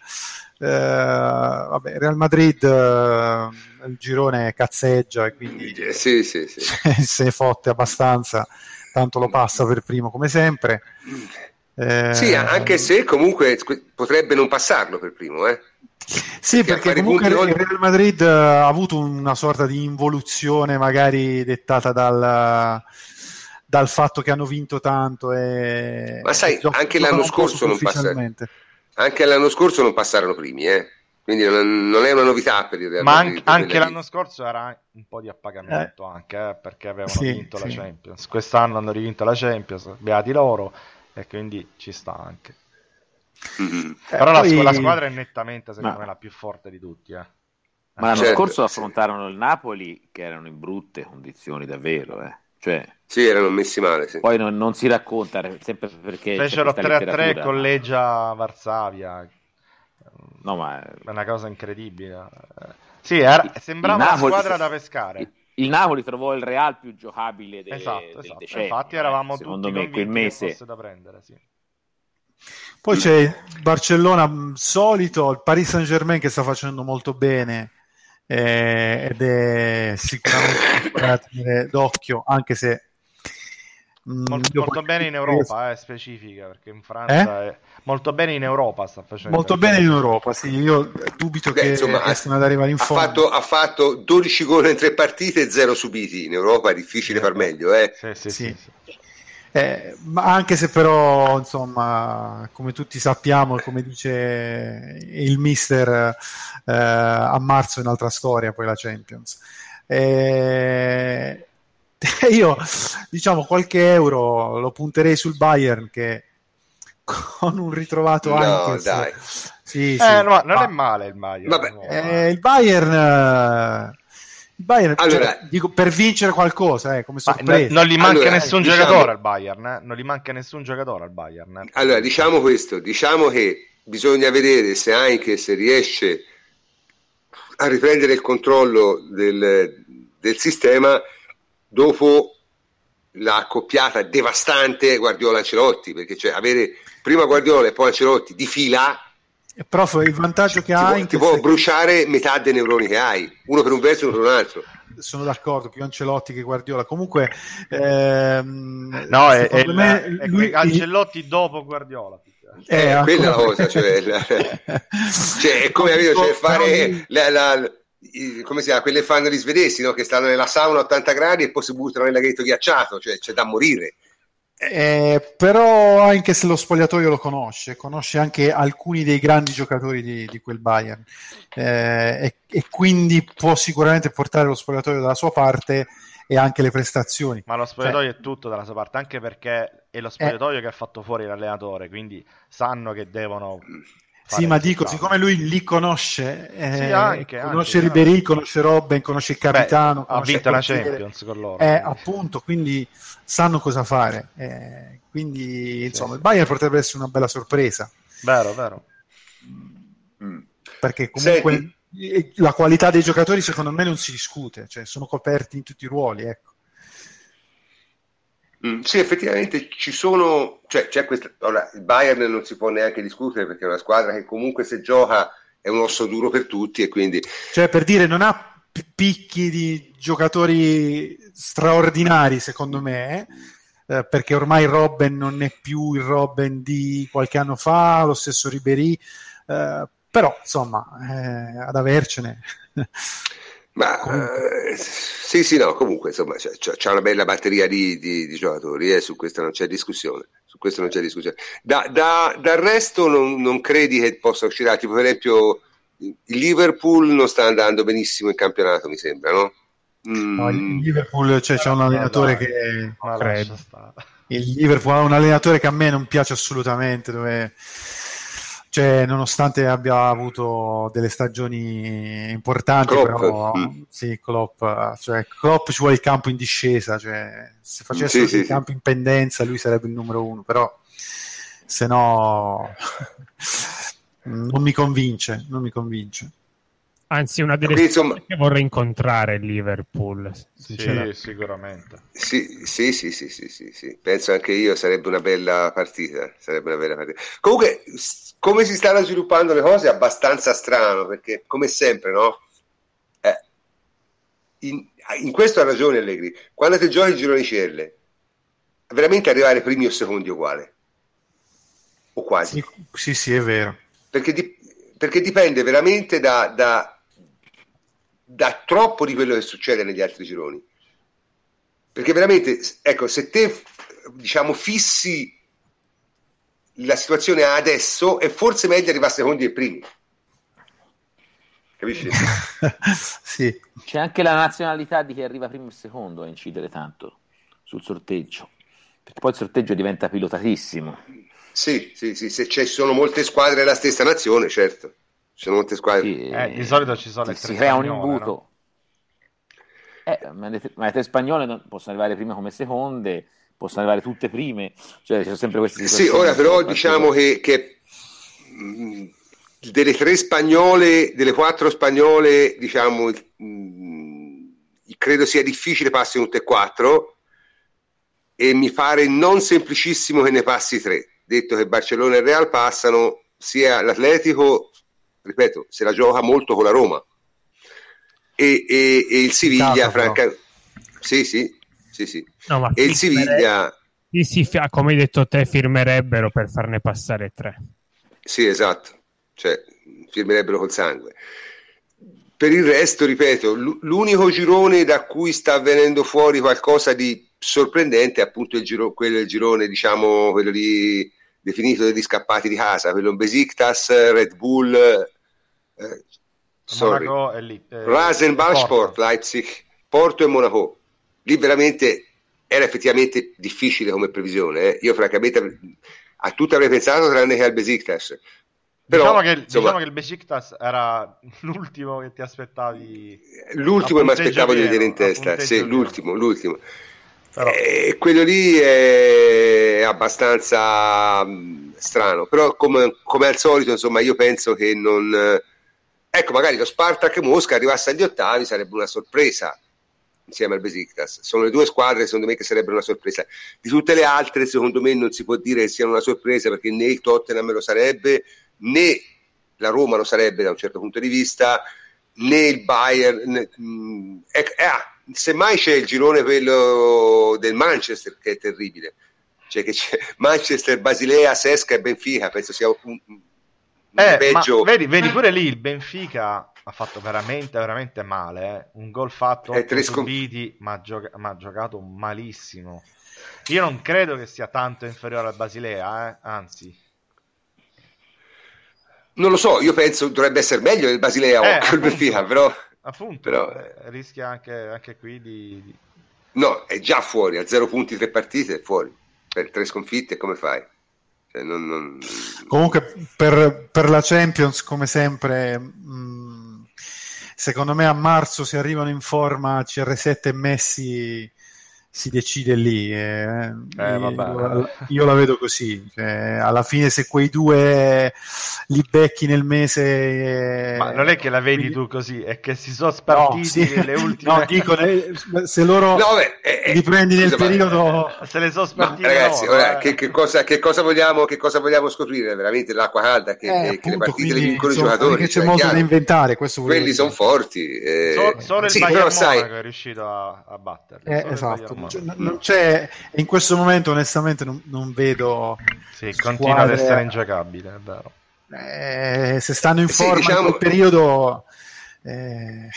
Speaker 3: Eh, vabbè, Real Madrid eh, il girone cazzeggia e quindi
Speaker 1: sì, sì, sì. (laughs)
Speaker 3: se ne fotte abbastanza tanto lo passa per primo come sempre
Speaker 1: eh, sì, anche se comunque potrebbe non passarlo per primo, eh.
Speaker 3: Sì, perché, perché comunque il Real Madrid ha avuto una sorta di involuzione magari dettata dal, dal fatto che hanno vinto tanto e
Speaker 1: Ma sai, anche l'anno scorso non passarono. Anche l'anno scorso non passarono primi, eh. Quindi non, non, è una novità per il Real
Speaker 2: Ma Madrid. Ma anche, anche l'anno scorso era un po' di appagamento eh. anche, eh, perché avevano sì, vinto sì. la Champions. Quest'anno hanno rivinto la Champions, beati loro e quindi ci sta anche. Mm-hmm. Però eh, poi... la, squadra è nettamente, secondo Ma... me, la più forte di tutti. Eh.
Speaker 4: Ma l'anno certo, scorso affrontarono il Napoli che erano in brutte condizioni davvero, eh. Cioè,
Speaker 1: sì, erano messi male. Sì.
Speaker 4: Poi non, non, si racconta sempre perché.
Speaker 2: Fecero 3-3 con Leggia Varsavia.
Speaker 3: No, ma
Speaker 2: è una cosa incredibile. Sì, era, sembrava una squadra da pescare
Speaker 4: il Napoli trovò il Real più giocabile de-
Speaker 2: esatto, del esatto. decennio. Infatti eravamo eh, tutti me quel mese da prendere, sì.
Speaker 3: Poi c'è Barcellona mm, solito, il Paris Saint Germain che sta facendo molto bene eh, ed è sicuramente d'occhio, anche se
Speaker 2: molto, molto bene in Europa, eh, specifica, perché in Francia eh? è molto bene in Europa sta facendo.
Speaker 3: Molto bene in Europa, sì, io dubito Beh, che insomma, riescano ad arrivare in fondo.
Speaker 1: Ha fatto, ha fatto 12 gol in tre partite e 0 subiti, in Europa è difficile far meglio, eh.
Speaker 2: Sì, sì, sì. sì.
Speaker 3: Eh, ma anche se però, insomma, come tutti sappiamo, come dice il mister, eh, a marzo è un'altra storia, poi la Champions. Eh, (laughs) io diciamo qualche euro lo punterei sul Bayern che con un ritrovato
Speaker 1: no,
Speaker 3: anche
Speaker 1: dai.
Speaker 3: Sì,
Speaker 2: sì. Eh, no, non è male il Bayern
Speaker 3: Vabbè. Eh, il Bayern il Bayern cioè, allora, cioè, dico, per vincere qualcosa eh, come sorpresa
Speaker 2: non gli manca allora, nessun diciamo, giocatore al Bayern eh? non gli manca nessun giocatore al Bayern eh?
Speaker 1: allora diciamo questo diciamo che bisogna vedere se anche se riesce a riprendere il controllo del, del sistema dopo la accoppiata devastante Guardiola-Ancelotti, perché cioè avere prima Guardiola e poi Ancelotti di fila
Speaker 3: Prof, il vantaggio che ha
Speaker 1: ti, ti può bruciare metà dei neuroni che hai, uno per un verso e uno per un altro.
Speaker 3: Sono d'accordo, più Ancelotti che Guardiola. Comunque, ehm,
Speaker 2: no, è, è, me, è, lui... Ancelotti dopo Guardiola.
Speaker 1: Eh, eh, quella è la cosa, cioè, (laughs) cioè, è come cioè, fare la, la, come si chiama, quelle fanno gli svedesi no? che stanno nella sauna a 80 gradi e poi si buttano nel laghetto ghiacciato, cioè c'è da morire.
Speaker 3: Eh, però anche se lo spogliatoio lo conosce, conosce anche alcuni dei grandi giocatori di, di quel Bayern eh, e, e, quindi può sicuramente portare lo spogliatoio dalla sua parte e anche le prestazioni.
Speaker 2: Ma lo spogliatoio cioè, è tutto dalla sua parte, anche perché è lo spogliatoio eh, che ha fatto fuori l'allenatore, quindi sanno che devono
Speaker 3: sì, ma dico, siccome lui li conosce, eh, sì, anche, conosce anche, Ribéry, conosce Robben, conosce il capitano,
Speaker 2: Beh, ha vinto la Champions con loro.
Speaker 3: Eh, appunto, quindi sanno cosa fare. Eh, quindi, insomma, sì. il Bayern potrebbe essere una bella sorpresa.
Speaker 2: Vero, vero.
Speaker 3: Mm. Perché comunque Senti. la qualità dei giocatori secondo me non si discute, cioè sono coperti in tutti i ruoli, ecco.
Speaker 1: Mm, sì, effettivamente ci sono, cioè c'è questa, allora, il Bayern non si può neanche discutere perché è una squadra che comunque se gioca è un osso duro per tutti e quindi...
Speaker 3: Cioè, per dire, non ha picchi di giocatori straordinari, secondo me, eh, perché ormai Robben non è più il Robben di qualche anno fa, lo stesso Ribery, eh, però insomma, eh, ad avercene.
Speaker 1: Ma eh, sì, sì, no, comunque insomma c'è, c'è una bella batteria di, di, di giocatori e eh, su questo non c'è discussione. Su questo non c'è discussione. Da, da, dal resto non, non, credi che possa uscire, tipo per esempio il Liverpool non sta andando benissimo in campionato, mi sembra, no?
Speaker 3: Mm. no il Liverpool cioè, c'è un allenatore no, che credo. Il Liverpool ha un allenatore che a me non piace assolutamente, dove cioè, nonostante abbia avuto delle stagioni importanti, Klopp. però mm. sì, Klopp, cioè, Klopp ci vuole il campo in discesa, cioè, se facesse sì, il sì, campo in pendenza lui sarebbe il numero uno, però se no (laughs) non mi convince, non mi convince.
Speaker 5: Anzi, una delle insomma... che vorrei incontrare il Liverpool.
Speaker 2: Sì, sicuramente.
Speaker 1: Sì, sì, sì, sì, sì, sì, sì, Penso anche io sarebbe una bella partita. Sarebbe una bella partita. Comunque, come si stanno sviluppando le cose è abbastanza strano, perché come sempre, no? Eh, in, in, questo ha ragione Allegri. Quando ti giochi il girone di celle, veramente arrivare primi o secondi uguale. O quasi.
Speaker 3: Sì, sì, sì è vero.
Speaker 1: Perché, di, perché dipende veramente da, da da troppo di quello che succede negli altri gironi. Perché veramente, ecco, se te diciamo fissi la situazione adesso, è forse meglio arrivare a secondi e primi. Capisci? (laughs)
Speaker 3: sì.
Speaker 4: C'è anche la nazionalità di chi arriva primo e secondo a incidere tanto sul sorteggio, perché poi il sorteggio diventa pilotatissimo.
Speaker 1: Sì, sì, sì, se ci sono molte squadre della stessa nazione, certo. Ci sono molte squadre. Sì,
Speaker 2: eh, di solito ci sono le
Speaker 4: tre Si crea un imbuto. No? Eh, ma, le, ma le tre spagnole possono arrivare prime come seconde, possono arrivare tutte prime. Cioè, ci sono sempre queste
Speaker 1: Sì, ora però diciamo che, che mh, delle tre spagnole, delle quattro spagnole, diciamo, mh, credo sia difficile passino tutte e quattro e mi pare non semplicissimo che ne passi tre. Detto che Barcellona e Real passano, sia l'Atletico ripeto, se la gioca molto con la Roma. E, e, e il Siviglia, francamente, sì, sì, sì, sì.
Speaker 5: No, e il Siviglia, sì, sì, come hai detto te, firmerebbero per farne passare tre.
Speaker 1: Sì, esatto, cioè firmerebbero col sangue. Per il resto, ripeto, l'unico girone da cui sta venendo fuori qualcosa di sorprendente è appunto il giro, quello il girone, diciamo, quello lì definito degli scappati di casa, quello Besiktas, Red Bull, eh, sorry, lì, eh, Rasenballsport, Leipzig, Porto e Monaco. Lì veramente era effettivamente difficile come previsione. Eh. Io francamente a tutto avrei pensato tranne che al Besiktas.
Speaker 2: Però, diciamo, che, insomma, diciamo che il Besiktas era (laughs) l'ultimo che ti aspettavi.
Speaker 1: L'ultimo che mi aspettavo di vedere in testa, sì, l'ultimo, l'ultimo. Però... Eh, quello lì è abbastanza mm, strano, però come, come, al solito, insomma, io penso che non... Ecco, magari lo Spartak Mosca arrivasse agli ottavi sarebbe una sorpresa insieme al Besiktas. Sono le due squadre, secondo me, che sarebbero una sorpresa. Di tutte le altre, secondo me, non si può dire che siano una sorpresa perché né il Tottenham lo sarebbe, né la Roma lo sarebbe da un certo punto di vista, né il Bayern. Né, mh, mm, eh, ah, semmai c'è il girone quello del Manchester che è terribile. Cioè che c'è Manchester, Basilea, Sesca e Benfica, penso sia un
Speaker 2: eh, peggio. Vedi, vedi, pure lì il Benfica ha fatto veramente, veramente male. Eh. Un gol fatto eh, tre subiti, scom- ma, gioca- ma ha giocato malissimo. Io non credo che sia tanto inferiore al Basilea, eh? anzi.
Speaker 1: Non lo so, io penso dovrebbe essere meglio del Basilea eh, o (laughs) il Benfica, però...
Speaker 2: Appunto, però... Eh, rischia anche, anche qui di, di,
Speaker 1: No, è già fuori, a zero punti tre partite è fuori. Per tre sconfitte come fai? Cioè, non, non...
Speaker 3: Comunque per, per, la Champions, come sempre, mh, secondo me a marzo si arrivano in forma CR7 e Messi si decide lì. Eh, eh, io, io, la vedo così. Cioè, alla fine, se quei due li becchi nel mese.
Speaker 2: Ma non è che la vedi quindi... tu così, è che si sono spartiti no, sì. le (laughs) ultime.
Speaker 3: No, dico, se loro no, beh, eh, li prendi nel scusa, periodo. (laughs)
Speaker 2: Se le sono spartiti.
Speaker 1: ragazzi, no, ora, eh. che, che, cosa, che, cosa vogliamo, che cosa vogliamo scoprire? Veramente l'acqua calda, che, appunto, che le partite le vincono i giocatori.
Speaker 3: Che c'è cioè, modo da inventare.
Speaker 1: Quelli sono forti.
Speaker 2: Eh... So, solo il sì, Bayern sai... è riuscito a, a batterli.
Speaker 3: Eh, esatto. Cioè, non c'è, in questo momento, onestamente, non, non vedo.
Speaker 2: Sì, squadre... continua ad essere ingiocabile, è vero.
Speaker 3: Eh, se stanno in forma diciamo... in quel periodo. Eh...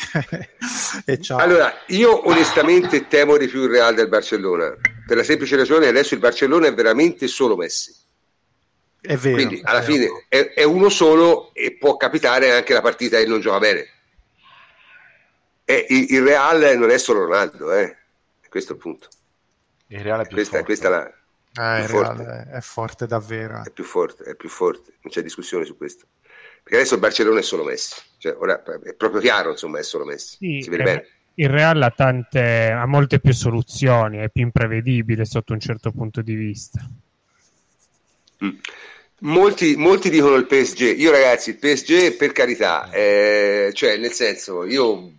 Speaker 3: (laughs)
Speaker 1: allora, io onestamente temo di più il Real del Barcellona per la semplice ragione che adesso il Barcellona è veramente solo Messi.
Speaker 3: È vero.
Speaker 1: Quindi alla è fine è, è, uno solo e può capitare anche la partita e non gioca bene. E il, il Real non è solo Ronaldo, eh. Questo è il punto.
Speaker 2: Il Real è più
Speaker 1: questa,
Speaker 2: forte.
Speaker 1: Questa è la,
Speaker 3: Ah, è, forte. è, forte. davvero.
Speaker 1: È più forte, è più forte, non c'è discussione su questo. Perché adesso il Barcellona è solo Messi, cioè, ora è proprio chiaro, insomma, è solo Messi. Sì, si vede bene.
Speaker 5: Il Real ha, tante, ha molte più soluzioni, è più imprevedibile sotto un certo punto di vista.
Speaker 1: Mm. Molti, molti, dicono il PSG. Io, ragazzi, il PSG per carità, eh, cioè, nel senso, io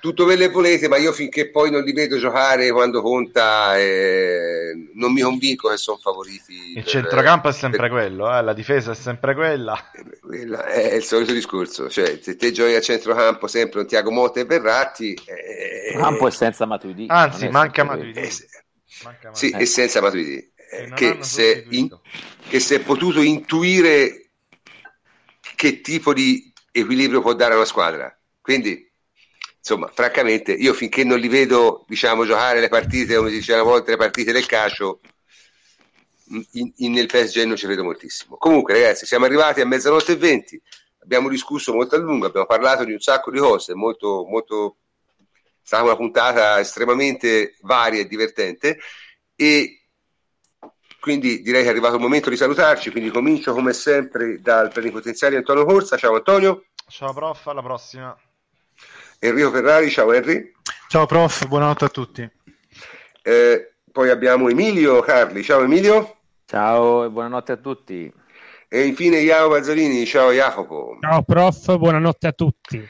Speaker 1: tutto quello che volete, ma io finché poi non li vedo giocare quando conta, eh, non mi convinco che sono favoriti.
Speaker 2: Il per, centrocampo è sempre per... quello, eh, la difesa è sempre quella.
Speaker 1: quella. È il solito discorso, cioè se te giochi a centrocampo sempre un Tiago Motta e Verratti...
Speaker 4: Eh, il campo è senza Matuidi.
Speaker 2: Anzi, manca Matuidi.
Speaker 1: Eh, manca Sì, e senza Matuidi. Eh, che, se in, che si è potuto intuire che tipo di equilibrio può dare una squadra. Quindi insomma, francamente, io finché non li vedo, diciamo, giocare le partite, come si diceva una volta, le partite del calcio, in, in, nel PSG non ci vedo moltissimo. Comunque, ragazzi, siamo arrivati a mezzanotte e venti, abbiamo discusso molto a lungo, abbiamo parlato di un sacco di cose, molto, molto, è stata una puntata estremamente varia e divertente e quindi direi che è arrivato il momento di salutarci, quindi comincio come sempre dal plenipotenziario Antonio Corsa. Ciao Antonio.
Speaker 2: Ciao prof, alla prossima.
Speaker 1: Enrico Ferrari, ciao Henry.
Speaker 3: Ciao prof, buonanotte a tutti.
Speaker 1: Eh, poi abbiamo Emilio Carli, ciao Emilio.
Speaker 4: Ciao e buonanotte a tutti.
Speaker 1: E infine Jacopo Pazzolini, ciao Jacopo.
Speaker 5: Ciao prof, buonanotte a tutti.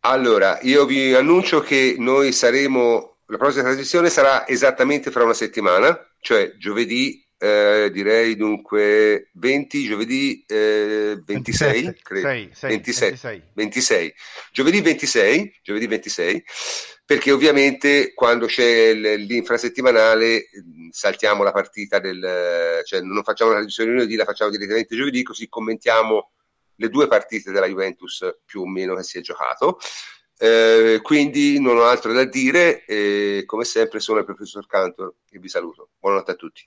Speaker 1: Allora, io vi annuncio che noi saremo, la prossima trasmissione sarà esattamente fra una settimana, cioè giovedì eh, direi dunque 20, giovedì eh, 26, 27, credo. 6, 6, 26, 26. 26, giovedì 26, giovedì 26, perché ovviamente quando c'è l'infrasettimanale saltiamo la partita del, cioè non facciamo la trasmissione lunedì, la facciamo direttamente giovedì, così commentiamo le due partite della Juventus più o meno che si è giocato. Eh, quindi non ho altro da dire e come sempre sono il professor Cantor e vi saluto. Buonanotte a tutti.